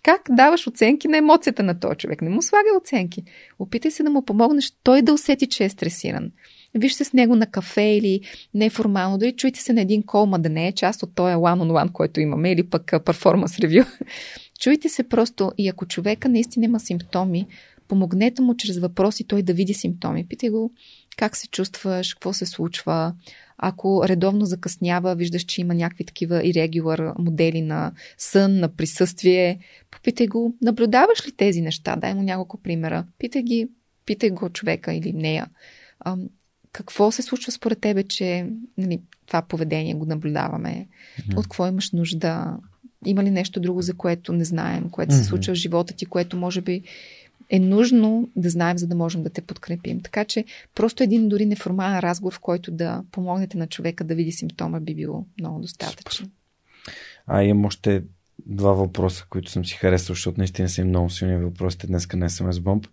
Как даваш оценки на емоцията на този човек? Не му слагай оценки. Опитай се да му помогнеш той да усети, че е стресиран. Виж се с него на кафе или неформално, дори чуйте се на един кол, ма да не е част от този one-on-one, който имаме, или пък перформанс ревю. чуйте се просто и ако човека наистина има симптоми, помогнете му чрез въпроси той да види симптоми. Питай го как се чувстваш, какво се случва, ако редовно закъснява, виждаш, че има някакви такива ирегулар модели на сън, на присъствие, попитай го, наблюдаваш ли тези неща? Дай му няколко примера. Питай ги, питай го човека или нея. А, какво се случва според тебе, че нали, това поведение го наблюдаваме? Mm-hmm. От какво имаш нужда? Има ли нещо друго, за което не знаем, което mm-hmm. се случва в живота ти, което може би е нужно да знаем, за да можем да те подкрепим. Така че просто един дори неформален разговор, в който да помогнете на човека да види симптома, би било много достатъчно. А имам още два въпроса, които съм си харесал, защото наистина са много силни въпросите днес на SMS Bomb.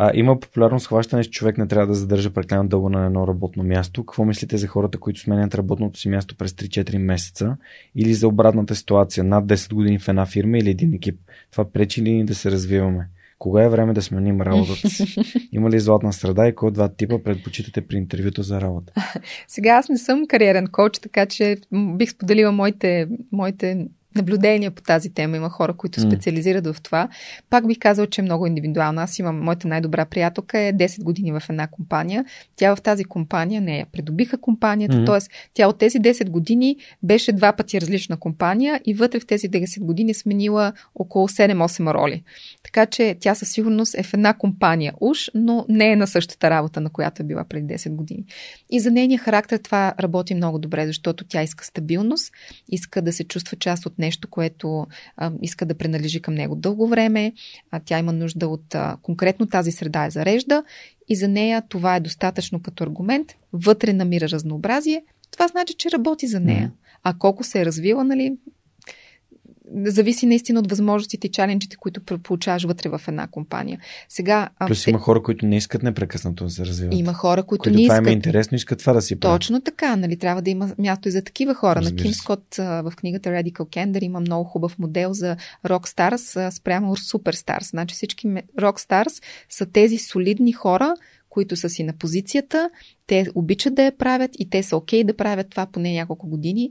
А, има популярно схващане, че човек не трябва да задържа прекалено дълго на едно работно място. Какво мислите за хората, които сменят работното си място през 3-4 месеца или за обратната ситуация, над 10 години в една фирма или един екип? Това пречи ли ни да се развиваме? Кога е време да сменим работата си? Има ли златна среда и кой два типа предпочитате при интервюто за работа? Сега аз не съм кариерен коуч, така че бих споделила моите, моите наблюдения по тази тема. Има хора, които специализират в това. Пак бих казал, че е много индивидуално. Аз имам, моята най-добра приятелка е 10 години в една компания. Тя в тази компания не я придобиха компанията, mm-hmm. т.е. тя от тези 10 години беше два пъти различна компания и вътре в тези 10 години сменила около 7-8 роли. Така че тя със сигурност е в една компания уж, но не е на същата работа, на която е била преди 10 години. И за нейния характер това работи много добре, защото тя иска стабилност, иска да се чувства част от нещо, което а, иска да принадлежи към него дълго време. А, тя има нужда от а, конкретно тази среда е зарежда и за нея това е достатъчно като аргумент. Вътре намира разнообразие. Това значи, че работи за нея. А колко се е развила, нали, зависи наистина от възможностите и чаленджите, които получаваш вътре в една компания. Сега, Плюс те... има хора, които не искат непрекъснато да се развиват. Има хора, които, които не това искат. Това е интересно, искат това да си правят. Точно така, нали? Трябва да има място и за такива хора. Разбира На Ким Скот в книгата Radical Candor има много хубав модел за Rockstars спрямо Superstars. Значи всички Rockstars са тези солидни хора, които са си на позицията, те обичат да я правят и те са окей okay да правят това поне няколко години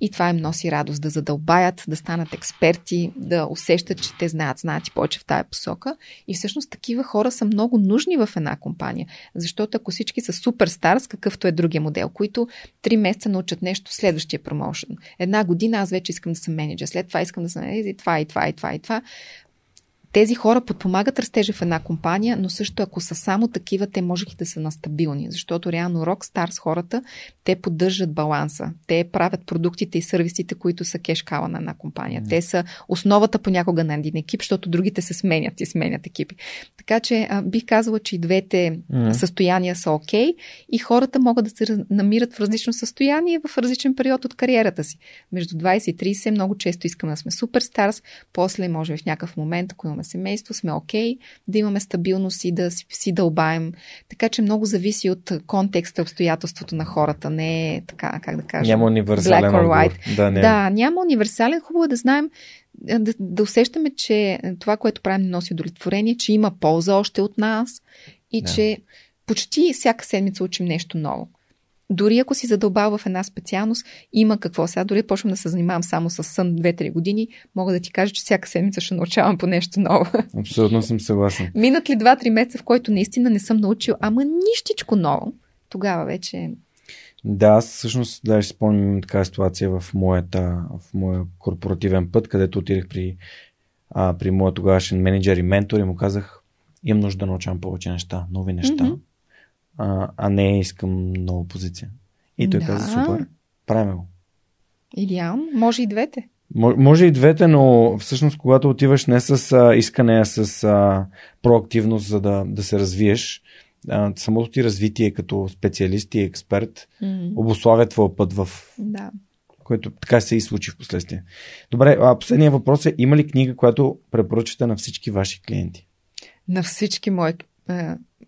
и това им носи радост да задълбаят, да станат експерти, да усещат, че те знаят, знаят и повече в тая посока. И всъщност такива хора са много нужни в една компания. Защото ако всички са суперстарс, какъвто е другия модел, които три месеца научат нещо следващия промоушен. Една година аз вече искам да съм менеджер, след това искам да съм и това, и това, и това, и това тези хора подпомагат растежа в една компания, но също ако са само такива, те може да са настабилни, защото реално Rockstar с хората, те поддържат баланса. Те правят продуктите и сервисите, които са кешкала на една компания. Mm. Те са основата понякога на един екип, защото другите се сменят и сменят екипи. Така че а, бих казала, че и двете mm. състояния са окей okay, и хората могат да се намират в различно състояние в различен период от кариерата си. Между 20 и 30 много често искаме да сме суперстарс, после може в някакъв момент, ако имаме семейство, сме окей, okay, да имаме стабилност и да си, си дълбаем. Така че много зависи от контекста, обстоятелството на хората. Не е така, как да кажа. Няма универсален black or white. Да, не. да, няма универсален. Хубаво е да знаем, да, да усещаме, че това, което правим, носи удовлетворение, че има полза още от нас и да. че почти всяка седмица учим нещо ново. Дори ако си задълбал в една специалност, има какво сега. Дори почвам да се занимавам само с сън 2-3 години, мога да ти кажа, че всяка седмица ще научавам по нещо ново. Абсолютно съм съгласен. Минат ли 2-3 месеца, в който наистина не съм научил, ама нищичко ново, тогава вече да, аз всъщност да ще спомням така ситуация в, моята, в моя корпоративен път, където отидах при, а, при моя тогавашен менеджер и ментор и му казах, имам нужда да научавам повече неща, нови неща. Mm-hmm а, а не искам нова позиция. И той да. каза, супер, правим го. Идеално. Може и двете. Може и двете, но всъщност когато отиваш не с а, искане, а с а, проактивност, за да, да се развиеш, а, самото ти развитие като специалист и експерт mm-hmm. обославя твоя път в... Да. Което така се и случи в последствие. Добре, а последният въпрос е, има ли книга, която препоръчате на всички ваши клиенти? На всички мои...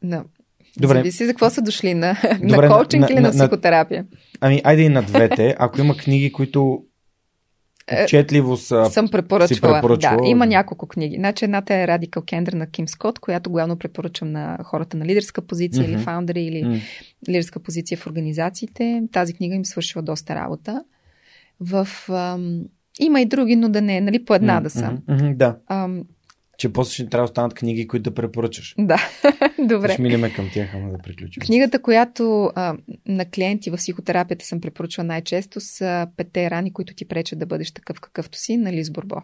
На Добре. Зависи за какво са дошли, на, Добре, на коучинг на, или на, на психотерапия. Ами, айде и на двете. Ако има книги, които е, четливо са съм препоръчвала. препоръчвала. Да, има няколко книги. Значи едната е Radical Candor на Ким Скот, която главно препоръчвам на хората на лидерска позиция mm-hmm. или фаундъри или mm-hmm. лидерска позиция в организациите. Тази книга им свършила доста работа. В, ам, има и други, но да не е, нали, по една mm-hmm. да са. Mm-hmm, да. Ам, че после ще трябва да останат книги, които да препоръчаш. Да, добре. Ще минеме към тях, ама да приключим. Книгата, която а, на клиенти в психотерапията съм препоръчвала най-често, са Петте рани, които ти пречат да бъдеш такъв какъвто си, на Лиз Борбо.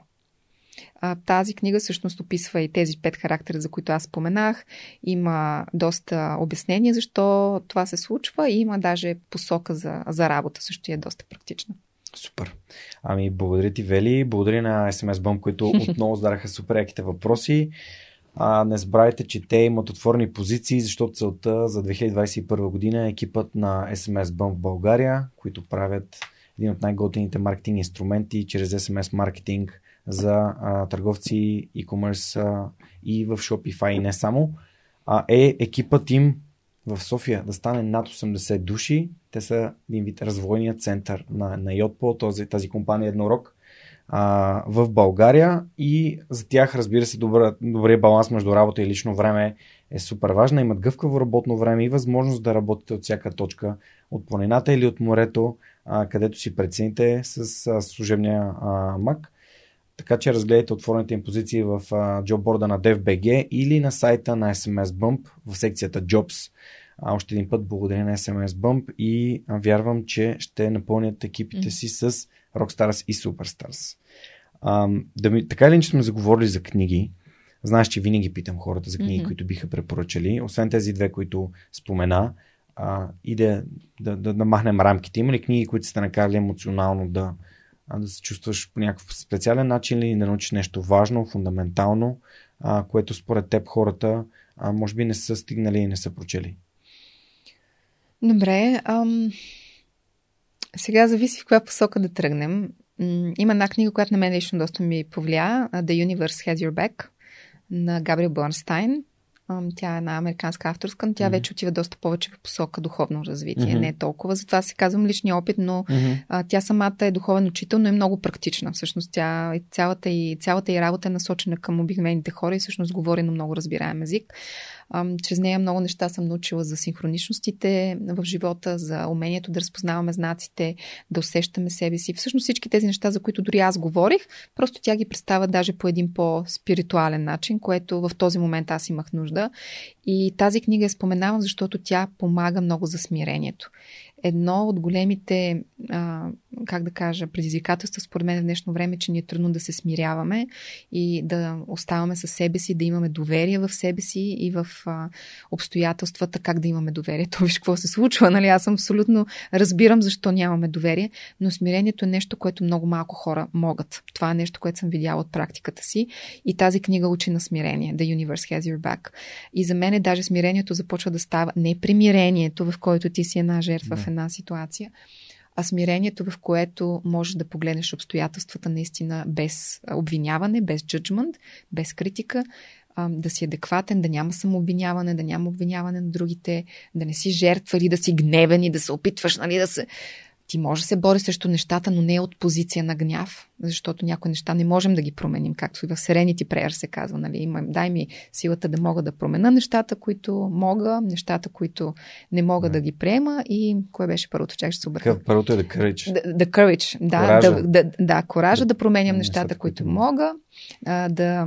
А, тази книга всъщност описва и тези пет характера, за които аз споменах. Има доста обяснения защо това се случва и има даже посока за, за работа, също е доста практична. Супер. Ами, благодаря ти, Вели. Благодаря на SMS Bump, които отново зададаха супер яките въпроси. А, не забравяйте, че те имат отворени позиции, защото целта за 2021 година е екипът на SMS Bump в България, които правят един от най-готените маркетинг инструменти чрез SMS маркетинг за а, търговци, e-commerce а, и в Shopify и не само. А, е екипът им в София да стане над 80 души. Те са един вид развойния център на, на Йотпо, този, тази компания Еднорог а, в България и за тях разбира се добър, добрия баланс между работа и лично време е супер важна. Имат гъвкаво работно време и възможност да работите от всяка точка от планината или от морето, а, където си прецените с а, служебния а, мак. Така че разгледайте отворените им позиции в джобборда на DevBG или на сайта на SMS Bump в секцията Jobs. А, още един път благодаря на SMS Bump и вярвам, че ще напълнят екипите си с Rockstars и Superstars. А, да ми, така ли, че сме заговорили за книги, знаеш, че винаги питам хората за книги, mm-hmm. които биха препоръчали, освен тези две, които спомена, а, и да, да, да, да махнем рамките. Има ли книги, които сте накарали емоционално да, да се чувстваш по някакъв специален начин или да научиш нещо важно, фундаментално, а, което според теб хората а, може би не са стигнали и не са прочели? Добре. Ам... Сега зависи в коя посока да тръгнем. Има една книга, която на мен лично доста ми повлия. The Universe Has Your Back на Габриел Борнстайн. Тя е една американска авторска, но тя mm-hmm. вече отива доста повече в посока духовно развитие. Mm-hmm. Не е толкова. Затова се казвам личния опит, но mm-hmm. а, тя самата е духовен учител, но е много практична. Всъщност тя, цялата и, цялата и работа е насочена към обикновените хора и всъщност говори на много разбираем език. Чрез нея много неща съм научила за синхроничностите в живота, за умението да разпознаваме знаците, да усещаме себе си. Всъщност всички тези неща, за които дори аз говорих, просто тя ги представя даже по един по-спиритуален начин, което в този момент аз имах нужда. И тази книга я споменавам, защото тя помага много за смирението едно от големите, а, как да кажа, предизвикателства според мен в днешно време, че ни е трудно да се смиряваме и да оставаме със себе си, да имаме доверие в себе си и в а, обстоятелствата, как да имаме доверие. То виж какво се случва, нали? Аз съм абсолютно разбирам защо нямаме доверие, но смирението е нещо, което много малко хора могат. Това е нещо, което съм видяла от практиката си и тази книга учи на смирение. The Universe Has Your Back. И за мен даже смирението започва да става не примирението, в който ти си една жертва в една ситуация, а смирението, в което можеш да погледнеш обстоятелствата наистина без обвиняване, без джуджмент, без критика, да си адекватен, да няма самообвиняване, да няма обвиняване на другите, да не си жертва или да си гневен и да се опитваш нали, да се ти може да се бори срещу нещата, но не от позиция на гняв, защото някои неща не можем да ги променим, както и в Serenity Prayer се казва. Нали? Има, дай ми силата да мога да променя нещата, които мога, нещата, които не мога да, да ги приема и кое беше първото, чак ще се обърна. Първото е the courage. The courage, да. Коража. Да, да, да, коража да, да променям нещата, нещата, които, които мога, а, да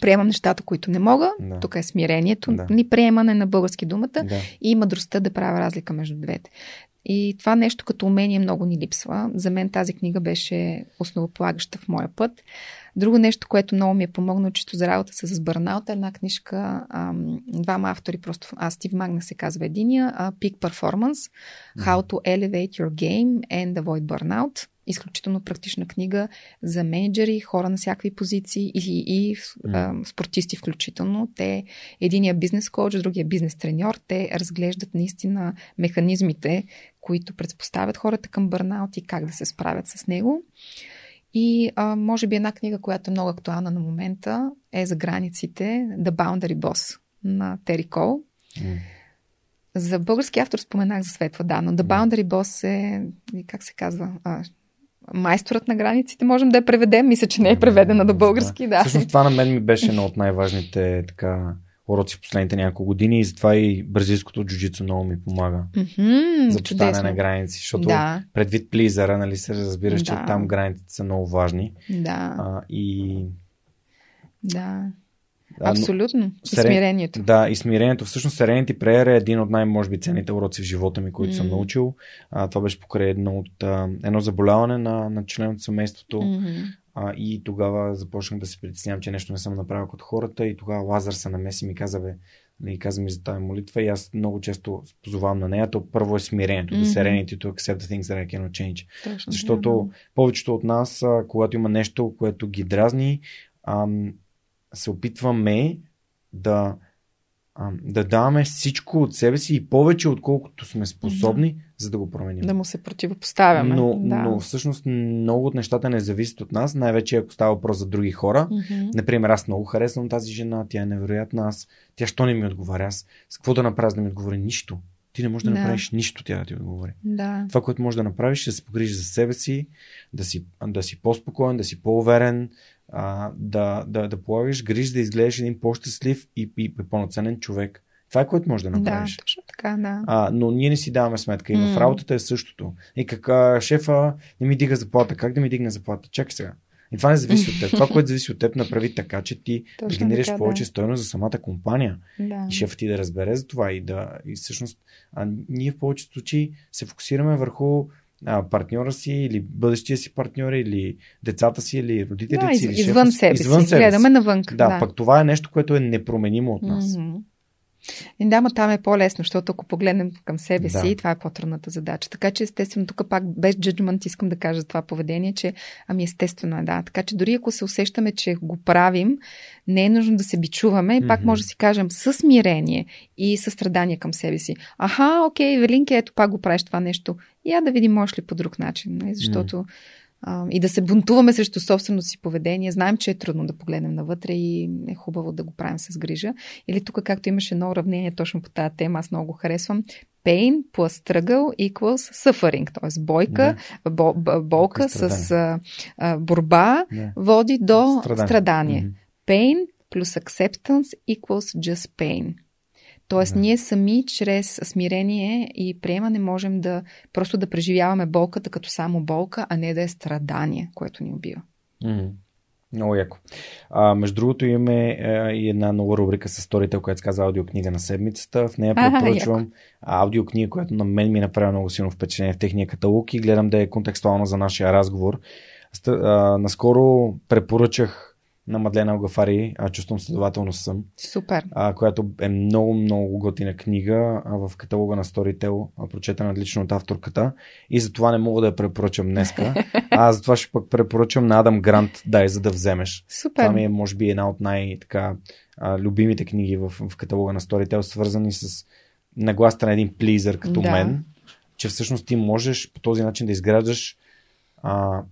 приемам нещата, които не мога. Да. Тук е смирението, да. ни приемане на български думата да. и мъдростта да правя разлика между двете. И това нещо като умение много ни липсва. За мен тази книга беше основополагаща в моя път. Друго нещо, което много ми е помогнало, чисто за работа с Бърнаут, е една книжка, ам, двама автори, просто, а Стив Магна се казва единия, а, Peak Performance, How to Elevate Your Game and Avoid Burnout изключително практична книга за менеджери, хора на всякакви позиции и, и mm. а, спортисти включително. Те, единия бизнес коуч, другия бизнес треньор, те разглеждат наистина механизмите, които предпоставят хората към бърнаут и как да се справят с него. И а, може би една книга, която е много актуална на момента, е за границите The Boundary Boss на Тери Кол. Mm. За български автор споменах за Светла, да, но The Boundary Boss е, как се казва, а, майсторът на границите, можем да я преведем. Мисля, че не е преведена до български. Да. Всъщност това на мен ми беше едно от най-важните така, уроци в последните няколко години и затова и бразилското джуджицу много ми помага mm-hmm, за поставяне на граници, защото да. предвид плизера, нали се разбираш, да. че там границите са много важни. Да. А, и да. Абсолютно. И смирението. Да, и смирението. Всъщност Serenity Prayer е един от най-може би ценните уроци в живота ми, които mm. съм научил. А, това беше покрай едно, от, а, едно заболяване на, на член от семейството. Mm-hmm. А, и тогава започнах да се притеснявам, че нещо не съм направил като хората. И тогава Лазар се намеси и ми каза, бе, и нали, каза ми за тази молитва и аз много често позовавам на нея. То първо е смирението, mm-hmm. да serenity to accept the things that I cannot change. Точно, Защото да. повечето от нас, когато има нещо, което ги дразни, ам, се опитваме да, да даваме всичко от себе си и повече, отколкото сме способни, да. За да го променим. Да му се противопоставяме. Но, да. но всъщност много от нещата не зависят от нас, най-вече ако става въпрос за други хора. Mm-hmm. Например, аз много харесвам тази жена, тя е невероятна, аз, тя що не ми отговаря? Аз с какво да направя, да ми отговори? Нищо. Ти не можеш да, да направиш нищо, тя да ти отговори. Да. Това, което можеш да направиш, е да се погрижиш за себе си, да си, да си по-спокоен, да си по-уверен, а, да, да, да полагаш гриж, да изглеждаш един по-щастлив и, и, и по-наценен човек. Това е което можеш да направиш. Да, точно така, да. А, но ние не си даваме сметка. И mm. в работата е същото. И как а, шефа не ми дига заплата. Как да ми дигне заплата? Чакай сега. И това не зависи от теб. Това, което зависи от теб, направи така, че ти Точно генерираш така, повече да. стойност за самата компания. Да. И шефът ти да разбере за това. И, да, и всъщност а, ние в повечето случаи се фокусираме върху а, партньора си или бъдещия си партньор или децата си или родителите да, си. Или извън себе си. Извън себе Гледаме навън. Да, да, пък това е нещо, което е непроменимо от нас. Mm-hmm. И да, но там е по-лесно, защото ако погледнем към себе да. си, това е по-трудната задача. Така че, естествено, тук пак без джеджмент искам да кажа това поведение, че ами естествено е, да. Така че дори ако се усещаме, че го правим, не е нужно да се бичуваме, mm-hmm. пак може да си кажем със смирение и със страдание към себе си. Аха, окей, Велинке, ето пак го правиш това нещо. Я да видим, можеш ли по друг начин. Не? Защото mm-hmm а, и да се бунтуваме срещу собственото си поведение. Знаем, че е трудно да погледнем навътре и е хубаво да го правим с грижа. Или тук, както имаше едно уравнение точно по тази тема, аз много го харесвам. Pain plus struggle equals suffering, т.е. бойка, да. бо, болка с а, борба да. води до страдание. страдание. Mm-hmm. Pain plus acceptance equals just pain. Тоест, да. ние сами, чрез смирение и приемане, можем да просто да преживяваме болката като само болка, а не да е страдание, което ни убива. Mm-hmm. Много яко. А, между другото имаме а, и една нова рубрика с сторите, която се казва аудиокнига на седмицата. В нея препоръчвам аудиокнига, която на мен ми направи много силно впечатление в техния каталог и гледам да е контекстуална за нашия разговор. А, наскоро препоръчах на Мадлена Огафари, а, чувствам следователно съм. Супер. А, която е много, много готина книга а, в каталога на Storytel, а, прочетена лично от авторката. И затова не мога да я препоръчам днеска. а затова ще пък препоръчам на Адам Грант, дай, за да вземеш. Супер. Това ми е, може би, една от най-така любимите книги в, в каталога на Storytel, свързани с нагласта на един плизър като да. мен, че всъщност ти можеш по този начин да изграждаш а,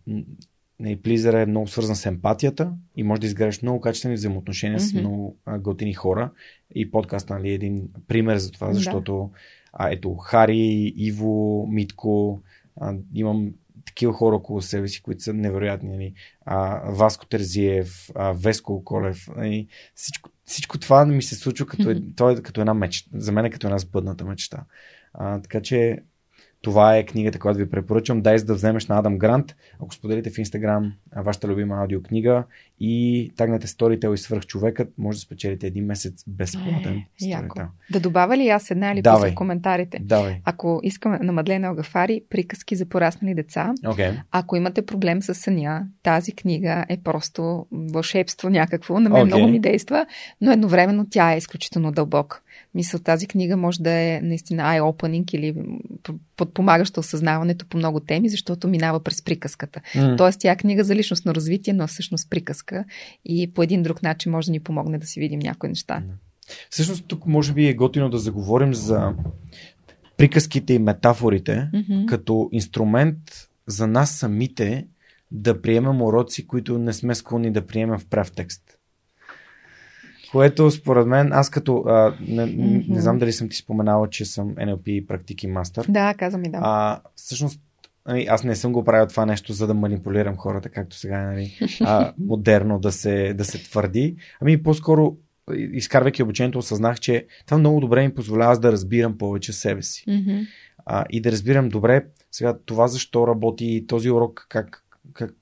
Нали, Плизър е много свързан с емпатията и може да изградиш много качествени взаимоотношения mm-hmm. с много а, готини хора. И подкаст нали, е един пример за това, защото а, ето Хари, Иво, Митко, а, имам такива хора около себе си, които са невероятни. Нали? А, Васко Терзиев, а, Веско Колев. Нали? Всичко, всичко това ми се случва като, е, това е като една мечта. За мен е като една сбъдната мечта. А, така че това е книгата, която ви препоръчвам. Дай за да вземеш на Адам Грант. Ако споделите в Инстаграм вашата любима аудиокнига и тагнете Storytel и свърх човекът, може да спечелите един месец безплатен е, Да добавя ли аз една или Давай. в коментарите? Давай. Ако искаме на Мадлена Огафари, приказки за пораснали деца. Okay. Ако имате проблем с съня, тази книга е просто вълшебство някакво. На мен okay. много ми действа, но едновременно тя е изключително дълбока. Мисля, тази книга може да е наистина eye-opening или подпомагаща осъзнаването по много теми, защото минава през приказката. Mm. Тоест, тя е книга за личностно развитие, но всъщност приказка и по един друг начин може да ни помогне да си видим някои неща. Всъщност, тук може би е готино да заговорим за приказките и метафорите mm-hmm. като инструмент за нас самите да приемем уроци, които не сме склонни да приемем в прав текст. Което според мен, аз като, а, не, mm-hmm. не знам дали съм ти споменала, че съм NLP практики мастър. Да, каза ми да. А, всъщност, нали, аз не съм го правил това нещо, за да манипулирам хората, както сега е нали, а, модерно да се, да се твърди. Ами по-скоро, изкарвайки обучението, осъзнах, че това много добре ми позволява аз да разбирам повече себе си. Mm-hmm. А, и да разбирам добре сега това защо работи този урок, как, как,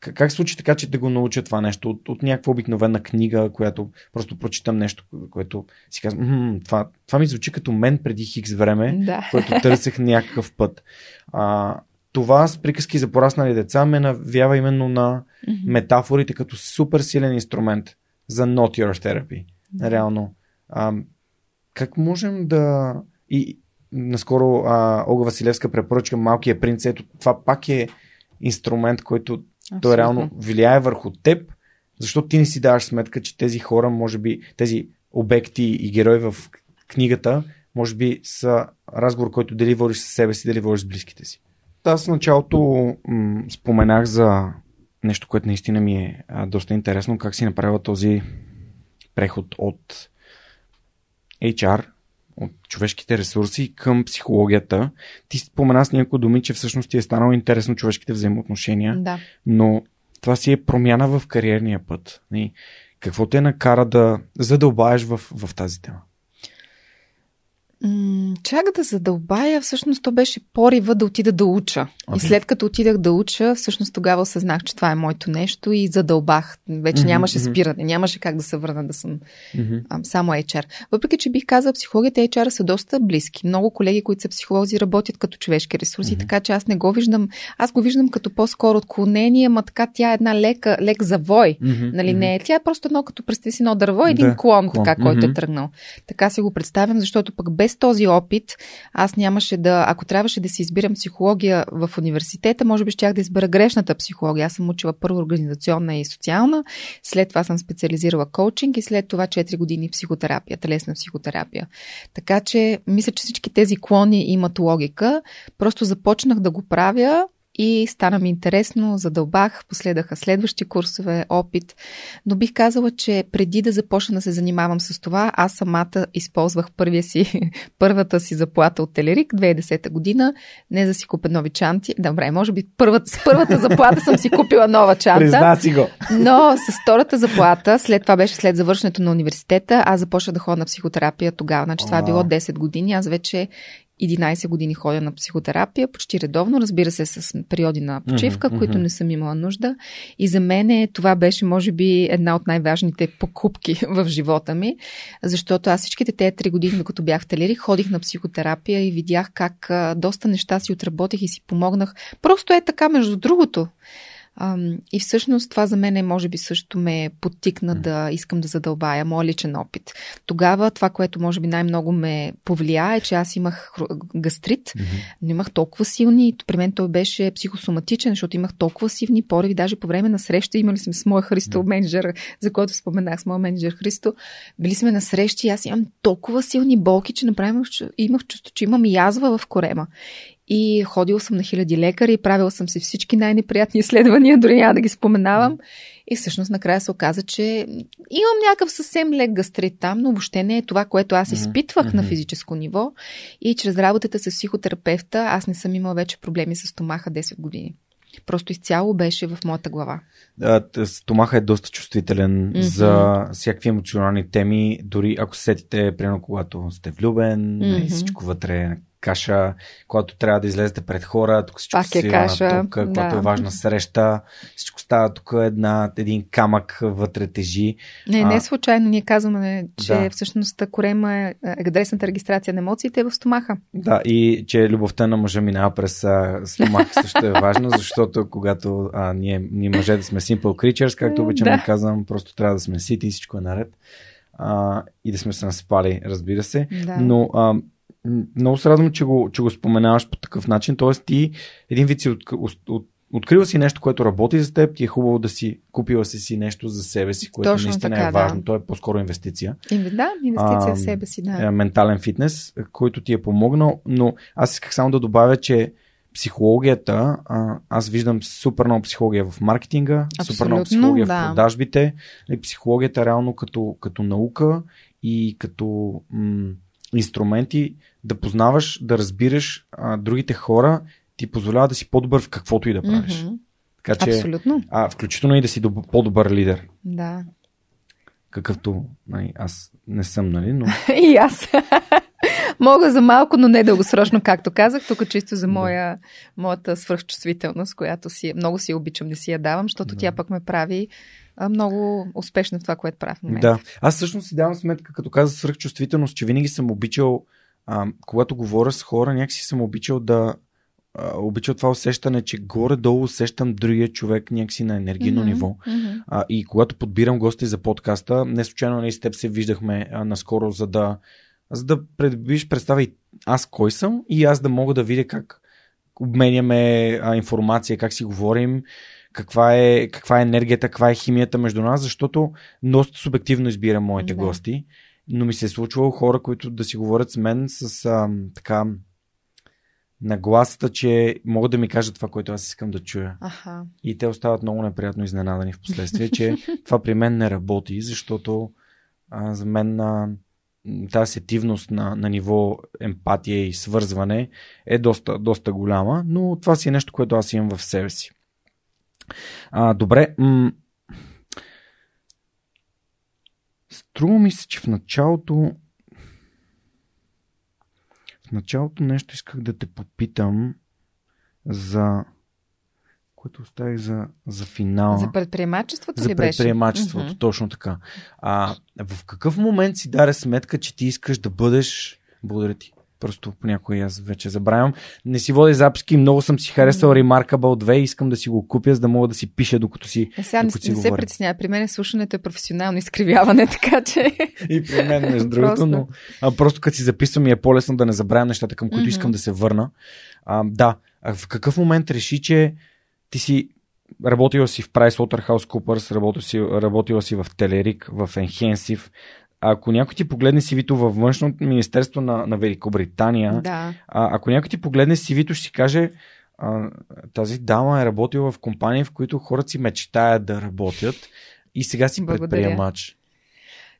как, как случи така, че да го науча това нещо от, от някаква обикновена книга, която просто прочитам нещо, което си казвам, това, това ми звучи като мен преди хикс време, да. което търсех някакъв път. А, това с приказки за пораснали деца ме навява именно на mm-hmm. метафорите като супер силен инструмент за not your therapy. Mm-hmm. Реално. А, как можем да... И наскоро а, Ога Василевска препоръчка Малкия принц. Ето, това пак е инструмент, който Абсолютно. Той реално влияе върху теб, защото ти не си даваш сметка, че тези хора, може би, тези обекти и герои в книгата, може би са разговор, който дали водиш с себе си, дали водиш с близките си. Аз в началото м- споменах за нещо, което наистина ми е а, доста интересно, как си направила този преход от HR, от човешките ресурси към психологията. Ти спомена с някои думи, че всъщност ти е станало интересно човешките взаимоотношения, да. но това си е промяна в кариерния път. Какво те накара да задълбаеш в, в тази тема? Чак да задълбая, всъщност то беше порива да отида да уча. Okay. И след като отидах да уча, всъщност тогава осъзнах, че това е моето нещо и задълбах. Вече mm-hmm, нямаше спиране, нямаше как да се върна да съм mm-hmm. а, само HR. Въпреки, че бих казал, психологията и HR са доста близки. Много колеги, които са психолози, работят като човешки ресурси, mm-hmm. така че аз не го виждам. Аз го виждам като по-скоро отклонение, ма така тя е една лека, лек завой. Mm-hmm. Нали, не, тя е просто едно като представи си едно дърво, един да, клон, клон, така, който mm-hmm. е тръгнал. Така си го представям, защото пък без този опит аз нямаше да, ако трябваше да си избирам психология в университета, може би щях да избера грешната психология. Аз съм учила първо организационна и социална, след това съм специализирала коучинг и след това 4 години психотерапия, телесна психотерапия. Така че мисля, че всички тези клони имат логика. Просто започнах да го правя и стана ми интересно, задълбах, последаха следващи курсове, опит, но бих казала, че преди да започна да се занимавам с това, аз самата използвах първия си, първата си заплата от Телерик 2010 година, не за си купя нови чанти, добре, може би първата, с първата заплата съм си купила нова чанта, Призна си го. но с втората заплата, след това беше след завършването на университета, аз започнах да ходя на психотерапия тогава, значи това е било 10 години, аз вече 11 години ходя на психотерапия, почти редовно, разбира се, с периоди на почивка, mm-hmm, които не съм имала нужда. И за мен това беше, може би, една от най-важните покупки в живота ми, защото аз всичките тези три години, докато бях в Талери, ходих на психотерапия и видях как а, доста неща си отработих и си помогнах. Просто е така, между другото. И всъщност това за мен е, може би също ме подтикна да искам да задълбая моя личен опит. Тогава това, което може би най-много ме повлия е, че аз имах гастрит, mm-hmm. но имах толкова силни, при мен той беше психосоматичен, защото имах толкова силни пориви, даже по време на среща имали сме с моя Христо mm-hmm. менеджер, за който споменах с моя менеджер Христо, били сме на срещи и аз имам толкова силни болки, че направим имах чувство, че имам язва в корема. И ходил съм на хиляди лекари, правил съм си всички най-неприятни изследвания, дори няма да ги споменавам. И всъщност накрая се оказа, че имам някакъв съвсем лек гастрит там, но въобще не е това, което аз изпитвах mm-hmm. на физическо ниво. И чрез работата с психотерапевта аз не съм имала вече проблеми с стомаха 10 години. Просто изцяло беше в моята глава. Стомаха е доста чувствителен mm-hmm. за всякакви емоционални теми. Дори ако се сетите, примерно когато сте влюбен, mm-hmm. всичко вътре е каша, когато трябва да излезете пред хора, тук всичко Пак е каша. тук, когато е важна среща, всичко става тук една, един камък вътре тежи. Не, не е случайно. Ние казваме, че да. всъщност корема е адресната регистрация на емоциите е в стомаха. Да, и че любовта на мъжа минава през стомаха също е важно, защото когато а, ние, ние мъже да сме simple creatures, както обичам да. да казвам, просто трябва да сме сити и всичко е наред. А, и да сме се наспали, разбира се. Да. Но а, много се радвам, че го, че го споменаваш по такъв начин. Тоест ти един вид си от, от, от открила си нещо, което работи за теб, ти е хубаво да си купила си, си нещо за себе си, което Точно наистина така, е важно. Да. То е по-скоро инвестиция. Да, инвестиция а, в себе си, да. Е, ментален фитнес, който ти е помогнал, но аз исках само да добавя, че психологията, а, аз виждам супер много психология в маркетинга, Абсолютно, супер много психология да. в продажбите, психологията реално като, като наука и като м- инструменти да познаваш, да разбираш а, другите хора, ти позволява да си по-добър в каквото и да правиш. Mm-hmm. Така че, Абсолютно. А, включително и да си по-добър лидер. Да. Какъвто нали, аз не съм, нали? Но... и аз. Мога за малко, но не дългосрочно, както казах. Тук чисто за моя, моята свръхчувствителност, която си, много си обичам да си я давам, защото да. тя пък ме прави много успешна в това, което правя в момента. Да, аз всъщност си давам сметка, като каза свръхчувствителност, че винаги съм обичал, а, когато говоря с хора, някакси съм обичал да а, обичал това усещане, че горе-долу усещам другия човек някакси на енергийно mm-hmm, ниво. Mm-hmm. А, и когато подбирам гости за подкаста, не случайно ние с теб се виждахме а, наскоро, за да, за да предбиш представя и аз кой съм и аз да мога да видя как обменяме а, информация, как си говорим каква е, каква е енергията, каква е химията между нас, защото доста субективно избирам моите да. гости, но ми се е случвало хора, които да си говорят с мен с а, така нагласата, че могат да ми кажат това, което аз искам да чуя. Аха. И те остават много неприятно изненадани в последствие, че това при мен не работи, защото а, за мен а, тази сетивност на, на ниво емпатия и свързване е доста, доста голяма, но това си е нещо, което аз имам в себе си. А, добре. М- Струва ми се, че в началото в началото нещо исках да те попитам за което оставих за, за финал. За предприемачеството за ли беше? За предприемачеството, mm-hmm. точно така. А, в какъв момент си даде сметка, че ти искаш да бъдеш... Благодаря ти. Просто понякога аз вече забравям. Не си водя записки, много съм си харесал Remarkable 2 и искам да си го купя, за да мога да си пиша докато си. Е, сега докато не, не се притеснява. При мен слушането е професионално изкривяване, така че. и при мен, между другото, но а, просто като си записвам ми е по-лесно да не забравям нещата, към които mm-hmm. искам да се върна. А, да, а в какъв момент реши, че ти си работила си в PricewaterhouseCoopers, работила си, работила си в Телерик, в Enhensive, ако някой ти погледне CV-то във външното министерство на, на Великобритания, да. а, ако някой ти погледне CV-то, ще си каже, а, тази дама е работила в компании, в които хората си мечтаят да работят и сега си Благодаря. предприемач.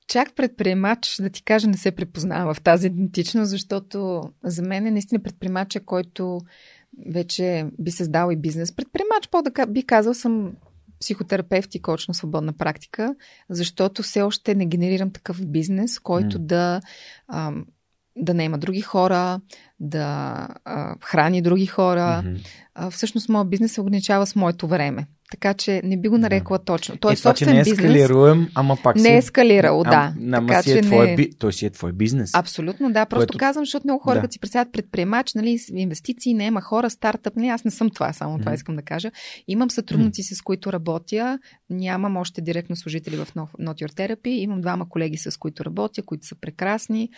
Чак предприемач, да ти кажа, не се препознава в тази идентичност, защото за мен е наистина предприемача, който вече би създал и бизнес. Предприемач, по да би казал, съм психотерапевт и коч на свободна практика, защото все още не генерирам такъв бизнес, който mm. да ам, да не има други хора, да а, храни други хора. Мгм. А, всъщност, моят бизнес се ограничава с моето време. Така че не би го нарекла точно. Той е, е собствен не е бизнес. скалируем, ама пак. Не е скалирал, да. Ам, ама така си е че твой, не... би... Той си е твой бизнес. Абсолютно, да. Просто Което- казвам, защото много хора, Да. да. като си представят предприемач, нали, инвестиции, не има хора, стартъп, нали, аз не съм това, само това искам да кажа. Имам сътрудници, с които работя, нямам още директно служители в No- Not Your Therapy, имам двама колеги, с които работя, които са прекрасни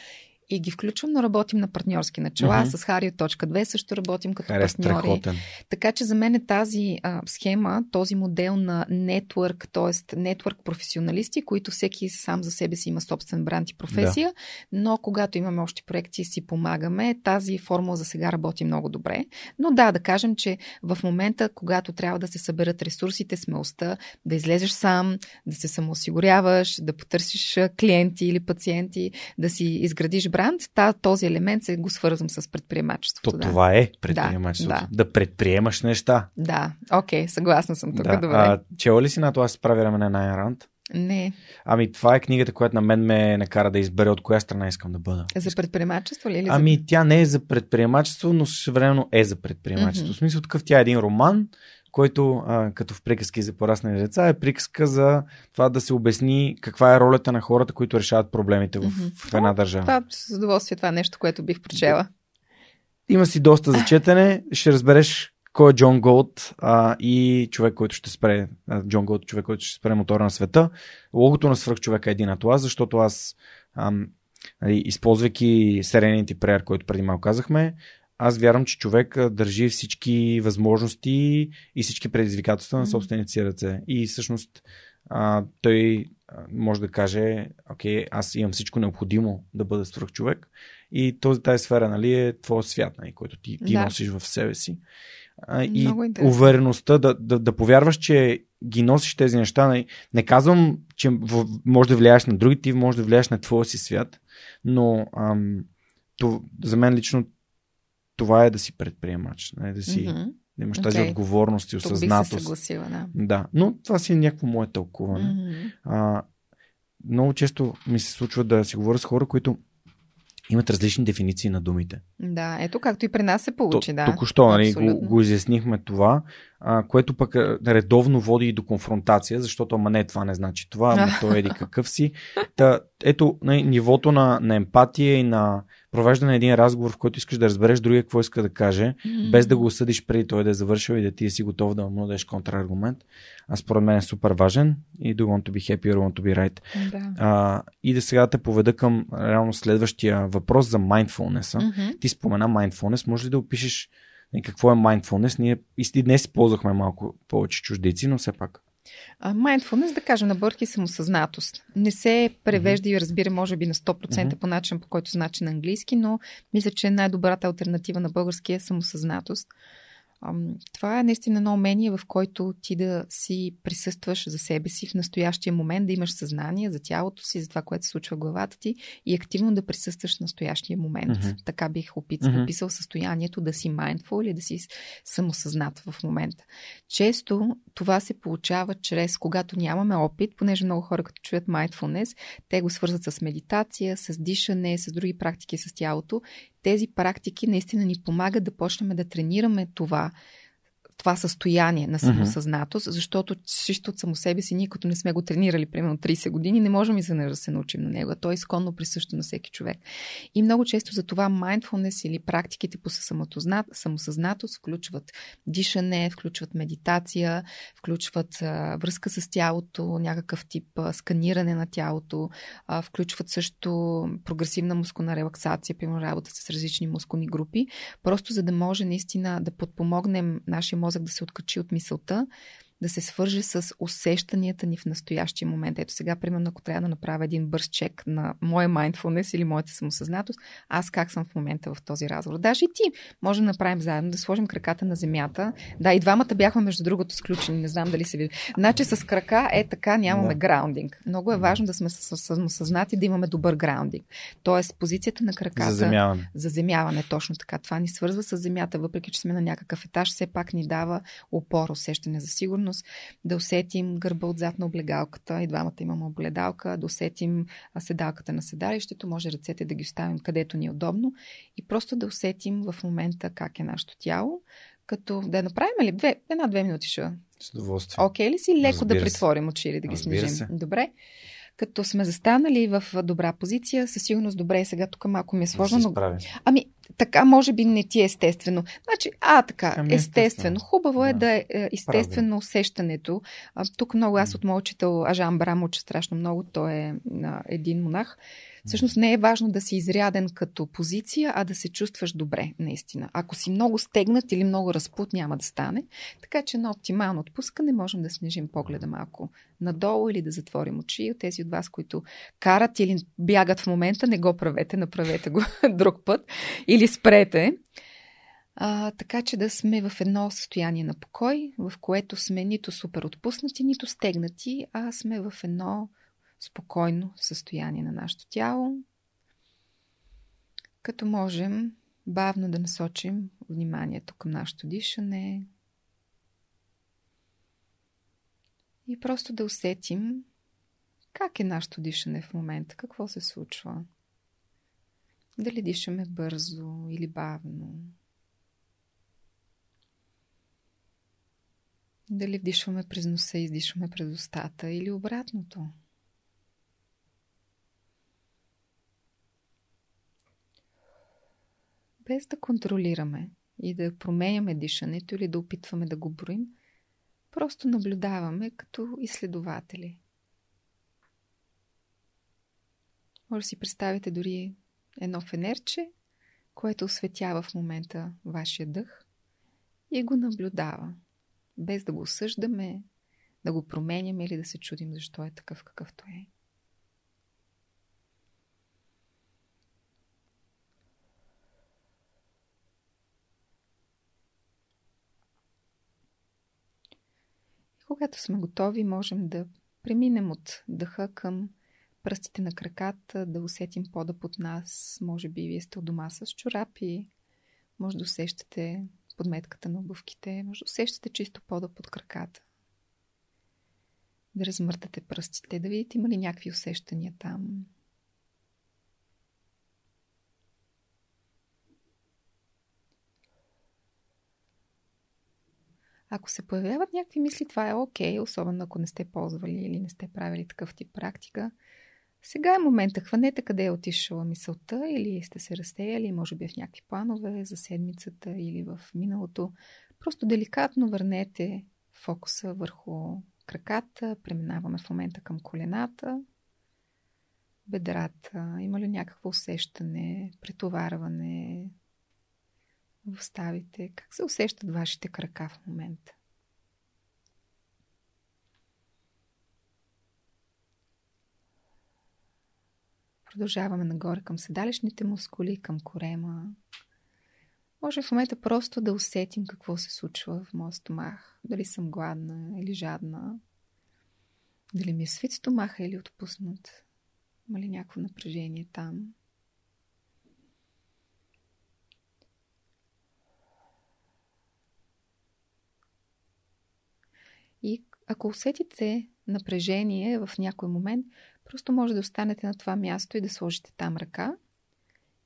и ги включвам, но работим на партньорски начала. Мгм. С Харио точка 2 също работим като Харе, партньори. страхотен. Така че за мен е тази а, схема, този модел на нетворк, т.е. нетворк професионалисти, които всеки сам за себе си има собствен бранд и професия, да. но когато имаме още проекти си помагаме, тази формула за сега работи много добре. Но да, да кажем, че в момента, когато трябва да се съберат ресурсите, смелостта, да излезеш сам, да се самоосигуряваш, да потърсиш клиенти или пациенти, да си изградиш бранд, та, този елемент се го свързвам с предприемачеството. То да. това е предприемачеството. Да, Да, предприемаш неща. Да, окей, съгласна съм тук. да. Добре. А, чела ли си на това се прави рамене на Айн Ранд? Не. Ами това е книгата, която на мен ме накара да избера от коя страна искам да бъда. За предприемачество ли? Или Ами тя не е за предприемачество, но същевременно е за предприемачество. Мгм. В смисъл такъв тя е един роман, който а, като в приказки за пораснали деца е приказка за това да се обясни каква е ролята на хората, които решават проблемите в, Мгм. в една държава. Това с удоволствие, това е нещо, което бих прочела. Има си доста за четене, ще разбереш кой е Джон Голд а, и човек, който ще спре, а, Джон Голд, човек, който ще спре мотора на света. Логото на свръхчовека е един това, защото аз, ам, нали, използвайки Serenity Prayer, който преди малко казахме, аз вярвам, че човек държи всички възможности и всички предизвикателства на собствените си ръце. И всъщност а, той може да каже, окей, аз имам всичко необходимо да бъда свръхчовек и този, тази сфера нали, е твоя свят, нали, който ти, ти Да. носиш в себе си. А, и увереността да, да, да повярваш, че ги носиш тези неща. Нали. Не казвам, че може да влияеш на другите, може да влияеш на твоя си свят, но ам, то, за мен лично това е да си предприемач, нали, да, си, Мгм. да имаш тази Окей. отговорност и Тук бих се осъзнатост. съгласила, да. Да, но това си е някакво мое тълкуване. Мгм. А, много често ми се случва да си говоря с хора, които имат различни дефиниции на думите. Да, ето както и при нас се получи, То- да. Току-що нали, го, го изяснихме това, а, което пък редовно води и до конфронтация, защото ама не, това не значи това, ама той еди какъв си. Та, ето нали, нивото на, на емпатия и на провеждане на един разговор, в който искаш да разбереш другия какво иска да каже, Мгм. без да го осъдиш преди той да е завършил и да ти си готов да му дадеш контраргумент. А според мен е супер важен и do want to be happy or want to be right. Да. А, и да сега те поведа към реално следващия въпрос за mindfulness. Мгм. Ти спомена mindfulness. Може ли да опишеш нали, какво е mindfulness? Ние и днес използвахме малко повече чуждици, но все пак. Mindfulness, да кажем на бърки, самосъзнатост. Не се превежда и разбира, може би, на 100% Мгм. по начин, по който значи на английски, но мисля, че най-добрата альтернатива на български е самосъзнатост. Това е наистина едно умение, в който ти да си присъстваш за себе си в настоящия момент, да имаш съзнание за тялото си, за това, което се случва в главата ти и активно да присъстваш в настоящия момент. Мгм. Така бих описал състоянието да си mindful или да си самосъзнат в момента. Често това се получава чрез, когато нямаме опит, понеже много хора като чуят mindfulness, те го свързват с медитация, с дишане, с други практики с тялото. Тези практики наистина ни помагат да почнем да тренираме това, това състояние на самосъзнатост, защото чисто от само себе си, ние като не сме го тренирали примерно 30 години, не можем изведнъж да се научим на него. А то е изконно присъщо на всеки човек. И много често за това mindfulness или практиките по самосъзнатост включват дишане, включват медитация, включват а, връзка с тялото, някакъв тип а, сканиране на тялото, а, включват също прогресивна мускулна релаксация, примерно работа с различни мускулни групи, просто за да може наистина да подпомогнем нашия мозък да се откачи от мисълта, да се свърже с усещанията ни в настоящия момент. Ето сега, примерно, ако трябва да направя един бърз чек на моя mindfulness или моята самосъзнатост, аз как съм в момента в този разговор. Даже и ти може да направим заедно, да сложим краката на земята. Да, и двамата бяхме, между другото, сключени. Не знам дали се вижда. Значи с крака е така, нямаме Да. граундинг. Много е важно да сме съ- самосъзнати, да имаме добър граундинг. Тоест, позицията на краката Заземяване. заземяване, точно така. Това ни свързва с земята, въпреки че сме на някакъв етаж, все пак ни дава опор, усещане за сигурност възможност да усетим гърба отзад на облегалката. И двамата имаме обледалка, да усетим седалката на седалището, може ръцете да ги оставим където ни е удобно и просто да усетим в момента как е нашето тяло. Като да направим ли две, една-две минути ще. С удоволствие. Окей okay ли си? Леко Разбира да притворим очи или да ги Разбира снижим. Се. Добре като сме застанали в добра позиция, със сигурност добре е сега тук малко ми е сложно. Но... Ами, така може би не ти е естествено. Значи, а, така, ами, естествено. естествено. Хубаво е да. е да е естествено Правда. усещането. А, тук много аз от моят учител Ажан Брам уча страшно много. Той е а, един монах. Всъщност не е важно да си изряден като позиция, а да се чувстваш добре, наистина. Ако си много стегнат или много разпут, няма да стане. Така че на оптимално отпускане можем да снижим погледа малко надолу или да затворим очи. От тези от вас, които карат или бягат в момента, не го правете, направете го друг път или спрете. А, така че да сме в едно състояние на покой, в което сме нито супер отпуснати, нито стегнати, а сме в едно спокойно състояние на нашето тяло, като можем бавно да насочим вниманието към нашето дишане и просто да усетим как е нашето дишане в момента, какво се случва. Дали дишаме бързо или бавно. Дали вдишваме през носа и издишваме през устата или обратното. Без да контролираме и да променяме дишането или да опитваме да го броим, просто наблюдаваме като изследователи. Може да си представите дори едно фенерче, което осветява в момента вашия дъх и го наблюдава, без да го осъждаме, да го променяме или да се чудим защо е такъв какъвто е. Когато сме готови, можем да преминем от дъха към пръстите на краката, да усетим пода под нас. Може би вие сте у дома с чорапи, може да усещате подметката на обувките, може да усещате чисто пода под краката. Да размъртате пръстите, да видите има ли някакви усещания там. Ако се появяват някакви мисли, това е окей, okay, особено ако не сте ползвали или не сте правили такъв тип практика. Сега е момента, хванете къде е отишла мисълта или сте се разтеяли, може би в някакви планове за седмицата или в миналото. Просто деликатно върнете фокуса върху краката, преминаваме в момента към колената, бедрата, има ли някакво усещане, претоварване, в ставите? Как се усещат вашите крака в момента? Продължаваме нагоре към седалищните мускули, към корема. Може в момента просто да усетим какво се случва в моят стомах. Дали съм гладна или жадна. Дали ми е свит стомаха или отпуснат. Има ли някакво напрежение там? И ако усетите напрежение в някой момент, просто може да останете на това място и да сложите там ръка.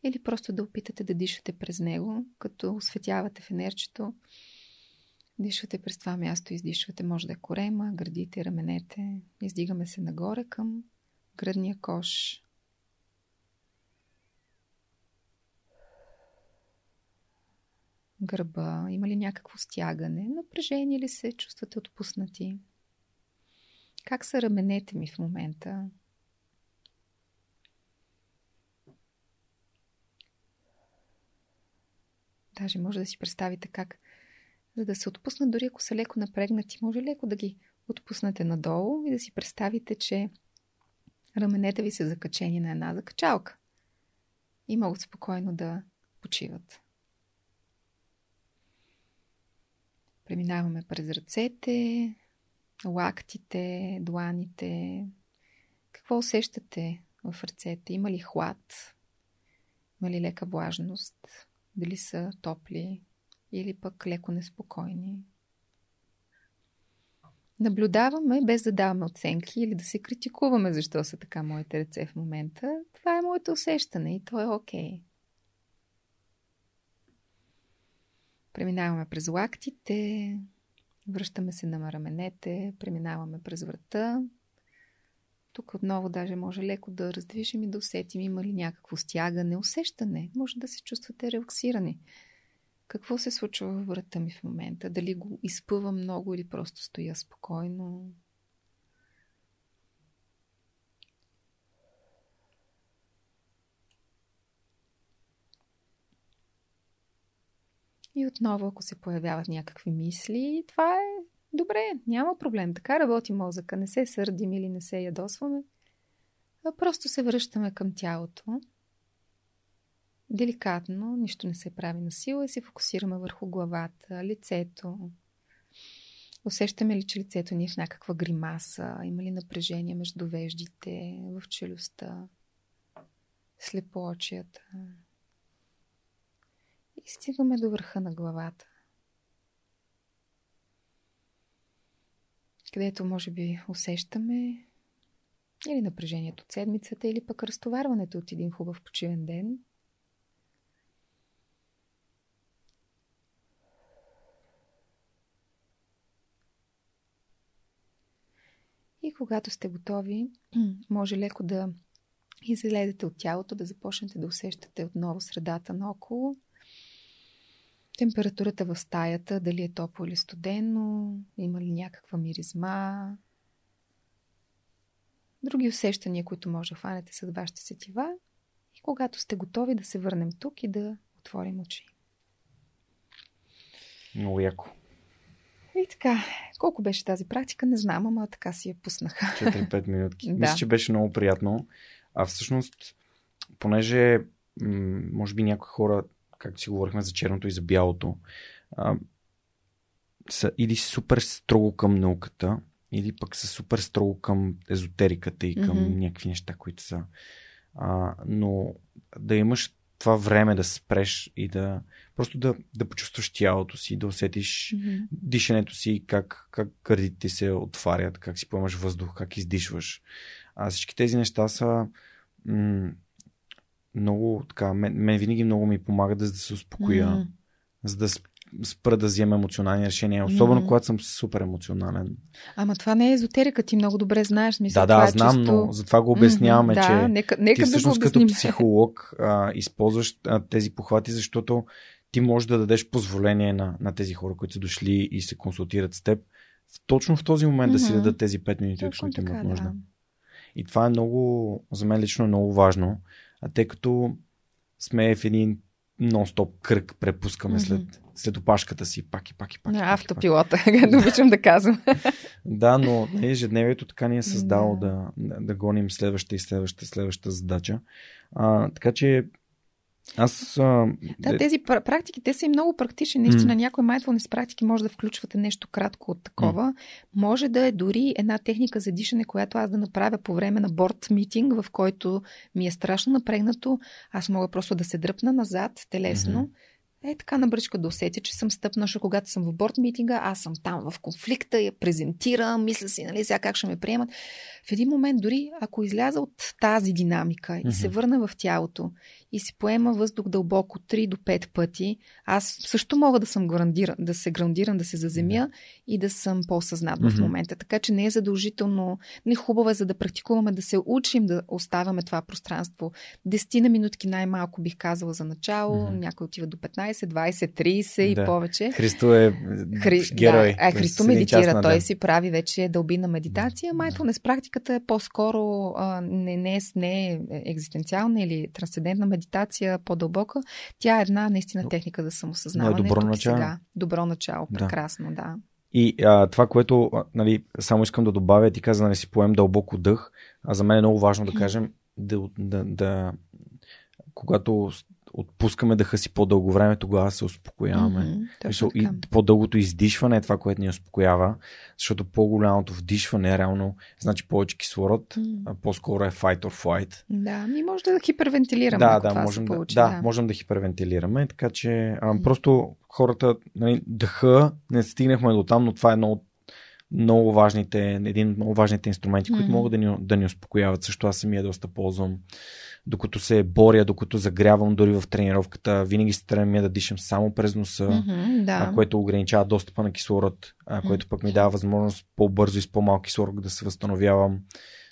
Или просто да опитате да дишате през него, като осветявате фенерчето. Дишвате през това място, издишвате, може да е корема, гърдите, раменете. Издигаме се нагоре към гръдния кош. Гърба? Има ли някакво стягане? Напрежение ли се? Чувствате отпуснати? Как са раменете ми в момента? Даже може да си представите как, за да се отпуснат, дори ако са леко напрегнати, може леко да ги отпуснете надолу и да си представите, че раменете ви са закачени на една закачалка и могат спокойно да почиват. Преминаваме през ръцете, лактите, дланите. Какво усещате в ръцете? Има ли хлад? Има ли лека влажност? Дали са топли или пък леко неспокойни? наблюдаваме без да даваме оценки или да се критикуваме защо са така моите ръце в момента. Това е моето усещане и то е окей. Okay. Преминаваме през лактите, връщаме се на раменете, преминаваме през врата. Тук отново даже може леко да раздвижим и да усетим има ли някакво стягане, усещане. Може да се чувствате релаксирани. Какво се случва във врата ми в момента? Дали го изпъвам много или просто стоя спокойно? И отново, ако се появяват някакви мисли, това е добре, няма проблем. Така работи мозъка. Не се сърдим или не се ядосваме, а просто се връщаме към тялото. Деликатно, нищо не се прави на сила и се фокусираме върху главата, лицето. Усещаме ли, че лицето ни е в някаква гримаса? Има ли напрежение между веждите, в челюстта, слепоочията? И стигаме до върха на главата. Където може би усещаме или напрежението от седмицата, или пък разтоварването от един хубав почивен ден. И когато сте готови, може леко да излезете от тялото, да започнете да усещате отново средата наоколо Температурата в стаята, дали е топло или студено, има ли някаква миризма. Други усещания, които може да хванете с вашите сетива и когато сте готови да се върнем тук и да отворим очи. Много яко. И така, колко беше тази практика, не знам, ама така си я пуснаха. 4-5 минутки. да. Мисля, че беше много приятно. А всъщност, понеже може би някои хора както си говорихме за черното и за бялото, а, са или супер строго към науката, или пък са супер строго към езотериката и към mm-hmm. някакви неща, които са. А, но да имаш това време да спреш и да просто да, да почувстваш тялото си, да усетиш mm-hmm. дишането си, как, как гърдите се отварят, как си поемаш въздух, как издишваш. А всички тези неща са м- много така, мен, мен винаги много ми помага да, да се успокоя, mm. за да спра да взема емоционални решения, особено mm. когато съм супер емоционален. Ама това не е езотерика, ти много добре знаеш. Мисля, да, да, това е знам, чисто... но затова го обясняваме, mm-hmm, че да, нека, нека ти всъщност да като психолог а, използваш а, тези похвати, защото ти можеш да дадеш позволение на, на тези хора, които са дошли и се консултират с теб, точно в този момент mm-hmm. да си дадат тези 5 минути, които имат нужда. Да. И това е много, за мен лично е много важно, а тъй като сме в един нон-стоп кръг, препускаме след, след опашката си, пак и пак и пак. На автопилота, както обичам да казвам. да, но ежедневието така ни е създало да, да, да гоним следваща и следваща, следваща задача. А, така че аз. А... Да, тези практики, те са и много практични. Наистина, mm. някои mindfulness практики може да включвате нещо кратко от такова. Mm. Може да е дори една техника за дишане, която аз да направя по време на борт митинг, в който ми е страшно напрегнато. Аз мога просто да се дръпна назад телесно. Mm-hmm е така на бръчка да усетя, че съм стъпна, защото когато съм в борт митинга, аз съм там в конфликта, я презентирам, мисля си, нали, сега как ще ме приемат. В един момент, дори ако изляза от тази динамика mm-hmm. и се върна в тялото и си поема въздух дълбоко 3 до 5 пъти, аз също мога да съм грандиран, да се грандирам, да се заземя и да съм по-съзнат mm-hmm. в момента. Така че не е задължително, не е хубаво е за да практикуваме, да се учим да оставяме това пространство. Десетина минутки най-малко бих казала за начало, mm-hmm. някой отива до 15, 20, 30 да. и повече. Христо е Хри... герой. Да, а, Христо медитира, той си прави вече дълбина медитация. Mindfulness практиката е по-скоро а, не, не, не е екзистенциална или трансцендентна медитация, по-дълбока. Тя е една наистина техника за самосъзнаване. Но е добро начало. Сега. Добро начало, прекрасно, да. да. И а, това, което нали, само искам да добавя, ти каза нали, си поем дълбоко дъх, а за мен е много важно да кажем да, да, да когато отпускаме дъха си по-дълго време, тогава се успокояваме. Mm-hmm, и по-дългото издишване е това, което ни успокоява, защото по-голямото вдишване реално значи повече кислород, mm-hmm. а по-скоро е fight or flight. Да, ми може да хипервентилираме. Да, да, можем да, получи, да, да, можем да хипервентилираме, така че а, mm-hmm. просто хората, нали, дъха, не стигнахме до там, но това е едно от много важните, един от много важните инструменти, които Мгм. могат да ни, да ни успокояват. Също аз самия доста ползвам. Докато се боря, докато загрявам дори в тренировката, винаги се стремя да дишам само през носа, Мгм, да. което ограничава достъпа на кислород, а, което пък ми дава възможност по-бързо и с по-малко кислород да се възстановявам.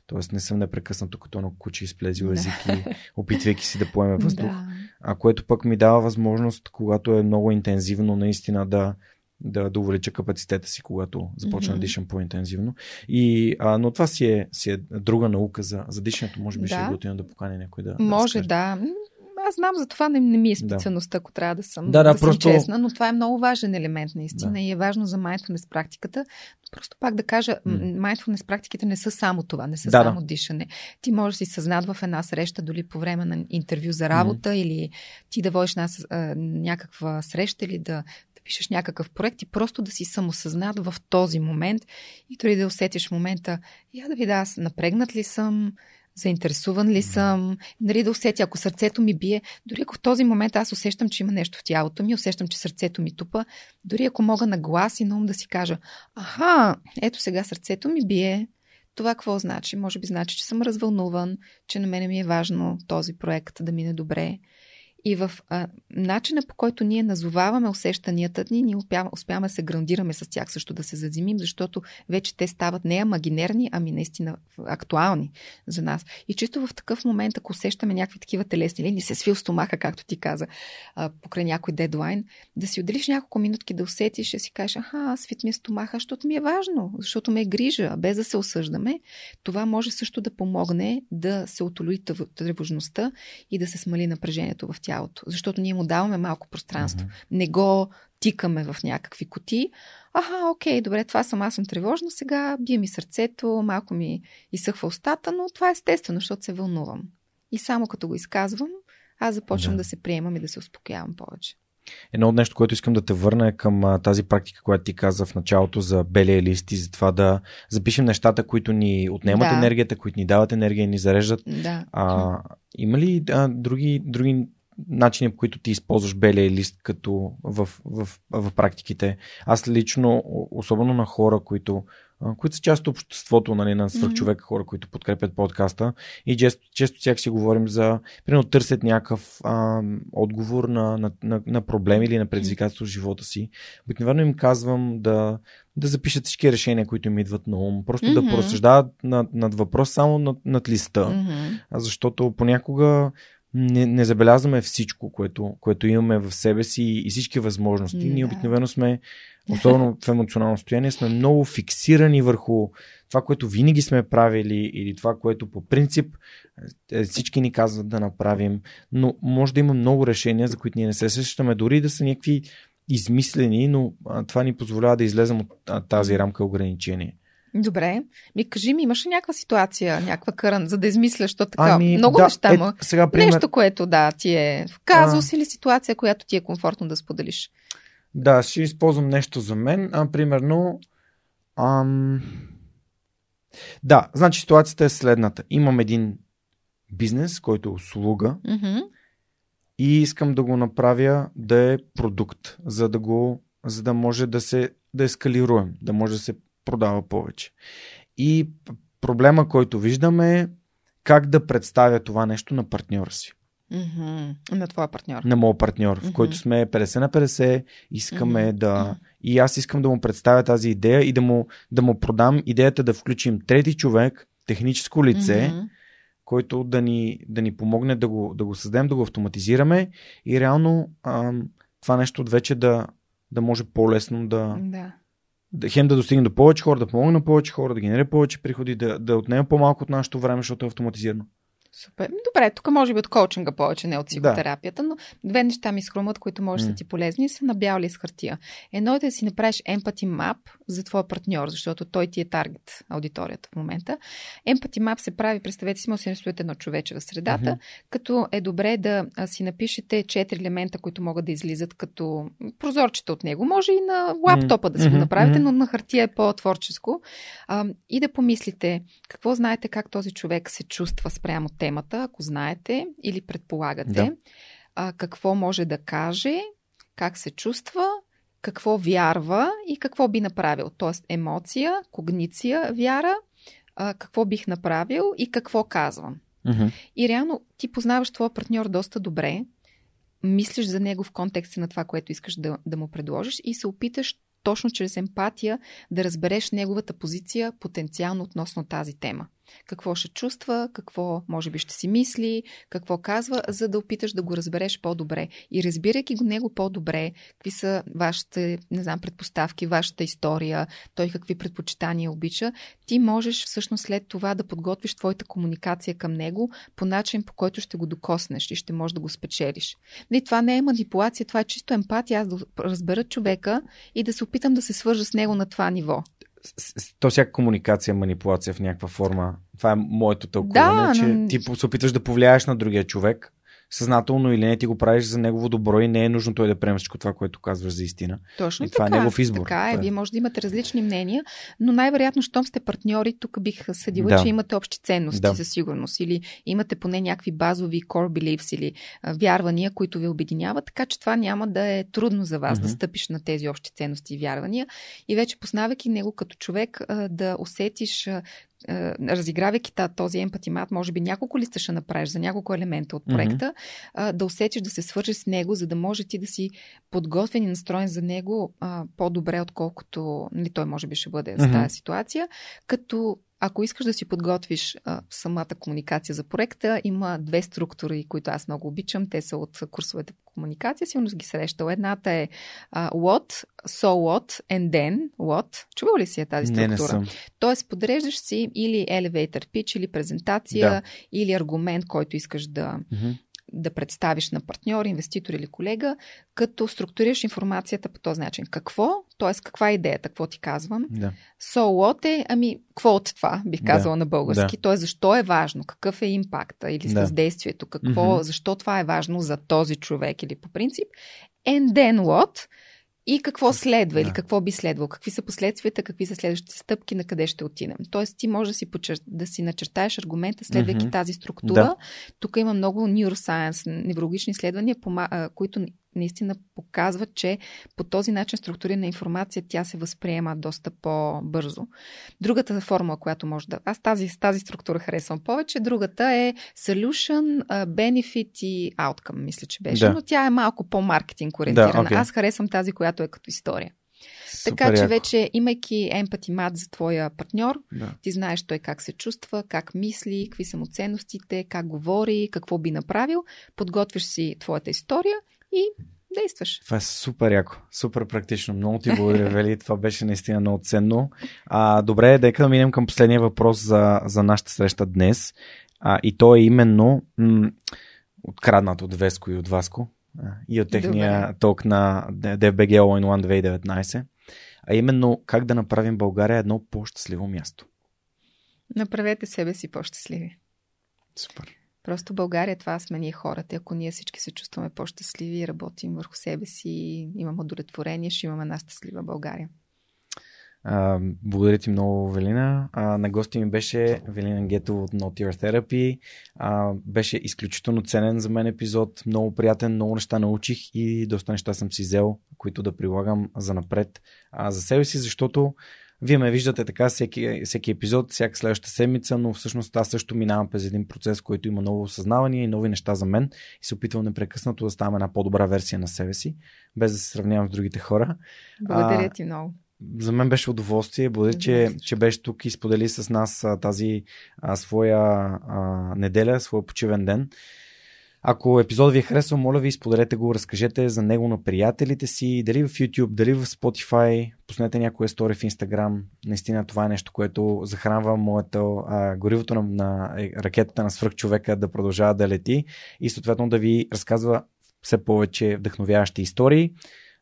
Тоест не съм непрекъснато като едно куче изплезил език и опитвайки си да поеме въздух. Да. А което пък ми дава възможност, когато е много интензивно, наистина да, да, да увелича капацитета си, когато започна Мгм. да дишам по-интензивно. И, а, но това си е, си е друга наука за, за дишането. Може би ще Да. е готино да покани някой да. Може, да. Аз знам, за това не, не ми е Да. специалността, ако трябва да съм, Да, да, да съм просто- честна, но това е много важен елемент наистина Да. и е важно за mindfulness практиката. Просто пак да кажа, м. mindfulness практиките не са само това, не са Да, да. само дишане. Ти можеш да си съзнат в една среща, дори по време на интервю за работа или ти да водиш нас, а, някаква среща или да, да пишеш някакъв проект и просто да си самосъзнат в този момент и дори да усетиш момента, я да видя аз напрегнат ли съм, заинтересуван ли съм, нали, да усетя, ако сърцето ми бие, дори ако в този момент аз усещам, че има нещо в тялото ми, усещам, че сърцето ми тупа, дори ако мога на глас и на ум да си кажа, аха, ето сега сърцето ми бие, това какво значи? Може би значи, че съм развълнуван, че на мене ми е важно този проект да мине добре. И в а, начина по който ние назоваваме усещанията ни, ние успяваме, да се грандираме с тях също да се заземим, защото вече те стават не амагинерни, ами наистина актуални за нас. И чисто в такъв момент, ако усещаме някакви такива телесни линии, се свил стомаха, както ти каза, а, покрай някой дедлайн, да си отделиш няколко минутки да усетиш и си кажеш, аха, свит ми е стомаха, защото ми е важно, защото ме е грижа, без да се осъждаме. Това може също да помогне да се отолуи тъв- тревожността и да се смали напрежението в тялото. Защото ние му даваме малко пространство. Мгм. Не го тикаме в някакви коти. Аха, окей, добре, това съм, аз съм тревожна сега, бие ми сърцето, малко ми изсъхва устата, но това е естествено, защото се вълнувам. И само като го изказвам, аз започвам Да. да, да се приемам и да се успокоявам повече. Едно от нещо, което искам да те върна е към а, тази практика, която ти каза в началото за белия лист и за това да запишем нещата, които ни отнемат Да. енергията, които ни дават енергия и ни зареждат. Да. А, има ли а, други, други начини, по които ти използваш белия лист като в, в, в практиките? Аз лично, особено на хора, които, които са част от обществото нали, на свърхчовека, хора, които подкрепят подкаста и често, често тях си говорим за, примерно, търсят някакъв а, отговор на, на, на, на проблем или на предизвикателство в живота си. Обикновено им казвам да, да запишат всички решения, които им идват на ум, просто да Мгм. поразсъждават над, над въпрос само над, над листа. А защото понякога не, не забелязваме всичко, което, което имаме в себе си и всички възможности. М, Ние да. обикновено сме, особено в емоционално състояние, сме много фиксирани върху това, което винаги сме правили или това, което по принцип е, всички ни казват да направим. Но може да има много решения, за които ние не се сещаме, дори да са някакви измислени, но това ни позволява да излезем от тази рамка ограничение. Добре. Ми кажи ми, имаш ли някаква ситуация, някаква кърън, за да измисляш то така? Ами, Много да, неща, е, ма. сега, пример, Нещо, което да, ти е казус или ситуация, която ти е комфортно да споделиш. Да, ще използвам нещо за мен. А, примерно, ам... да, значи ситуацията е следната. Имам един бизнес, който е услуга Мгм. и искам да го направя да е продукт, за да го, за да може да се да ескалируем, да може да се продава повече. И проблема, който виждаме е как да представя това нещо на партньора си. Мгм. На твоя партньор. на моят партньор, в Мгм. който сме 50 на 50, искаме Мгм. да... И аз искам да му представя тази идея и да му, да му продам идеята да включим трети човек, техническо лице, Мгм. който да ни, да ни помогне да го, да го създадем, да го автоматизираме и реално ам, това нещо вече да, да може по-лесно да, Да. Да хем да достигне до повече хора, да помогне на повече хора, да генерира повече приходи, да, да отнеме по-малко от нашето време, защото е автоматизирано. Супер. Добре, тук може би от коучинга повече, не от психотерапията, но две неща ми схрумват, които може да М. са ти полезни, са на бял лист хартия. Едно е да си направиш empathy map за твоя партньор, защото той ти е таргет аудиторията в момента. Empathy map се прави, представете си, може да нарисувате едно човече в средата, Мгм. като е добре да си напишете четири елемента, които могат да излизат като прозорчета от него. Може и на лаптопа да си го направите, но на хартия е по-творческо. А, и да помислите какво знаете как този човек се чувства спрямо темата, ако знаете или предполагате. Да. А, какво може да каже, как се чувства, какво вярва и какво би направил. Тоест емоция, когниция, вяра, а, какво бих направил и какво казвам. Мгм. И реално ти познаваш твоя партньор доста добре, мислиш за него в контекста на това, което искаш да, да му предложиш и се опиташ точно чрез емпатия да разбереш неговата позиция потенциално относно тази тема. Какво ще чувства, какво може би ще си мисли, какво казва, за да опиташ да го разбереш по-добре. И разбирайки го него по-добре, какви са вашите, не знам, предпоставки, вашата история, той какви предпочитания обича, ти можеш всъщност след това да подготвиш твоята комуникация към него по начин, по който ще го докоснеш и ще можеш да го спечелиш. Нали, това не е манипулация, това е чисто емпатия, аз да разбера човека и да се опитам да се свържа с него на това ниво. То всяка комуникация е манипулация в някаква форма. Това е моето тълкуване, Да, че но- ти се опитваш да повлияеш на другия човек. Съзнателно или не, ти го правиш за негово добро и не е нужно той да приеме всичко това, което казваш за истина. Точно И това е така. негов избор. Така е. Е. Вие може да имате различни мнения, но най-вероятно, щом сте партньори, тук бих съдила, Да. че имате общи ценности Да. със сигурност. Или имате поне някакви базови core beliefs или а, вярвания, които ви обединяват, така че това няма да е трудно за вас Мгм. да стъпиш на тези общи ценности и вярвания. И вече познавайки него като човек, а, да усетиш а, разигравайки та- този емпатимат, може би няколко листа ще направиш за няколко елемента от проекта, а, да усетиш да се свържеш с него, за да може ти да си подготвен и настроен за него по-добре, отколкото нали, той може би ще бъде с Мгм. тази ситуация. Като ако искаш да си подготвиш а, самата комуникация за проекта, има две структури, които аз много обичам. Те са от курсовете по комуникация, сигурно си ги срещал. Едната е а, what, so what, and then what. Чувал ли си я тази Не, структура? не съм. Тоест, подреждаш си или elevator pitch, или презентация, Да. или аргумент, който искаш да, Мгм. Да представиш на партньор, инвеститор или колега, като структурираш информацията по този начин. Какво? Т.е. каква е идеята? Какво ти казвам? Да. So what е, ами, какво от това, бих Да. казала на български. Да. Т.е. защо е важно? Какъв е импакта или Да. въздействието? Какво, Мгм. защо това е важно за този човек или по принцип? And then what? И какво следва или Да. какво би следвало? Какви са последствията, какви са следващите стъпки, на къде ще отидем? Тоест ти можеш да си, почер... да си начертаеш аргумента, следвайки Мгм. тази структура. Да. Тук има много neuroscience, неврологични изследвания, които наистина показват, че по този начин структурирана информация тя се възприема доста по-бързо. Другата формула, която може да... Аз тази, с тази структура харесвам повече. Другата е solution, benefit и outcome, мисля, че беше. Да. Но тя е малко по-маркетинг ориентирана. Да, окей. Аз харесвам тази, която е като история. Супер така че яко. вече, имайки емпати мат за твоя партньор, Да. ти знаеш той как се чувства, как мисли, какви са му ценностите, как говори, какво би направил, подготвиш си твоята история и действаш. Това е супер яко, супер практично. Много ти благодаря, Вели. Това беше наистина много ценно. А, добре, дека да минем към последния въпрос за, за нашата среща днес. А, и то е именно м- откраднат от Веско и от Васко и от техния Добре. ток на DFBG All in One 2019. А именно как да направим България едно по-щастливо място. Направете себе си по-щастливи. Супер. Просто България това сме ние хората. Ако ние всички се чувстваме по-щастливи работим върху себе си, имаме удовлетворение, ще имаме една щастлива България. А, благодаря ти много, Велина. А, на гости ми беше Велина Гето от Not Your Therapy. А, беше изключително ценен за мен епизод. Много приятен, много неща научих и доста неща съм си взел, които да прилагам за напред а, за себе си, защото вие ме виждате така всеки, всеки епизод, всяка следваща седмица, но всъщност аз също минавам през един процес, който има ново осъзнаване и нови неща за мен и се опитвам непрекъснато да ставам една по-добра версия на себе си, без да се сравнявам с другите хора. Благодаря ти много. За мен беше удоволствие. Благодаря, че, че беше тук и сподели с нас а, тази а, своя а, неделя, своя почивен ден. Ако епизод ви е харесал, моля ви, споделете го, разкажете за него на приятелите си, дали в YouTube, дали в Spotify, пуснете някоя стори в Instagram. Наистина това е нещо, което захранва моето а, горивото на, на е, ракетата на свръхчовека да продължава да лети и съответно да ви разказва все повече вдъхновяващи истории.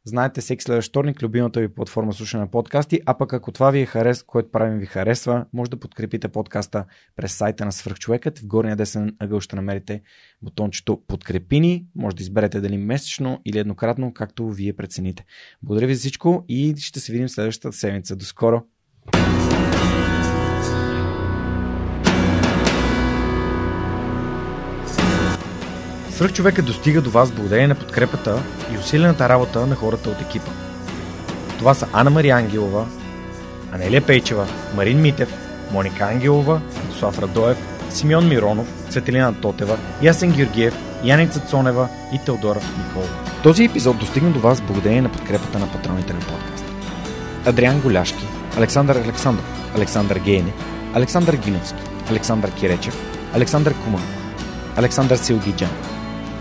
Знаете, всеки следващ вторник любимата ви платформа слушане на подкасти, а пък ако това ви е харес, което правим ви харесва, може да подкрепите подкаста през сайта на Свърхчовекът. В горния десен ъгъл ще намерите бутончето Подкрепини. Може да изберете дали месечно или еднократно, както вие прецените. Благодаря ви за всичко и ще се видим следващата седмица. До скоро! Свръхчовекът достига до вас благодарение на подкрепата и усилената работа на хората от екипа. Това са Анна Мария Ангелова, Анелия Пейчева, Марин Митев, Моника Ангелова, Слав Радоев, Симеон Миронов, Цветелина Тотева, Ясен Георгиев, Яница Цонева и Теодора Николова. Този епизод достигна до вас благодарение на подкрепата на патроните на подкаста. Адриан Голяшки, Александър Александров, Александър Гейне, Александър Гиновски, Александър Киречев, Александър Куман, Александър Силгиджан,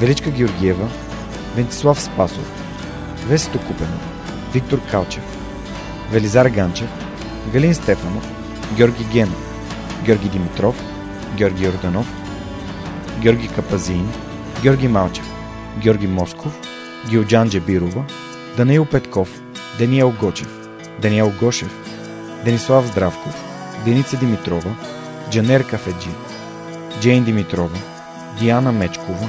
Величка Георгиева, Вентислав Спасов, Весето Купено, Виктор Калчев, Велизар Ганчев, Галин Стефанов, Георги Генов, Георги Димитров, Георги Йорданов, Георги Капазин, Георги Малчев, Георги Москов, Гилджан Джебирова, Даниил Петков, Даниел Гочев, Даниел Гошев, Денислав Здравков, Деница Димитрова, Джанер Кафеджи, Джейн Димитрова, Диана Мечкова,